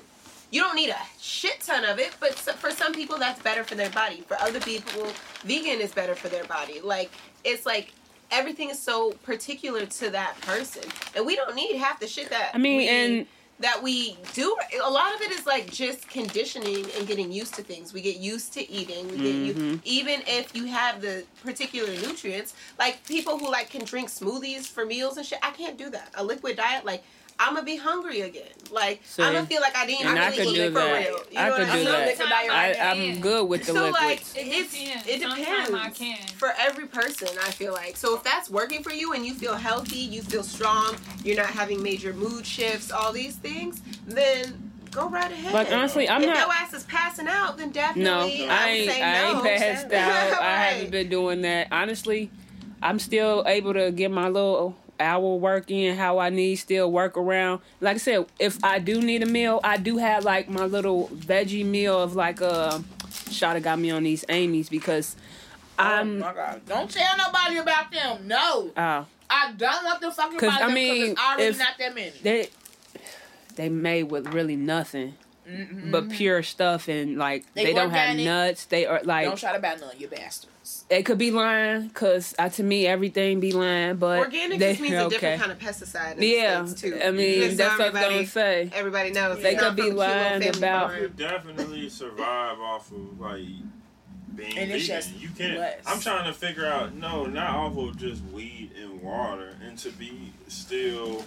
You don't need a shit ton of it, but for some people that's better for their body. For other people, vegan is better for their body. Like it's like everything is so particular to that person, and we don't need half the shit that I mean, we, and that we do. A lot of it is like just conditioning and getting used to things. We get used to eating. We get you Mhm. even if you have the particular nutrients. Like people who like can drink smoothies for meals and shit. I can't do that. A liquid diet, like I'm gonna be hungry again. Like See? I'm gonna feel like I didn't And I really eat do for that. real. You I know could what do I'm that. saying? I, I I'm good with the So like liquids. It it's depends. it depends I can. for every person. I feel like so if that's working for you and you feel healthy, you feel strong, you're not having major mood shifts, all these things, then go right ahead. But honestly, I'm if not. your ass is passing out, then No, definitely I I would ain't. say I ain't no. passed out. I haven't been doing that. Honestly, I'm still able to get my little hour work in how I need. Still work around. Like I said, if I do need a meal, I do have like my little veggie meal of like a. Shot of got me on these Amy's because oh I'm. god! Don't tell nobody about them. No, Uh, I don't want to fucking 'Cause, about I them mean, because it's already if- not that many. they they made with really nothing Mhm. but pure stuff and like They they, don't have nuts. They are like don't try to about none, you bastards. They could be lying, cause uh, to me everything be lying, but Organic they, just means a okay. different kind of pesticide. In Yeah, too. I mean Just so that's what I'm everybody- gonna say. Everybody knows They it's could be from lying Family about- You could definitely survive off of like being And it's vegan. just You can't. less. I'm trying to figure out. No, not off of just weed and water, and to be still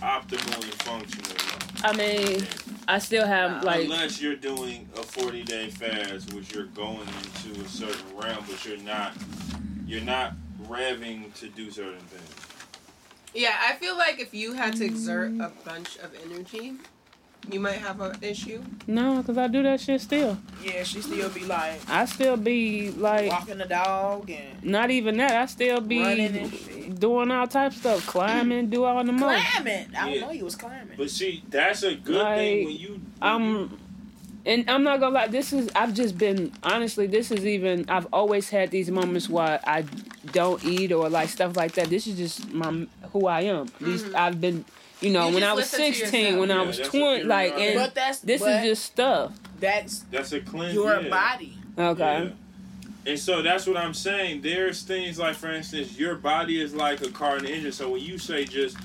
optimally functional. I mean, I still have like Unless you're doing a 40 day fast, which you're going into a certain realm, but you're not. You're not revving to do certain things. Yeah, I feel like if you had to exert a bunch of energy, you might have an issue. no, cause I do that shit still. Yeah, she still be like I still be like walking the dog and not even that. I still be running and doing all types of stuff, climbing, do all the most. Climbing. I Yeah. don't know you was climbing. But see, that's a good thing Like, when you. when you- I'm, and I'm not gonna lie. This is I've just been honestly. This is even I've always had these moments where I don't eat or like stuff like that. This is just my who I am. These Mhm. I've been, you know, You when I was 16, yourself. when I was 20, like, and but that's this but is just stuff. that's That's a cleanse. your yeah. body. Okay. Yeah. And so that's what I'm saying. There's things like, for instance, your body is like a car and engine. So when you say just,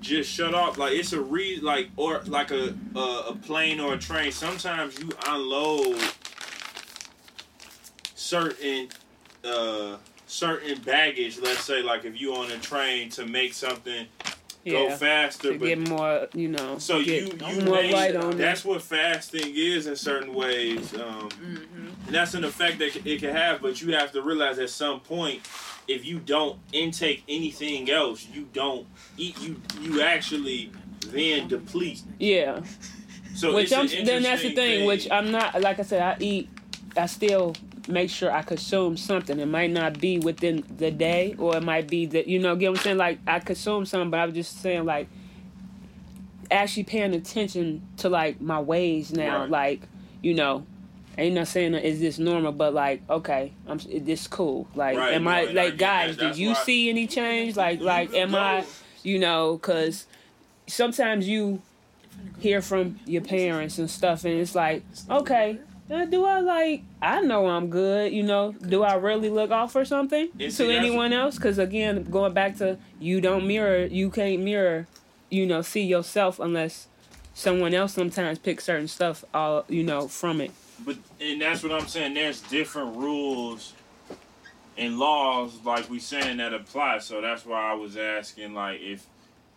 just shut off, like it's a re like or like a a, a plane or a train. Sometimes you unload certain uh certain baggage. Let's say like if you on a train to make something go Yeah. faster, To but get more, you know. so get you you more make- light on it. that's what fasting is in certain ways. Um, Mm-hmm. and that's an effect that it can have, but you have to realize at some point, if you don't intake anything else, you don't eat. You you actually then deplete. Yeah. So which it's I'm an then that's the interesting thing, Which I'm not like I said. I eat. I still make sure I consume something. It might not be within the day, or it might be that you know. Get what I'm saying? Like I consume something, but I'm just saying like actually paying attention to like my ways now. Right. Like you know. Ain't not saying is this normal, but like, okay, I'm this cool. Like, Right, am I I like guys? that. Did you see any change? Like, like, am. I? You know, because sometimes you hear from your parents and stuff, and it's like, okay, uh, do I like? I know I'm good. You know, do I really look off for something see, to anyone else? Because again, going back to you don't mirror, you can't mirror, you know, see yourself unless someone else sometimes picks certain stuff, all you know, from it. But and that's what I'm saying. There's different rules and laws, like we saying that apply. So that's why I was asking, like, if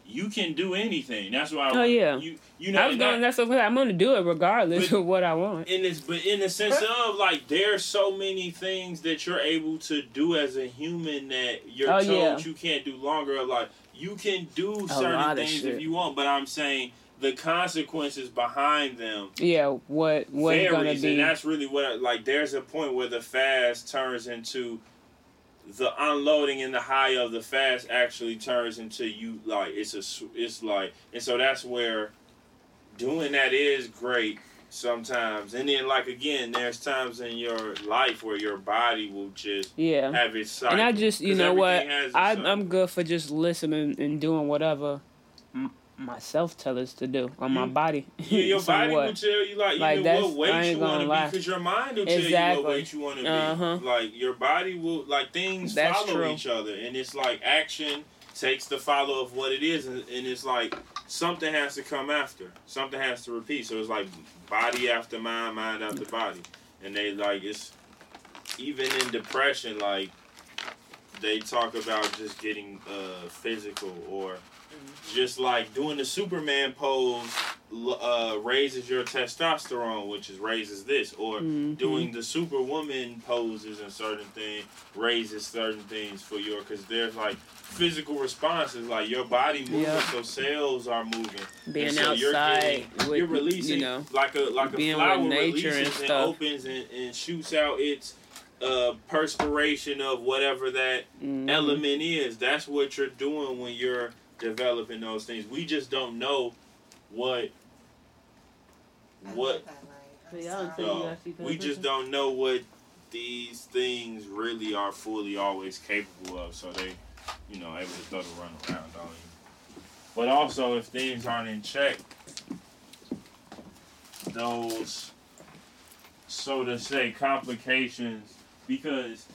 you can do anything. That's why. I, Oh, yeah. You you know I was going. That's okay. I'm going to do it regardless But- of what I want. in this but in the sense of like there's so many things that you're able to do as a human that you're Oh, told yeah. you can't do longer like you can do certain things if you want but i'm saying the consequences behind them Yeah, what what's varies gonna be? and that's really what I- like there's a point where the fast turns into the unloading and the high of the fast actually turns into you like it's a it's like and so that's where doing that is great sometimes and then like again there's times in your life where your body will just yeah. have its cycle. And I just, you know what, everything has its I. I'm good for just listening and doing whatever myself tell us to do on my You- body. Yeah, your body will Somewhat. tell you like, Like, even what weight you want gonna be because your mind will tell you what weight you want to be. Uh-huh. Like your body will like things That's follow true. each other, and it's like action takes the follow of what it is, and, and it's like something has to come after, something has to repeat. So it's like body after mind, mind after body, and they like it's even in depression like they talk about just getting uh, physical or Just like doing the Superman pose uh, raises your testosterone, which is raises this, or Mhm. doing the Superwoman poses and certain things raises certain things for your because there's like physical responses, like your body moving, Yeah. so cells are moving. being And so you're getting- with you're releasing you know like a like a being flower releases and and, opens and, and shoots out its uh, perspiration of whatever that mhm. element is. That's what you're doing when you're developing those things. We just don't know what what Yeah, I so actually we just don't know what these things really are fully always capable of. So they, you know, able to throw the run around on you. But also, if things aren't in check, those, so to say, complications, because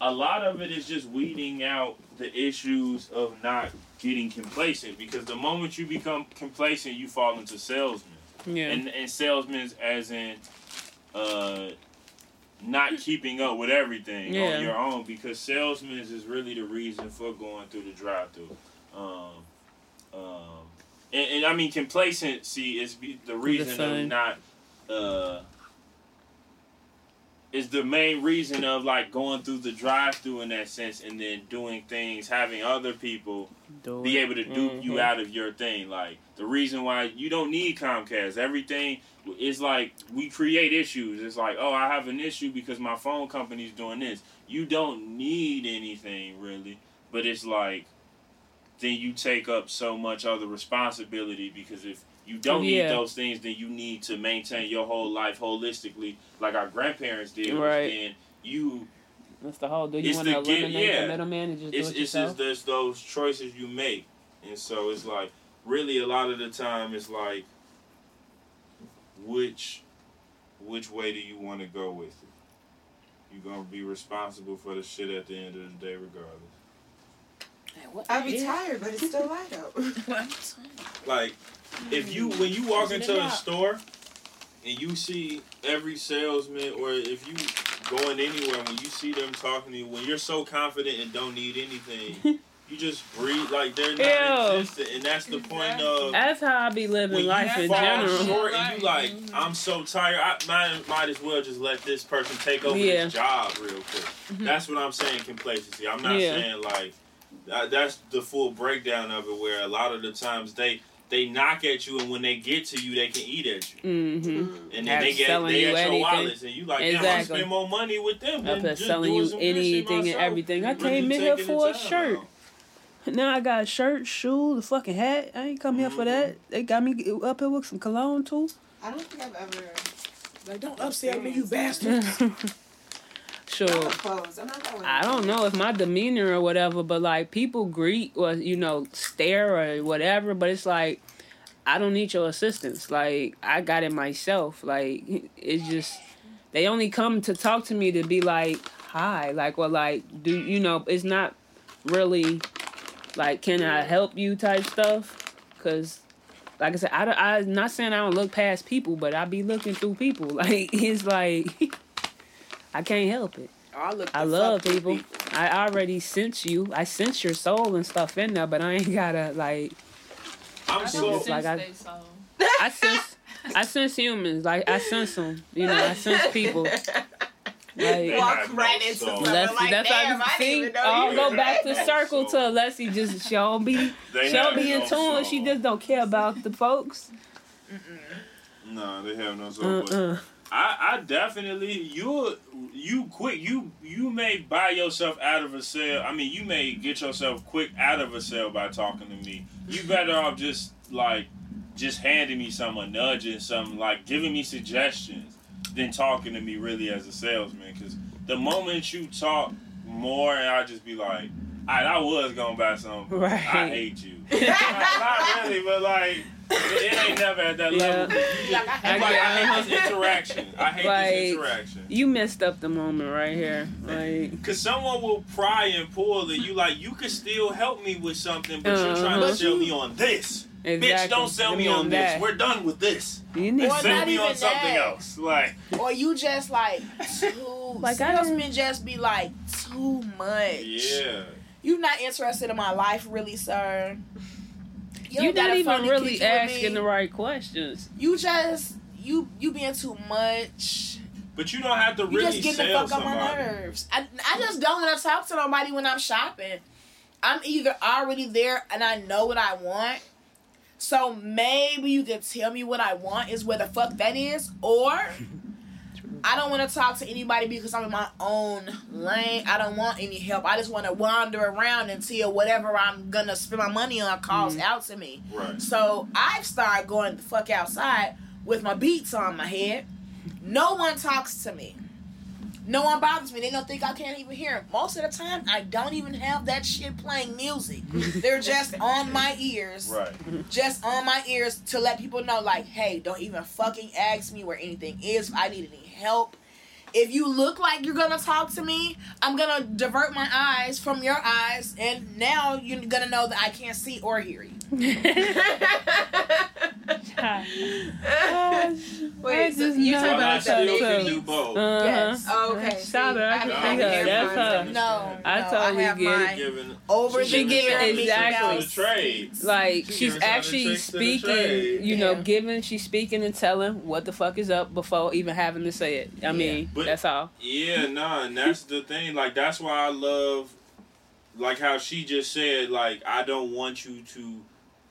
a lot of it is just weeding out the issues of not getting complacent. Because the moment you become complacent, you fall into salesman yeah. and and salesmen as in uh not keeping up with everything Yeah. on your own because salesmen is really the reason for going through the drive through um um and, and i mean complacency is the reason of not uh is the main reason of like going through the drive through in that sense and then doing things having other people Do be able to dupe you Mhm. out of your thing. Like the reason why you don't need Comcast, everything is like we create issues. It's like, oh, I have an issue because my phone company's doing this. You don't need anything really, but it's like then you take up so much other responsibility because if you don't need Yeah. those things, then you need to maintain your whole life holistically, like our grandparents did. Right. And you That's the whole. Do you want to the eliminate yeah. the middleman and just it's do it it's yourself? just those choices you make, and so it's like really a lot of the time it's like which which way do you want to go with it? You're gonna be responsible for the shit at the end of the day, regardless. I'll be tired, but it's still light out. Like if you when you walk into a store and you see every salesman, or if you going anywhere when you see them talking to you, when you're so confident and don't need anything. You just breathe like they're not Ew. existent, and that's the point of That's how I be living when life you in fall general. short and you like, Mhm. I'm so tired. I might, might as well just let this person take over Yeah. this job real quick. That's what I'm saying. Complacency. I'm not Yeah. saying like that's the full breakdown of it. Where a lot of the times they they knock at you, and when they get to you, they can eat at you. Mm-hmm. Mm. And then Have they get selling they you at your anything. wallets, and you like, damn, I Exactly. spend more money with them Up than there just selling you some good shit anything and everything. I came in here for a shirt. out. Now I got a shirt, shoe, the fucking hat. I ain't come here for that. They got me up here with some cologne too. I don't think I've ever. Like, don't upset me, you bastard. sure. I clothes. I'm not. I don't know if my demeanor or whatever, but like people greet or you know stare or whatever, but it's like I don't need your assistance. Like I got it myself. Like it's just they only come to talk to me to be like hi, like or like do you know? It's not really like can I help you type stuff because. Like I said, I, I'm not saying I don't look past people, but I be looking through people. Like it's like I can't help it. Oh, I, look I love fuck through people. I already sense you. I sense your soul and stuff in there, but I ain't gotta like. I'm I so don't Like sense I- soul. I sense. I sense humans. Like I sense them. You know, I sense people. Like Walk right into soul. something Leslie, like, that's damn, how I, see, I'll go were back to circle to Leslie. Just she don't be. they She don't be in no tune. She just don't care about the folks. No, they have no soul. but- Uh-uh. I, I definitely you you quick you you may buy yourself out of a sale. I mean, you may get yourself quick out of a sale by talking to me. You better off just like just handing me some or nudging something like giving me suggestions than talking to me really as a salesman. Because the moment you talk more, and I just be like, I I was gonna buy something. Right. I hate you. not really, but like. It it ain't never at that level. Yeah. You just- Like, I I'm like, I hate this interaction. I hate Like- this interaction. You messed up the moment right here. Like. Cause someone will pry and pull and you like you could still help me with something, but you're trying Uh-huh. to sell me on this. Exactly. Bitch, don't sell Give me on this. We're done with this. You need Or sell me on something that. else. Like Or you just like too Like, I salesmen just be like too much. yeah. You're not interested in my life, really, sir. You, You're don't even really kick it with asking the right questions. You just you you being too much. But you don't have to You really just getting the sell fuck on my nerves. I I just don't want to talk to nobody when I'm shopping. I'm either already there and I know what I want. So maybe you can tell me what I want is where the fuck that is, or I don't want to talk to anybody because I'm in my own lane. I don't want any help. I just want to wander around until whatever I'm gonna spend my money on calls mm-hmm. out to me. Right. So I've started going the fuck outside with my beats on my head. No one talks to me. No one bothers me. They don't think I can't even hear 'em. Most of the time, I don't even have that shit playing music. They're just on my ears. Right. Just on my ears to let people know, like, hey, don't even fucking ask me where anything is. If I need any help. If you look like you're gonna talk to me, I'm gonna divert my eyes from your eyes, and now you're gonna know that I can't see or hear you. Wait, so just you know talking about the still big can do both. Uh-huh. Yes. Oh, okay. Shout See, out. I I can have see my her. That's her. AirPods. No, I no, totally have get it. Giving, over she the giving year it Mickey exactly. the Mouse. trade. Like She she's giving her the actually tricks to the speaking, you know, Yeah. giving. She's speaking and telling what the fuck is up before even having to say it. I mean, But- that's all. Yeah, nah, and that's the thing. Like that's why I love, like how she just said, like I don't want you to.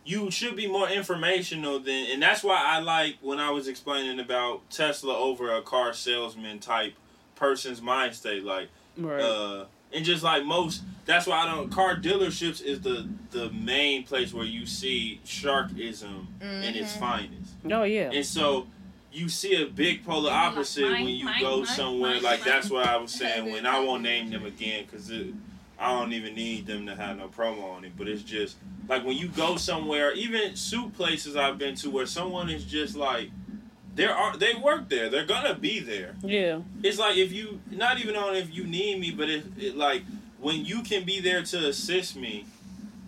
You should be more informational than, and that's why I like when I was explaining about Tesla over a car salesman type person's mind state. Like, Right. uh, and just like most, that's why I don't. Car dealerships is the the main place where you see sharkism in its Mhm. finest. oh yeah. And so you see a big polar Like, opposite mine, when you mine, go mine, somewhere. mine, like mine. that's what I was saying when I won't name them again because I don't even need them to have no promo on it. But it's just like when you go somewhere, even soup places I've been to where someone is just like. There are they work there. They're gonna be there. Yeah. It's like if you not even on if you need me, but if it, like when you can be there to assist me,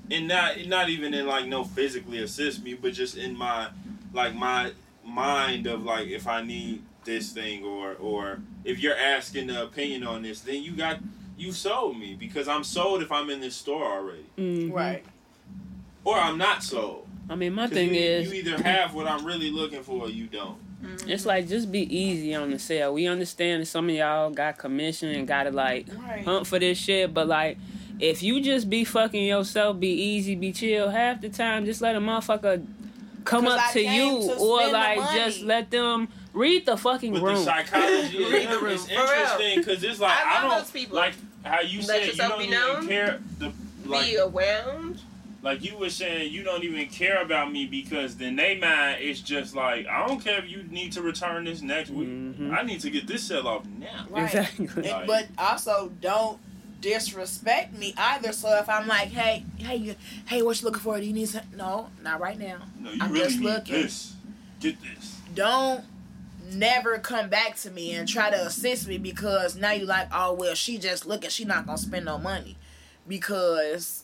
and not not even in like no physically assist me, but just in my like my mind of like if I need this thing or or if you're asking the opinion on this, then you got you sold me because I'm sold if I'm in this store already, Mhm. Right. or I'm not sold. I mean, my thing you, is, you either have what I'm really looking for, or you don't. it's like just be easy on the sale. We understand that some of y'all got commission and gotta like Right. hunt for this shit, but like. If you just be fucking yourself, be easy, be chill, half the time, just let a motherfucker come up I to you, to or like just let them read the fucking But room. the psychology is Read the room, it's interesting because it's like I I, don't those people. like how you Let said you yourself don't be even known. care. The like Be around. like you were saying you don't even care about me because then they mind it's just like I don't care if you need to return this next week. Mhm. I need to get this sell off now. Right. Exactly. And- but also don't disrespect me either. So if I'm like, hey, hey, you, hey, what you looking for? Do you need some? No, not right now. No, you I'm really just need looking. this. Get this. Don't never come back to me and try to assist me because now you like, oh well, she just looking. She not gonna spend no money because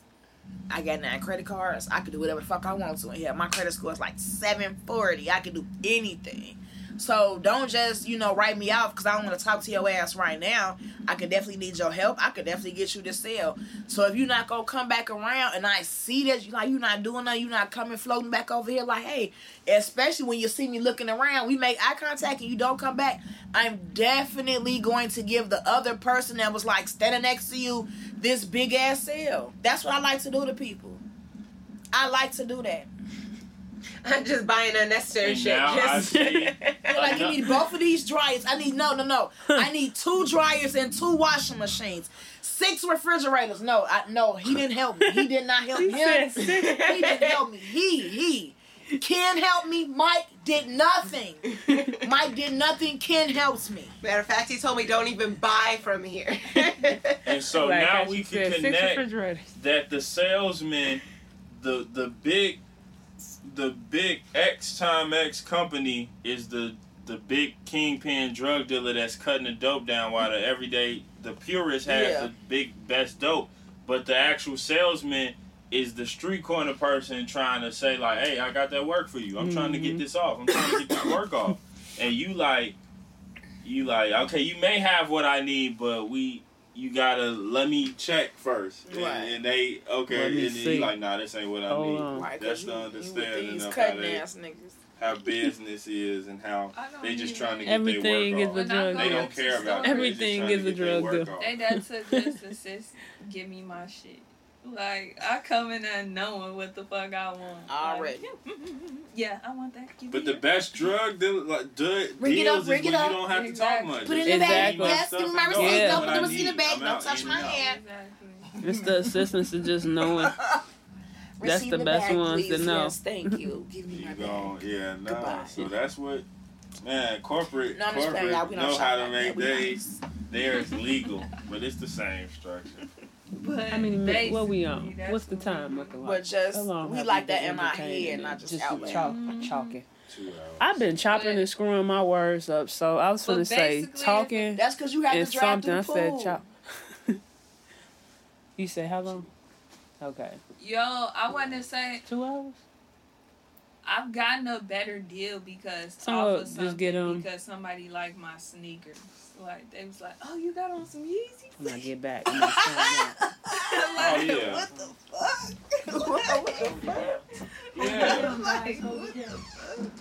I got nine credit cards. I can do whatever the fuck I want to. And yeah, my credit score is like seven forty. I can do anything. So don't just you know write me off because I don't want to talk to your ass right now. I could definitely need your help. I could definitely get you to sell. So if you're not gonna come back around and I see that you like you're not doing that, you're not coming floating back over here like, hey, especially when you see me looking around, we make eye contact and you don't come back. I'm definitely going to give the other person that was like standing next to you this big ass sale. That's what I like to do to people. I like to do that. I'm just buying unnecessary And shit. now I Just- see- like, you need uh, both of these dryers. I need no, no, no. I need two dryers and two washing machines. Six refrigerators. No, I no. He didn't help me. He did not help He me. He didn't help me. He he. Ken helped me. Mike did nothing. Mike did nothing. Ken helps me. Matter of fact, he told me don't even buy from here. And so Like now we can connect that the salesman, the the big, the big X time X company is the the big kingpin drug dealer that's cutting the dope down, while the everyday the purist has Yeah. the big best dope, but the actual salesman is the street corner person trying to say like, hey, I got that work for you. I'm trying to get Mhm. this off. I'm trying to get this work off, and you like, you like, okay, you may have what I need, but we you gotta let me check first, and, Right. and they okay, and then see. you like, nah, this ain't what I Hold need. on. Right, That's 'cause the you- you understanding of how they niggas. how business is and how they just trying to get Everything their is work a off. When drug. They don't care about stores, it. They just Everything is a drug work deal. off. They that took this to sis, give me my shit. Like I come in there knowing what the fuck I want. Already. Like, mm, mm, mm, yeah, I want that. Give But the that. best drug deal, like, du- Ring it deals up, is ring when it up. you don't have to talk Exactly. much. Put it Just in the bag. Yes, give me my receipt. Yeah. Don't put the receipt in the bag. I'm Don't touch my hand. Exactly. It's the assistance of just knowing. That's Receipt the in the best bag, ones to please. know. Yes, thank you. Give me You my go, bag. yeah, nah. Goodbye. So that's what, man, corporate, No, I'm corporate. We don't know how to make that. We theirs. nice. Theirs legal, but it's the same structure. But How many minutes? What we on? What's the time we- looking like? But just How long we like that in our entertaining head, and not just just out chalk. Mhm. chalking. I've been chopping But- and screwing my words up, so I was But gonna say talking That's because you have and to drive something. through I said pool. chop. you say how long? Okay, Yo, I want to say two hours. I've gotten a better deal because So, off of just something get 'em- because somebody liked my sneakers. Like they was like, "Oh, you got on some Yeezys?" When I get back, I'm gonna find out. Oh, yeah. What the fuck? what the fuck? Yeah. Like, what the fuck?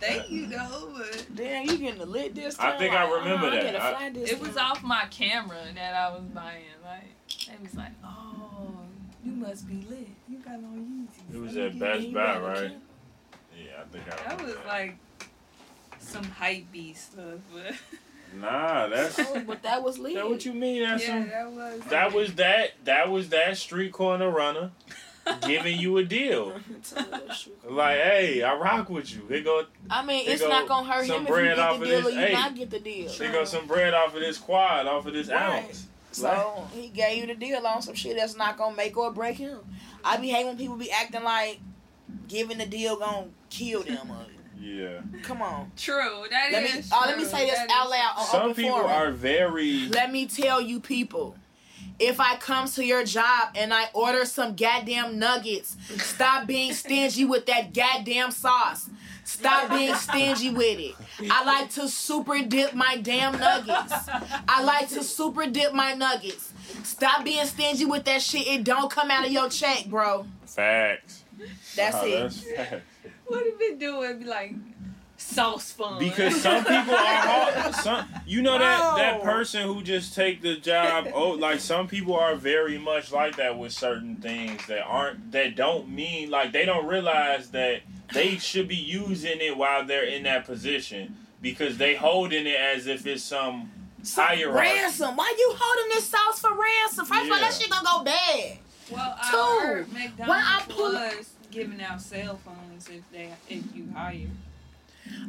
Thank you though, but Damn, you getting the lit discount? I think I Like, remember uh, that. get a I- fly it discount. was off my camera that I was buying. Like they was like, "Oh, you must be lit. You got on Yeezys." It was at me Best Buy, right? Yeah, I think I That was that. like some hype beast stuff, but Nah, that's Oh, but that was lit. that what you mean? That's yeah, some, that was. that was that that was that street corner runner giving you a deal. Like, hey, I rock with you. Here go I mean, it's go not gonna hurt some him if you bread get off the deal this or you eight. not get the deal. here go some bread off of this quad, off of this Right. ounce. So he gave you the deal on some shit that's not gonna make or break him. I be hating when people be acting like giving the deal gonna kill them. Or, Yeah. come on. True. That Let me is oh, let me say this That out loud on uh, uh, Some open people forum. are very Let me tell you, people. If I come to your job and I order some goddamn nuggets, stop being stingy with that goddamn sauce. Stop being stingy with it. I like to super dip my damn nuggets. I like to super dip my nuggets. Stop being stingy with that shit. It don't come out of your check, bro. facts. That's Nah, it. That's facts. What have it do it be like sauce fun? Because some people are hard. Some, you know that that person who just take the job. Oh, like some people are very much like that with certain things that aren't that don't mean like they don't realize that they should be using it while they're in that position because they holding it as if it's some Some higher ransom. Why you holding this sauce for ransom? First of all, Yeah. that shit gonna go bad. well, I Two. heard When I pull- was giving out cell phones if they if you hire.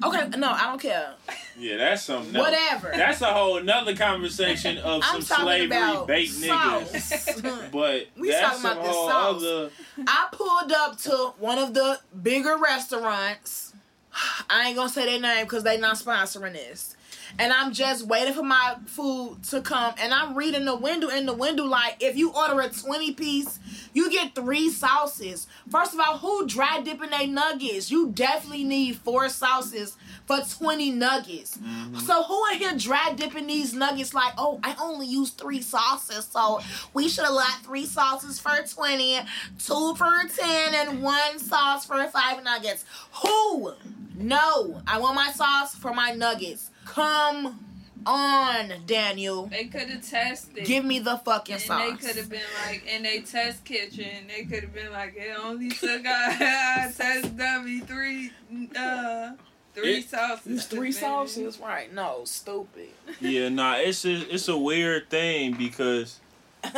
Okay, no, I don't care. Yeah, that's something. else. Whatever. That's a whole nother conversation of I'm some slavery bait niggas. But We that's talking about some the whole sauce. other. I pulled up to one of the bigger restaurants. I ain't gonna say their name because they not sponsoring this. And I'm just waiting for my food to come. And I'm reading the window in the window like if you order a 20 piece, you get three sauces. First of all, who dry dipping they nuggets? You definitely need four sauces for 20 nuggets. Mm-hmm. So who in here dry dipping these nuggets like, oh, I only use three sauces, so we should have got three sauces for 20, two for 10, and one sauce for five nuggets. Who? No, I want my sauce for my nuggets. Come on, Daniel. They could have tested. Give me the fucking sauce. and sauce. they could have been like in a test kitchen. They could have been like, it only took a test dummy three, uh, three It- sauces. Use to three finish. sauces, right? No, stupid. Yeah, nah, it's a it's a weird thing because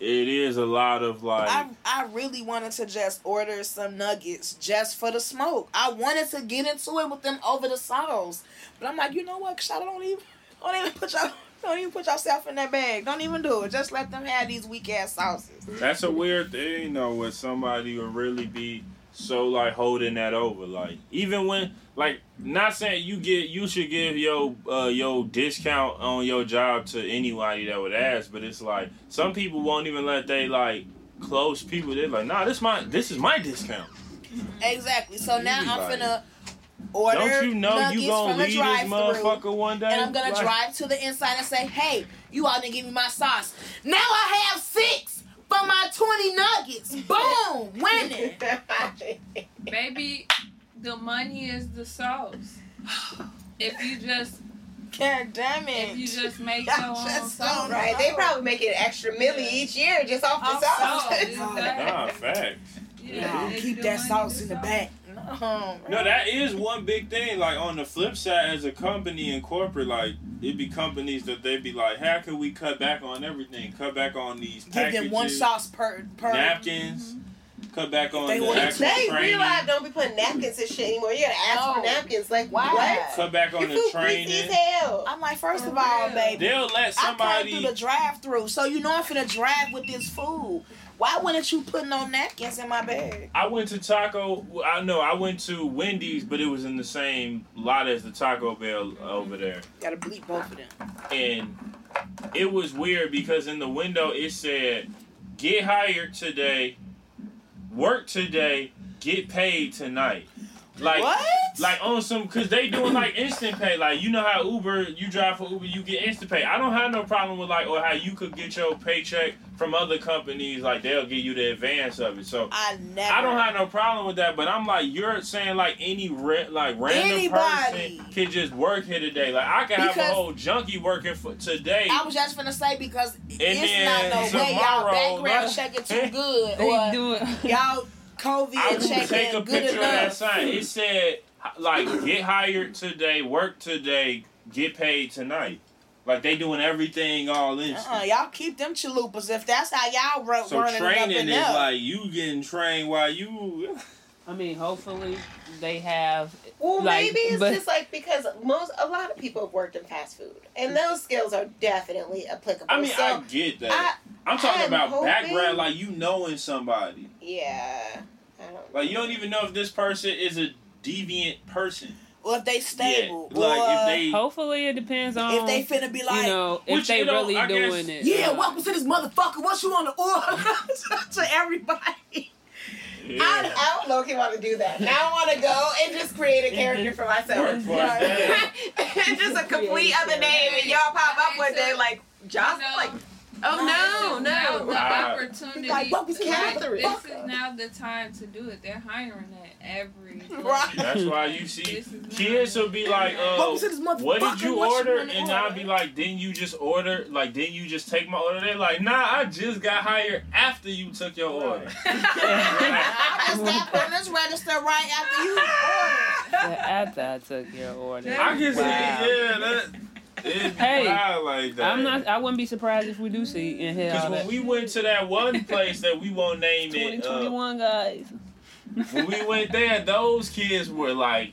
it is a lot of like. I I really wanted to just order some nuggets just for the smoke. I wanted to get into it with them over the sauce, but I'm like, you know what? Shut don't even don't even put your don't even put yourself in that bag. Don't even do it. Just let them have these weak ass sauces. That's a weird thing, you know, where somebody will really be so like holding that over. Like even when like not saying you get you should give your uh your discount on your job to anybody that would ask, but it's like some people won't even let they like close people. They're like, nah, this my this is my discount. Exactly. So now I'm Everybody. finna order Don't you know you gonna from the leave this drive-through, motherfucker one day? and I'm gonna Like, drive to the inside and say, "Hey, you all didn't give me my sauce. Now I have six for my twenty nuggets. Boom, winning." Baby, the money is the sauce. If you just God damn it! if you just make Y'all your own just don't sauce. right, they probably make an extra milli each year just off the Off sauce. sauce. Nah, facts. Nah, it's keep that sauce in the sauce. back. Oh, no, No, that is one big thing. Like on the flip side, as a company and corporate, like it be companies that they be like, how can we cut back on everything? Cut back on these give packages, them one sauce per per. napkins. Mm-hmm. Cut back on They the want- actual They training. realize don't be putting napkins and shit anymore. You gotta ask for napkins. Like Why? what? Cut back on Your the food training. hell. I'm like, first For of all, real. baby, They'll let I came somebody. through the drive-through, so you know I'm finna drive with this food. Why wouldn't you put no napkins in my bag? I went to Taco. I know I went to Wendy's, but it was in the same lot as the Taco Bell over there, Gotta bleep both of them. and it was weird because in the window it said, "Get hired today, work today, get paid tonight." Like, what? like on some, cause they doing like instant pay. Like you know how Uber, you drive for Uber, you get instant pay. I don't have no problem with like, or how you could get your paycheck from other companies. Like they'll give you the advance of it. So I never. I don't have no problem with that, but I'm like, you're saying like any ra- like random Anybody. person can just work here today. Like I can have Because- a whole junkie working for today. I was just gonna say because it's then not no way y'all tomorrow, background no. checking too good They or doing. Y'all I COVID will take a good picture of that sign. It said like get hired today, work today, get paid tonight. Like they doing everything all in. Uh-uh, y'all keep them chalupas if that's how y'all run, So running it up training is up. like you getting trained while you. I mean, hopefully they have. Well, Like, maybe it's but- just like because most a lot of people have worked in fast food, and those skills are definitely applicable. I mean, so, I get that. I, am talking I'm about hoping- background, like you knowing somebody. yeah, I don't. Like you don't even know if this person is a deviant person. or if they stable, Yeah. Like or if they. Hopefully, it depends on. if they finna be like, you know, if they you know, really I guess- doing it. yeah, Uh, welcome to this motherfucker. What you want to order to everybody? Yeah. I, I don't know if you want to do that. Now I want to go and just create a character for myself. Workforce just a complete other name, and y'all pop up one day like Jocelyn. Like, oh no, no! the no. Ah. opportunity. Like, welcome to Right, Catherine. This is now the time to do it. They're hiring at every. place. Right. That's why you see This is not- kids will be like, uh, Welcome to this motherfucker. "What did you order?" wanna and I'll be like, "Didn't you just order? Like, didn't you just take my order?" They're like, "Nah, I just got hired after you took your order." I just got put this register right after you ordered. After I took your order. I can see, yeah, that. It Hey, wild like that. I'm not. I wouldn't be surprised if we do see and hear Because when that. we went to that one place that we won't name it, uh, 2021 guys. when we went there, those kids were like,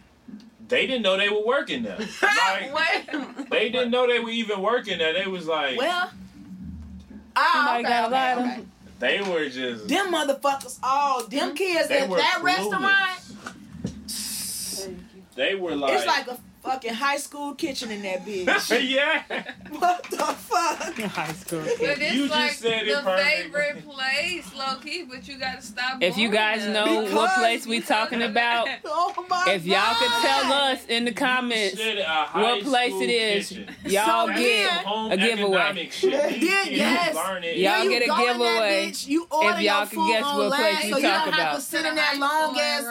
they didn't know they were working there. Like, what? they didn't know they were even working there. They was like, Well, ah, Somebody okay, got a okay, okay. they were just. Them motherfuckers, oh, them kids at that clueless. restaurant, They were like, it's like a fucking high school kitchen in that bitch. yeah. what the fuck? High school. But kid. it's You just like said it the perfect. favorite place, low key. But you gotta stop. If you guys there. know what Because- place we talking about, Oh my if y'all could tell us in the comments said a high what place school it is, kitchen. y'all So get Home a giveaway. economic Shit. These Yeah, kids yes. learn it. Y'all Then you get a go in that giveaway bitch, you order if y'all your can food guess what online, place we so you talk don't have about. to sit in that long ass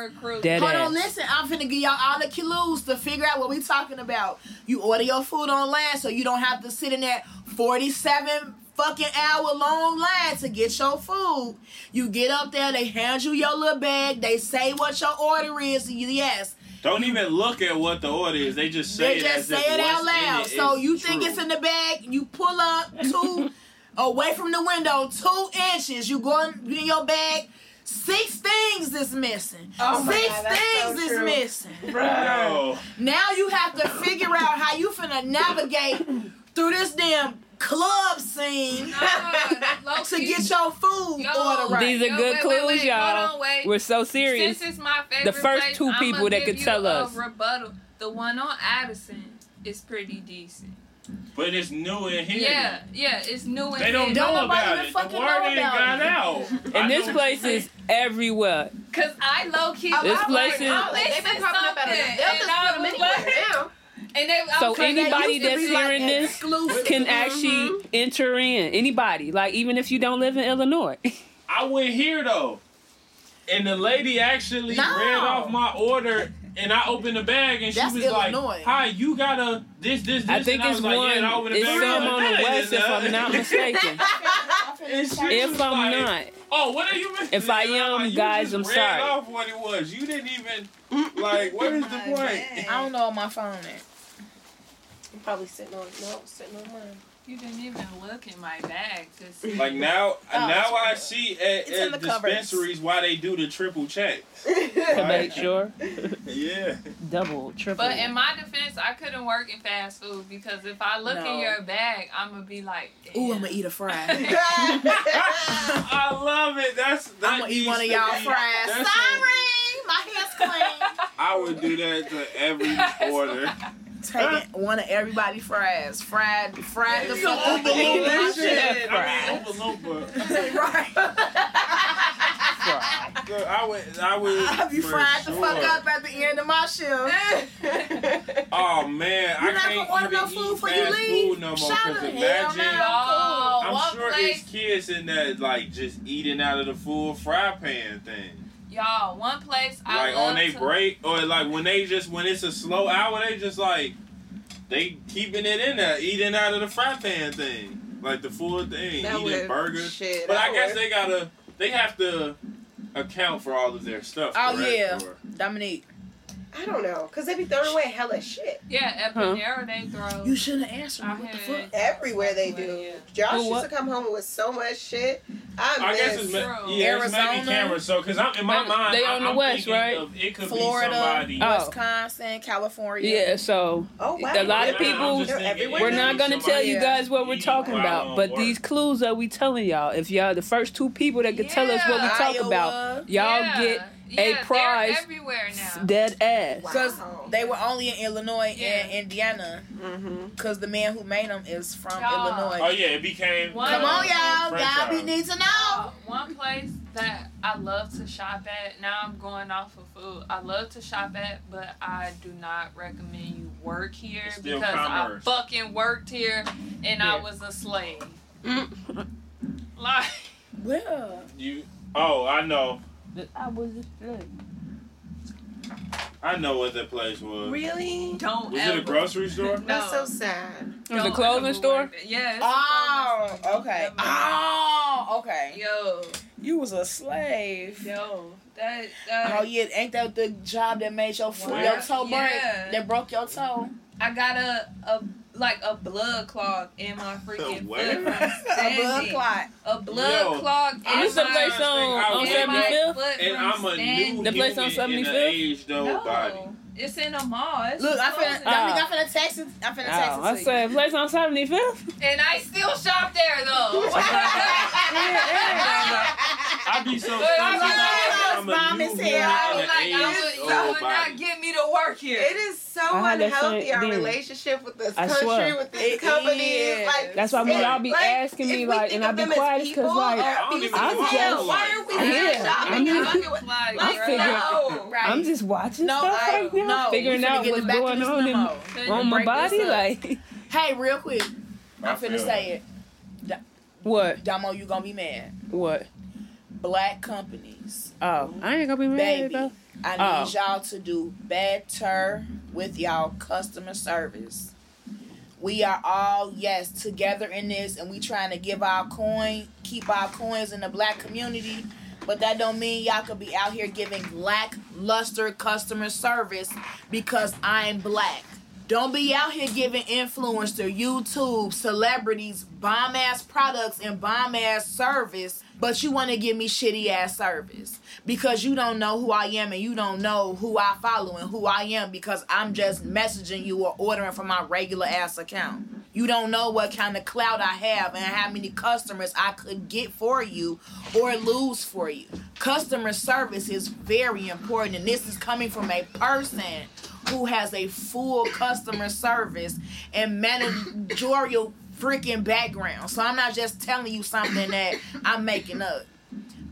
Dead Hold ass. on, listen. I'm finna give y'all all the clues to figure out what we talking about. You order your food online, so you don't have to sit in that 47 fucking hour long line to get your food. You get up there, they hand you your little bag, they say what your order is. you- Yes, Don't even look at what the order is. They just say they it just as say if it out loud. it So is you think it's in the bag, you pull up two away from the window, two inches. You go in in your bag. Six things is missing. Oh my Six God, that's things so is true. missing. Yo, Now you have to figure out how you finna navigate through this damn club scene to get your food Yo, order right. These are Yo, good wait, clues, wait, wait, y'all. hold on, wait. We're so serious. Since it's my favorite The first place, two I'ma people that give could you tell a us. rebuttal. The one on Addison is pretty decent. But it's new in here. Yeah, yeah, it's new and here. They don't hip. Don't know about it. The fucking word know ain't got it. out. And this place is everywhere. Cause I low key A This lot place more is- now. They've been popping up at something, a, they'll and just I put them was anywhere now. and they So was like, they anybody used that's be like hearing this exclusive. can actually mm-hmm. enter in. Anybody, like even if you don't live in Illinois. I went here though, and the lady actually No. read off my order, and I opened the bag, and she That's was Illinois. like, "Hi, you got a this, this, this." I think and I it's was like, one. Yeah, and I opened the it's bag, some I on the west, if I'm not mistaken. If I'm like, not, Oh, what are you? Missing? If I I'm am, like, you guys, just I'm read sorry. Off what it was. You didn't even like. What is the point? bad. I don't know on my phone at. I'm probably sitting on no, sitting on mine. You didn't even look in my bag to see. Like now, Oh, now I right see at, It's in at the dispensaries why they do the triple checks. to make sure, Yeah. double, triple. But in my defense, I couldn't work in fast food because if I look No. in your bag, I'm gonna be like, Ooh, I'm gonna eat a fry. I love it. That's that I'm gonna eat one of y'all be- fries. that's Sorry, my hands clean. I would do that to every order. Taking one of everybody fries, fried, fried the fuck up. Oompa shit. I mean, Oompa right. So I would, I would. Be for fried the fuck up at the end of my shift. Oh man, I You're not can't order even no food eat you fast leave? food no more. Shout Cause imagine, no. I'm sure place, it's kids in that like just eating out of the full fry pan thing. Y'all, one place I like love on they to, break or like when they just when it's a slow hour they just like they keeping it in there eating out of the fry pan thing like the full thing That eating would- burgers shit, but that I guess would- they gotta they have to account for all of their stuff Oh, correct? yeah. Or- Dominique, I don't know, cause they be throwing away hella shit Yeah, at Huh? Panera they throw. you shouldn't answer me. What the fuck? everywhere. They do. Yeah. Josh Well, used to come home with so much shit. I, I guess it's ma- True. yeah, it's maybe Arizona. cameras. So, because I'm in my But mind, they I, on the I'm west, thinking right? Of, it could Florida, be somebody. Oh. Wisconsin, California. yeah, so Oh wow. a lot of Yeah, I'm people. thinking We're not gonna tell you guys what we're talking about, but work. these clues that we telling y'all, if y'all the first two people that can tell us what we talk Iowa. about, y'all yeah. get yeah, a they're prize everywhere now. dead ass. Because Wow. they were only in Illinois Yeah. and Indiana. Mm-hmm. Because the man who made them is from Y'all. Illinois. Oh yeah, it became. One- Come on, y'all. franchise. Y'all be need to know. One place that I love to shop at. Now I'm going off of food. I love to shop at, but I do not recommend you work here It's because commerce. I fucking worked here and I was a slave. Mm. Like Well, You. Oh, I know. I was just I know what that place was. Really? don't Was ever. it a grocery store? No. That's so sad. It was a clothing store? work there. Yeah. oh, clothing okay. Never. Oh, okay. Yo, You was a slave. yo, that. that Oh yeah, ain't that the job that made your foot, What? your toe break? That broke your toe. I got a a like a blood clog in my freaking foot from a blood standing. clot. A blood Yo, clog in I This the my place on, I on was in my 75th? foot And from I'm a standing. new The place on human in an 75th? aged old no, body. It's in a mall. It's Look, I'm supposed finna, to- Dominique, Ah. I'm finna text it. I'm finna text Oh, it I to you. said place on 75th? and I still shop there though. I be so But stupid. I'm about like, I'm mom a is here. I in was like, I aged would, you would not get me to work here. It is so I had that unhealthy our thing. relationship with this I country, swear. with these It companies. is. Like That's why when it- y'all be like, asking me, like, think and I of be them as quiet, 'cause, people like, I don't these even I'm just- why are we Yeah, not shopping I'm- and fucking with- like, Like, figuring- no. Right. I'm just watching stuff right now, no. figuring out what's back going on in, on my body. Like, Hey, real quick. I I'm finna feel say it. what? Damo, you gonna be mad. What? Black companies. Oh, I ain't gonna be mad Baby. though. I Oh. need y'all to do better with y'all customer service. We are all yes together in this, and we trying to give our coin, keep our coins in the black community. But that don't mean y'all could be out here giving lackluster customer service because I'm black. Don't be out here giving influencer, YouTube, celebrities, bomb ass products and bomb ass service, but you want to give me shitty ass service because you don't know who I am and you don't know who I follow and who I am because I'm just messaging you or ordering from my regular ass account. You don't know what kind of clout I have and how many customers I could get for you or lose for you. Customer service is very important, and this is coming from a person who has a full customer service and managerial freaking background. So I'm not just telling you something that I'm making up.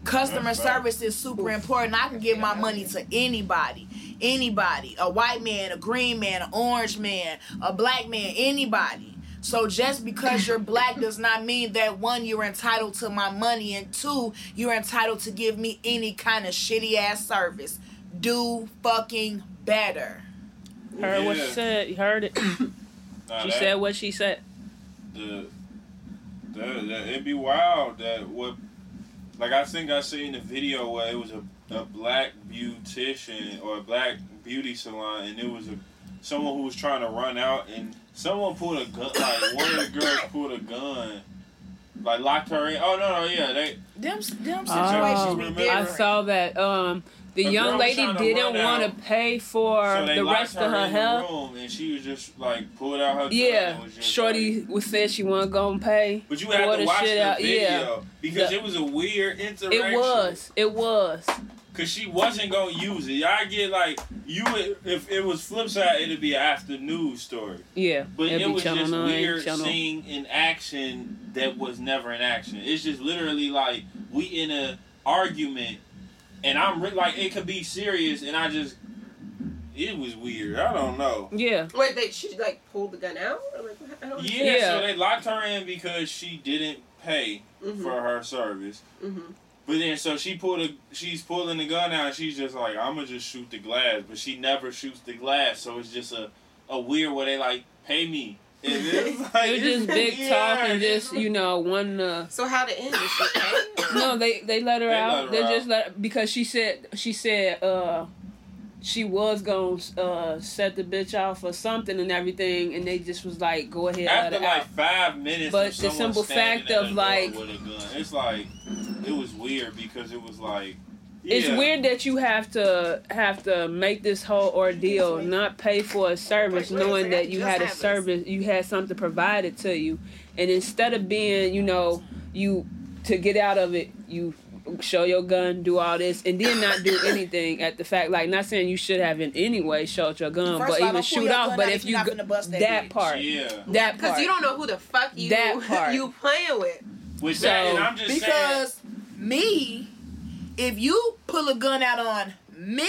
Customer service is super important. I can give my money to anybody. Anybody. A white man, a green man, an orange man, a black man, anybody. So just because you're black does not mean that one, you're entitled to my money, and two, you're entitled to give me any kind of shitty ass service. Do fucking better. Heard what she said. You heard it. Nah, She that- said what she said. the, the, the it'd be wild that what like I think I seen the video where it was a, a black beautician or a black beauty salon and it was a someone who was trying to run out and someone pulled a gun like one of the girls pulled a gun like locked her in oh no no yeah they Them them situations be remember- I saw that. Um, the young lady didn't want to pay for so the rest of her in health. the room and she was just like pulled out her Yeah, and was just, Shorty was said she wasn't gonna pay. but you had to the watch shit the out. video Yeah, because The- it was a weird interaction. it was. It was. Cause she wasn't gonna use it. I get like you would if it was flip side, it'd be an after news story. Yeah, But it was just 9, weird Channel- seeing in action that was never in action. It's just literally like we in a argument, and I'm re- like it could be serious, and I just it was weird. I don't know. Yeah, Wait, they she like pulled the gun out? Like, I don't Yeah, Yeah. so they locked her in because she didn't pay Mm-hmm, for her service. mm-hmm. But then, so she pulled a, she's pulling the gun out. And she's just like, I'm gonna just shoot the glass, but she never shoots the glass. So it's just a, a weird where they like pay me. And it's like, it was just big yeah, talk and just you know one. Uh, So how to end? Did she pay? No, they they let her They out. let her they out. just let because she said she said uh she was gonna uh set the bitch off for something and everything, and they just was like, go ahead, let After her like out. five minutes, But the simple fact of, like- with a gun, it's like it was weird because it was like It's weird that you have to have to make this whole ordeal, not pay for a service, Wait, wait knowing that you had a have this. service, you had something provided to you, and instead of being, you know, you to get out of it, you show your gun, do all this, and then not do anything at the fact. Like, not saying you should have in any way showed your gun, First but of all, even shoot off. But if if you you're not go- bust that that part, Yeah, that part, Because you don't know who the fuck you That part. you playing with. with that, and So- I'm just saying. Because me, if you pull a gun out on me,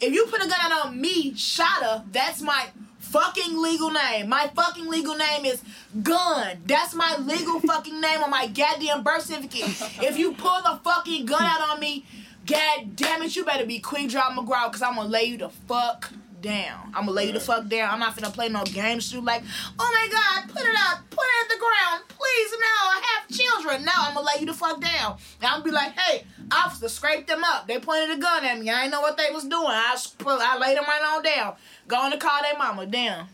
if you put a gun out on me, Shada, that's my fucking legal name. My fucking legal name is Gun. That's my legal fucking name on my goddamn birth certificate. If you pull the fucking gun out on me, god damn it, you better be Quick Draw McGraw because I'm gonna lay you the fuck down. I'm gonna lay you the fuck down. I'm not finna play no games with you like, oh my god, put it out, put it at the ground, please no, I have children. No, I'm gonna lay you the fuck down. And I'm gonna be like, hey, officer, scrape them up. They pointed a gun at me. I didn't know what they was doing. I s- put, I laid them right on down. Going to call their mama. Damn.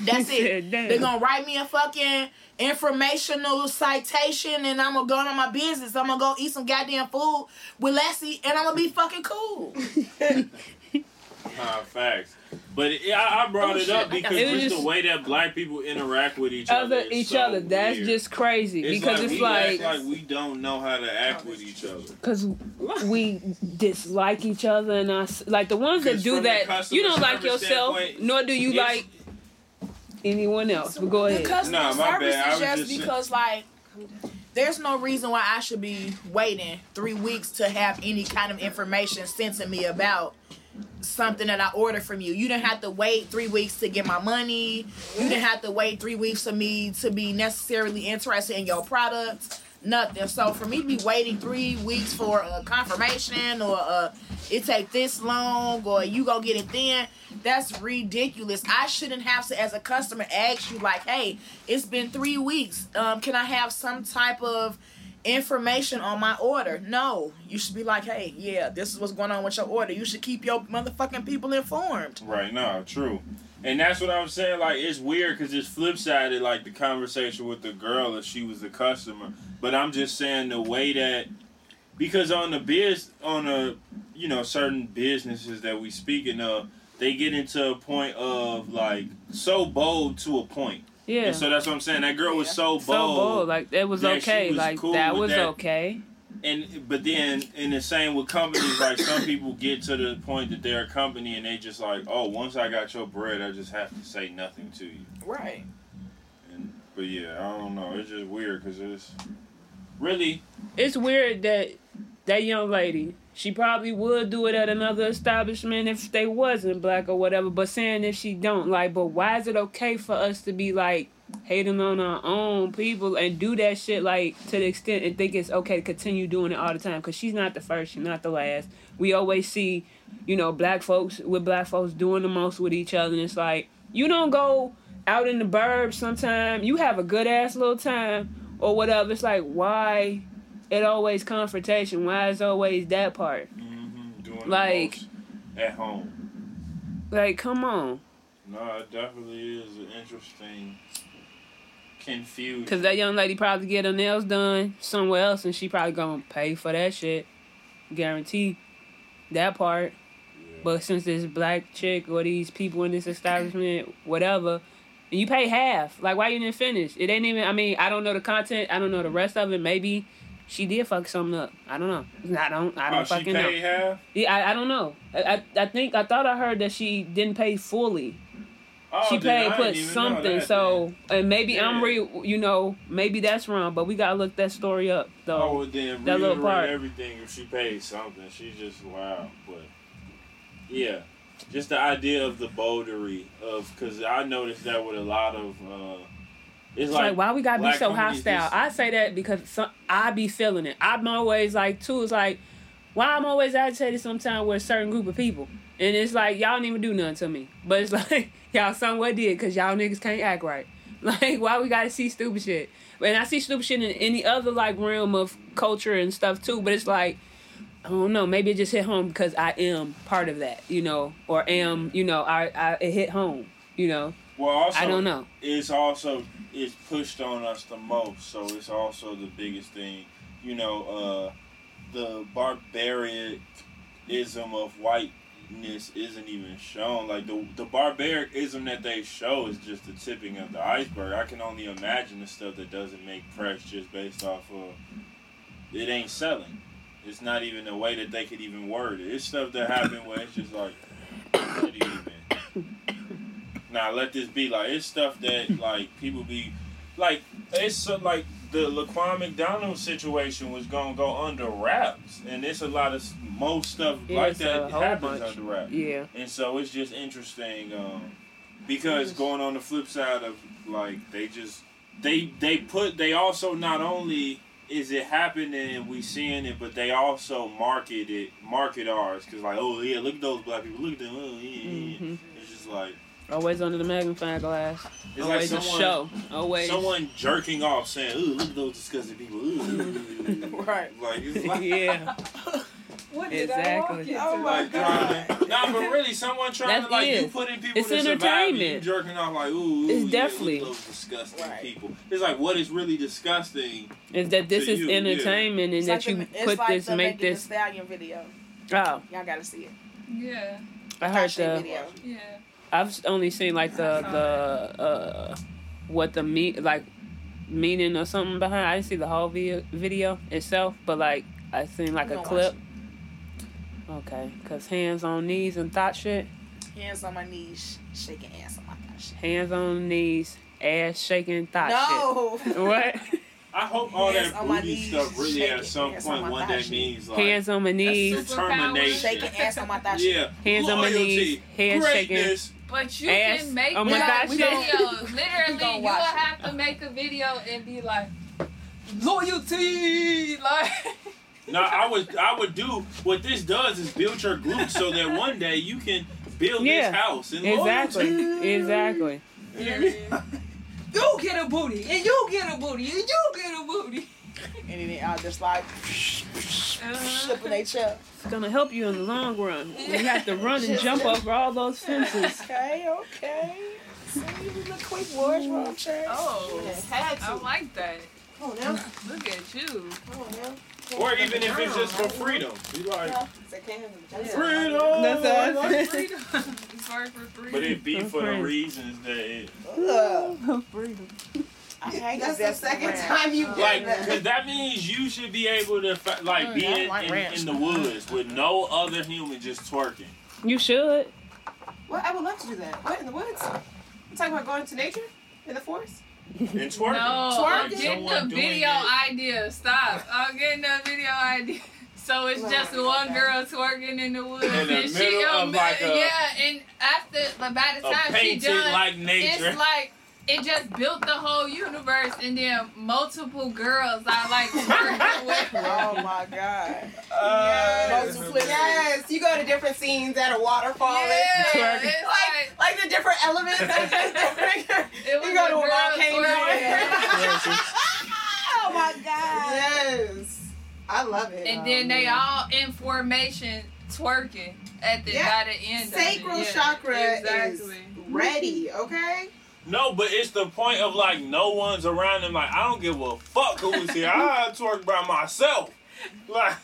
That's it. They're gonna write me a fucking informational citation and I'm gonna go on my business. I'm gonna go eat some goddamn food with Leslie and I'm gonna be fucking cool. Nah, facts. But it, I, I brought Oh, it shit, up because It just, just- the way that black people interact with each other, other each so other. That's weird. just crazy It's because like it's we like act like we don't know how to act with each other. because we dislike each other and us like the ones that do that you don't like yourself nor do you like anyone else but go The ahead customer Nah, my service bad. I is was just just saying- because like there's no reason why I should be waiting three weeks to have any kind of information sent to me about something that I ordered from you. You didn't have to wait three weeks to get my money. You didn't have to wait three weeks for me to be necessarily interested in your product. Nothing. So for me to be waiting three weeks for a confirmation or uh it take this long or you gonna get it then, that's ridiculous. I shouldn't have to as a customer ask you like, hey, it's been three weeks. Um, can I have some type of information on my order. No, you should be like, hey, yeah, this is what's going on with your order. You should keep your motherfucking people informed. Right now, true. And that's what I'm saying. Like, it's weird because it's flip sided, like the conversation with the girl if she was the customer. But I'm just saying the way that, because on the biz, on the, you know, certain businesses that we speaking of, they get into a point of like so bold to a point. Yeah And so that's what I'm saying. That girl was so bold. so bold like it was okay was like cool that was that. okay and but then in the same with companies, like some people get to the point that they're a company and they just like, oh, once I got your bread, I just have to say nothing to you. Right. And but yeah, I don't know. It's just weird because it's really It's weird that that young lady, she probably would do it at another establishment if they wasn't black or whatever. But saying if she don't, like, but why is it okay for us to be like hating on our own people and do that shit like to the extent and think it's okay to continue doing it all the time? Because she's not the first, she's not the last. We always see, you know, black folks with black folks doing the most with each other, and it's like you don't go out in the burbs sometime. You have a good ass little time or whatever. It's like why it always confrontation? Why is always that part? hmm doing Like- at home. Like, come on, No, it definitely is an interesting confusion. because that young lady probably get her nails done somewhere else, and she probably gonna pay for that shit. Guarantee that part. Yeah. But since this black chick or these people in this establishment, whatever, and you pay half, like why you didn't finish? It ain't even. I mean, I don't know the content. I don't know the rest of it. Maybe she did fuck something up. I don't know. I don't. I don't oh, she fucking know. half. Yeah, I, I don't know. I, I I think I thought I heard that she didn't pay fully. Oh, she paid put didn't even know something. So and maybe I'm Yeah. re you know maybe that's wrong, but we gotta look that story up though. Oh, well, then that little part. everything if she paid something. She's just wow, but yeah, just the idea of the boldery of because I noticed that with a lot of. uh it's It's like, why we gotta be so hostile? just- I say that because some, I be feeling it. I'm always like too. It's like why I'm always agitated sometimes with a certain group of people, and it's like y'all don't even do nothing to me, but it's like y'all somewhat did because y'all niggas can't act right. Like why we gotta see stupid shit? And I see stupid shit in any other like realm of culture and stuff too. But it's like I don't know. Maybe it just hit home because I am part of that, you know, or am you know I, I it hit home, you know. Well, also, I don't know. It's also it's pushed on us the most, so it's also the biggest thing. You know, uh, the barbarianism of whiteness isn't even shown. Like the the barbaricism that they show is just the tipping of the iceberg. I can only imagine the stuff that doesn't make press just based off of it ain't selling. It's not even a way that they could even word it. It's stuff that happened where it's just like, Now let this be like it's stuff that like people be like it's so, like the Laquan McDonald situation was gonna go under wraps, and it's a lot of most stuff like that happens bunch. under wraps, Yeah. and so it's just interesting um, because going on the flip side of like they just they they put they also not only is it happening and we seeing it, but they also market it market ours because like oh yeah look at those black people look at them oh yeah, yeah, yeah. hmm it's just like. Always under the magnifying glass. It's Always like a show. Always. someone jerking off saying, "Ooh, look at those disgusting people." Ooh. Right. Like it's like, yeah. What did I walk Exactly. Oh my like trying nah, but really, someone trying That's to like it. you putting people It's to survive, and you entertainment. jerking off like, "Ooh, ooh It's yeah, definitely- look at those disgusting Right. people." It's like what is really disgusting. Is that this is you, yeah. entertainment and It's that like you the, put like this, the make Megan Thee this. Stallion video. Oh, Y'all gotta see it. Yeah, I heard Tasha the. video. yeah. I've only seen like the the uh what the me like meaning or something behind. I didn't see the whole video video itself, but like I seen like We a clip. Okay, cause hands on knees and thought shit. Hands on my knees, shaking ass on my gosh. Hands on knees, ass shaking thought No. shit. No. what? I hope all Hands that on my booty knees, stuff really shake at some hands on my one thigh day shit. means like Hands on my knees. Determination. shaking ass on my thigh. Yeah, Hands on my loyalty, knees, hands shaking. Greatness. But you Ass can make on my that thigh video. Literally, you'll watch it. have to make a video and be like, loyalty, like. No, I would I would do what this does is build your glutes so that one day you can build Yeah, this house and Exactly. loyalty. Exactly. You get a booty, and you get a booty, and you get a booty. And then they out just like Uh-huh. flipping their chair. It's gonna help you in the long run. You have to run and jump over all those fences. Okay, okay. See, you look quick, boys. Wrong chair. Oh, Yeah, I like that. Come on now. Look at you. Come on now. Or even if it's just for freedom. You like Yeah. freedom. That's us. Freedom. Sorry for freedom. But it be For for the reasons that it Ugh. Freedom. I hate That's the second ranch. time you did Like, that. cause that means you should be able to like Mm, be in, like in, in the woods with no other human just twerking. You should. Well, I would love to do that. What in the woods? You talking about going to nature in the forest? And twerking. No, Like I'm getting someone the video it. idea. Stop. I'm getting the video idea. So it's just one girl twerking in the woods, In the and she middle of um, like a- yeah, and after, but by the A time she painted done, like nature. it's like it just built the whole universe, and then multiple girls are like twerking with. Oh my god. Uh, Multiplicity. Yes, you go to different scenes at a waterfall. Yeah, It's it's like, like the different elements. are just different. It was You go to a girl volcano. Oh my god. yes, I love it. And then they all in formation twerking at the Yeah. by the end. Sacral of it. Yeah, chakra exactly. is ready. Okay. No, but it's the point of like no one's around them. Like I don't give a fuck who's here. I twerk by myself. Like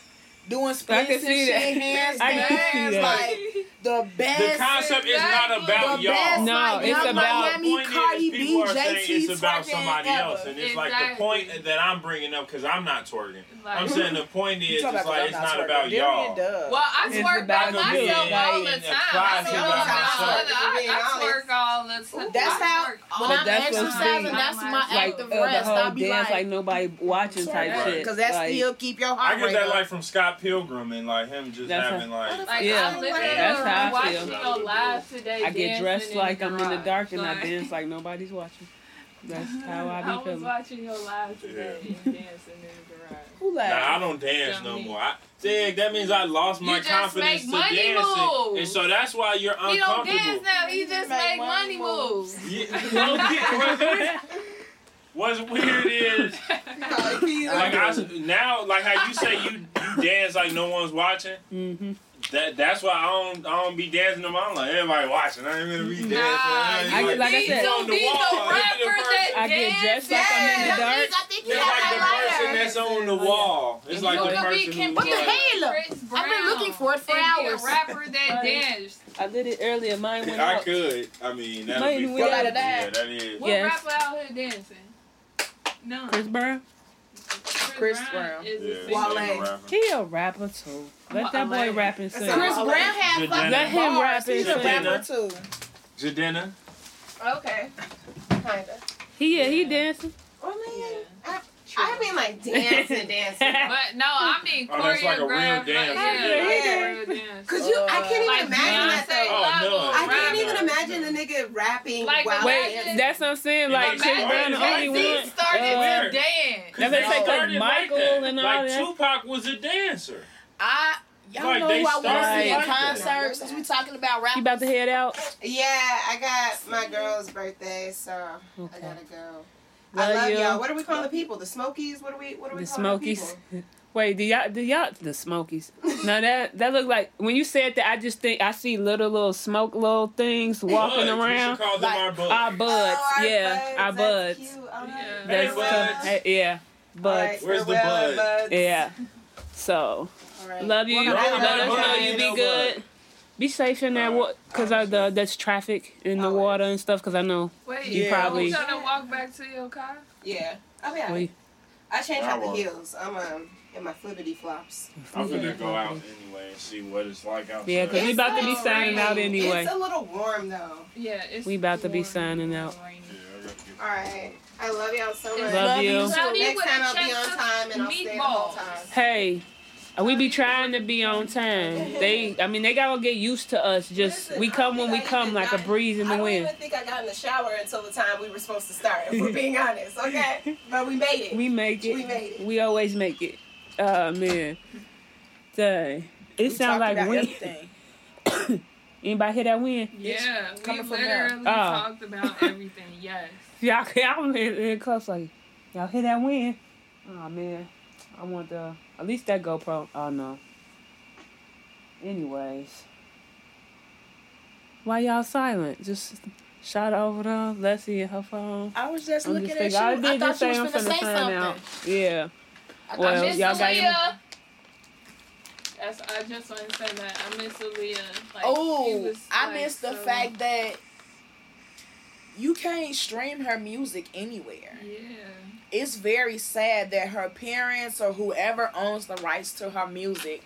Doing splits and see shit, that. hands, I hands, like the best. the concept is not about the y'all. best, No, like, it's about- Miami, the point Cardi is, B, people are saying JT it's about somebody ever. else, and it's like the point that I'm bringing up because I'm not twerking. I'm saying the point is, it's like I'm it's not twerking. about y'all. Well, I It's twerk by about the myself all the time. I to tell that you, myself. I, Being I honest. twerk all the time. That's I how when I'm that's what's exercising, that's my Like, Like active uh, the rest. I'll whole be dance like, like nobody watching type shit. because that still keep your heart. I heart get rate that up. like from Scott Pilgrim and like him just That's having like. Like Yeah. I literally That's how I watching feel. your live today. I get dressed like I'm in the dark and I dance like nobody's watching. That's uh-huh. how I be I was feeling. watching your live today and dancing in the garage. Who Nah, I don't dance no Dummy. more. I, Dig, that means I lost my You just confidence make to money dancing, moves. and so that's why you're He don't uncomfortable. dance now. He just Make make money money moves. Yeah, well, yeah, what's, what's weird is like I, now, like how you say you, you dance like no one's watching. hmm That that's why I don't I don't be dancing them. I'm like everybody watching. I ain't gonna be dancing. Nah, I get- like I said- don't on the be wall. the the rapper that I get dance. dressed like I'm in the dark. I think you It's like the person that's on the wall. It's like the could be person What the hell? I've been looking for it for hours. rapper that Right. dance. I did it earlier. Mine went I could. I mean, that'd Mine be went fun. out. Yeah, that is. What rapper out here dancing? No. Chris Brown. Chris Brown. is Yeah, a Wale. He a rapper too. Let that boy Wale. rap and sing. Chris all Brown I had Jadena. fucking Let him bars. rap He's a and sing. rapper too. Jadena. Okay. Kinda. He yeah, he dancing. Oh, I mean, Yeah. I, I mean like dancing, dancing. But no, I mean Oh, that's like a real choreographed. dance. yeah, Yeah. like real. Cause you, I can't even Like imagine that Beyonce though. Oh, no. I can't Right. even imagine a nigga rapping Like, while Wait, dancing. that's what I'm saying. Like Imagine Chris Brown the only one. started Uh, to dance. That's what they say, 'cause started Michael that. and all like that. Tupac was a dancer. I y'all Like, know they who I want to started see in like concert since we talking about rap. He about to head out. Yeah, I got my girl's birthday, so I gotta go. Love I love you. y'all. What do we call the people? The Smokies? What do we? What do we The call Smokies. the people? Wait, do y'all do y'all the Smokies? no, that that look like when you said that. I just think I see little little smoke little things walking Buds. around. We should call them Like, our buds. Our buds, Oh, our yeah, our That's buds. cute. Oh, All right. Yeah. That's Hey, buds. hey, yeah, buds. right, Where's the farewell, bud? buds. Yeah. So All right. love you. Well, Let us love know you. you be good. Be safe in that water, cause of the there's traffic in the Always. water and stuff. Cause I know Wait, You you probably- trying to walk back to your car? Yeah. Oh yeah. we I changed out the Wow. heels. I'm um in my flippity flops. I'm gonna go out anyway and see what it's like outside. Yeah, 'cause we It's about to be so signing out anyway. It's a little warm though. Yeah, it's. We about to be signing out. Yeah, I gotta get- All right. I love y'all so much. Love you. Until Tell me next what time I'll be on time and I'll stay the whole time. Hey, we be trying to be on time. They, I mean, they gotta get used to us. Just Listen, we come when we I come even like a breeze in I the don't wind. even think I got in the shower until the time we were supposed to start. If we're being honest, okay? But we made it. We make it. We made it. We always make it. Oh man, dang. It We sound like about wind. Anybody hear that wind? Yeah, we coming from there. literally Oh. talked about everything. Yes. Y'all, y'all in, in close like y'all hear that wind? Oh man, I want the at least that GoPro. Oh no. Anyways, why y'all silent? Just shout over to Leslie and her phone. I was just I'm looking just at you. I I, did thought just you say was I'm finna finna say something. out. Yeah. I thought Well, you Miss y'all got him. Aaliyah. That's, I just want to say that I miss Aaliyah. Like, Oh, was, I like, missed the so- fact that you can't stream her music anywhere. Yeah. It's very sad that her parents or whoever owns the rights to her music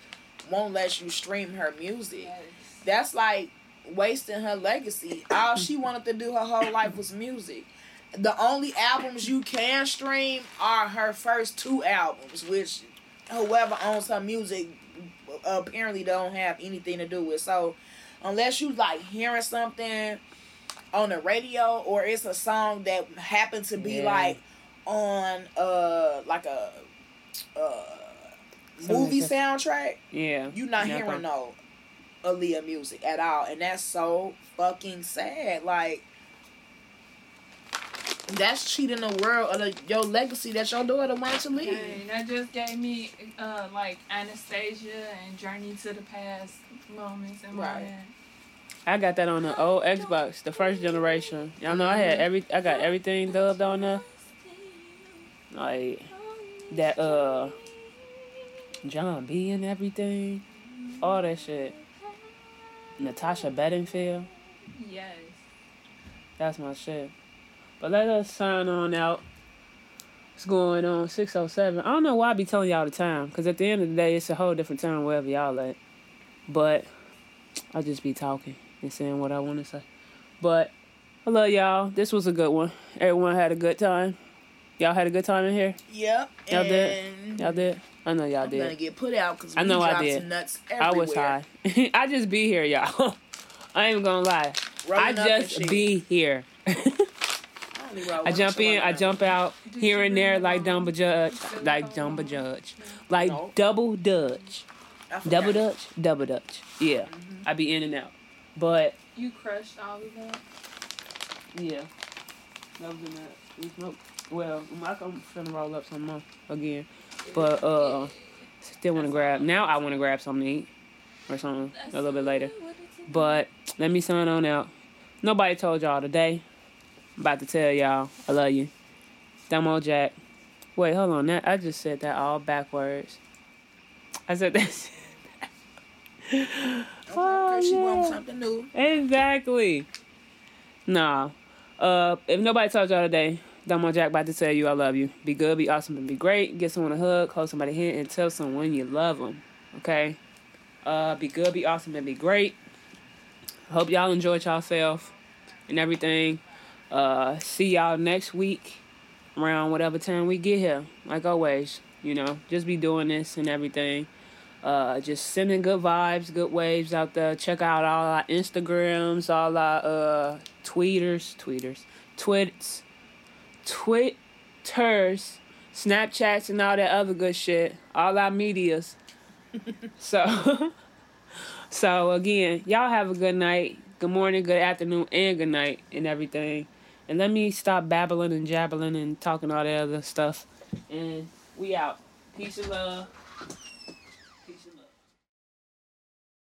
won't let you stream her music. Yes. That's like wasting her legacy. All she wanted to do her whole life was music. The only albums you can stream are her first two albums, which whoever owns her music apparently don't have anything to do with. So unless you like hearing something on the radio or it's a song that happened to be Yeah. like on uh like a uh Something movie like that. soundtrack, Yeah. You're not Never. hearing no Aaliyah music at all, and that's so fucking sad. Like that's cheating the world of the, your legacy that your daughter wants to leave. Dang, that just gave me uh like Anastasia and Journey to the Past moments in my head. I got that on the old Xbox, the first generation. Y'all know I had every I got everything dubbed on there. Like that uh Jon B and everything. All that shit. Natasha Bedingfield. Yes. That's my shit. But let us sign on out. What's going on 607. I don't know why I be telling y'all the time. Because at the end of the day, it's a whole different time wherever y'all at. But I just be talking and saying what I want to say. But I love y'all. This was a good one. Everyone had a good time. Y'all had a good time in here? Yep. Y'all did? Y'all did? I know y'all I'm gonna did. get put out because I know I dropped did. nuts everywhere. I was high. I just be here, y'all. I ain't gonna lie. Rolling I just be here. I, I jump in, I jump out Did here and there like mom? Dumba Judge, like bring Dumba? Judge, like No. double Dutch, I double Dutch, double Dutch. Yeah, Mm-hmm. I be in and out, but You crushed all of that. yeah, that was in that. We smoked. Well, I'm finna roll up some more again, but uh, still wanna grab. Now I wanna grab something to eat or something a little bit later. But let me sign on out. Nobody told y'all today. I'm about to tell y'all I love you. Demo Jack. Wait, hold on. That I just said that all backwards. I said that. Oh, she yeah. wants something new. exactly. Nah. Uh, if nobody told y'all today, Demo Jack about to tell you I love you. Be good, be awesome, and be great. Get someone a hug, hold somebody hand, and tell someone you love them. Okay. Uh, be good, be awesome, and be great. Hope y'all enjoyed yourself and everything. Uh, see y'all next week around whatever time we get here. Like always, you know, just be doing this and everything. Uh, just sending good vibes, good waves out there. Check out all our Instagrams, all our uh tweeters, tweeters, twits, twitters, Snapchats, and all that other good shit. All our medias. so, so again, y'all have a good night, good morning, good afternoon, and good night, and everything. And let me stop babbling and jabbling and talking all that other stuff. And we out. Peace and love.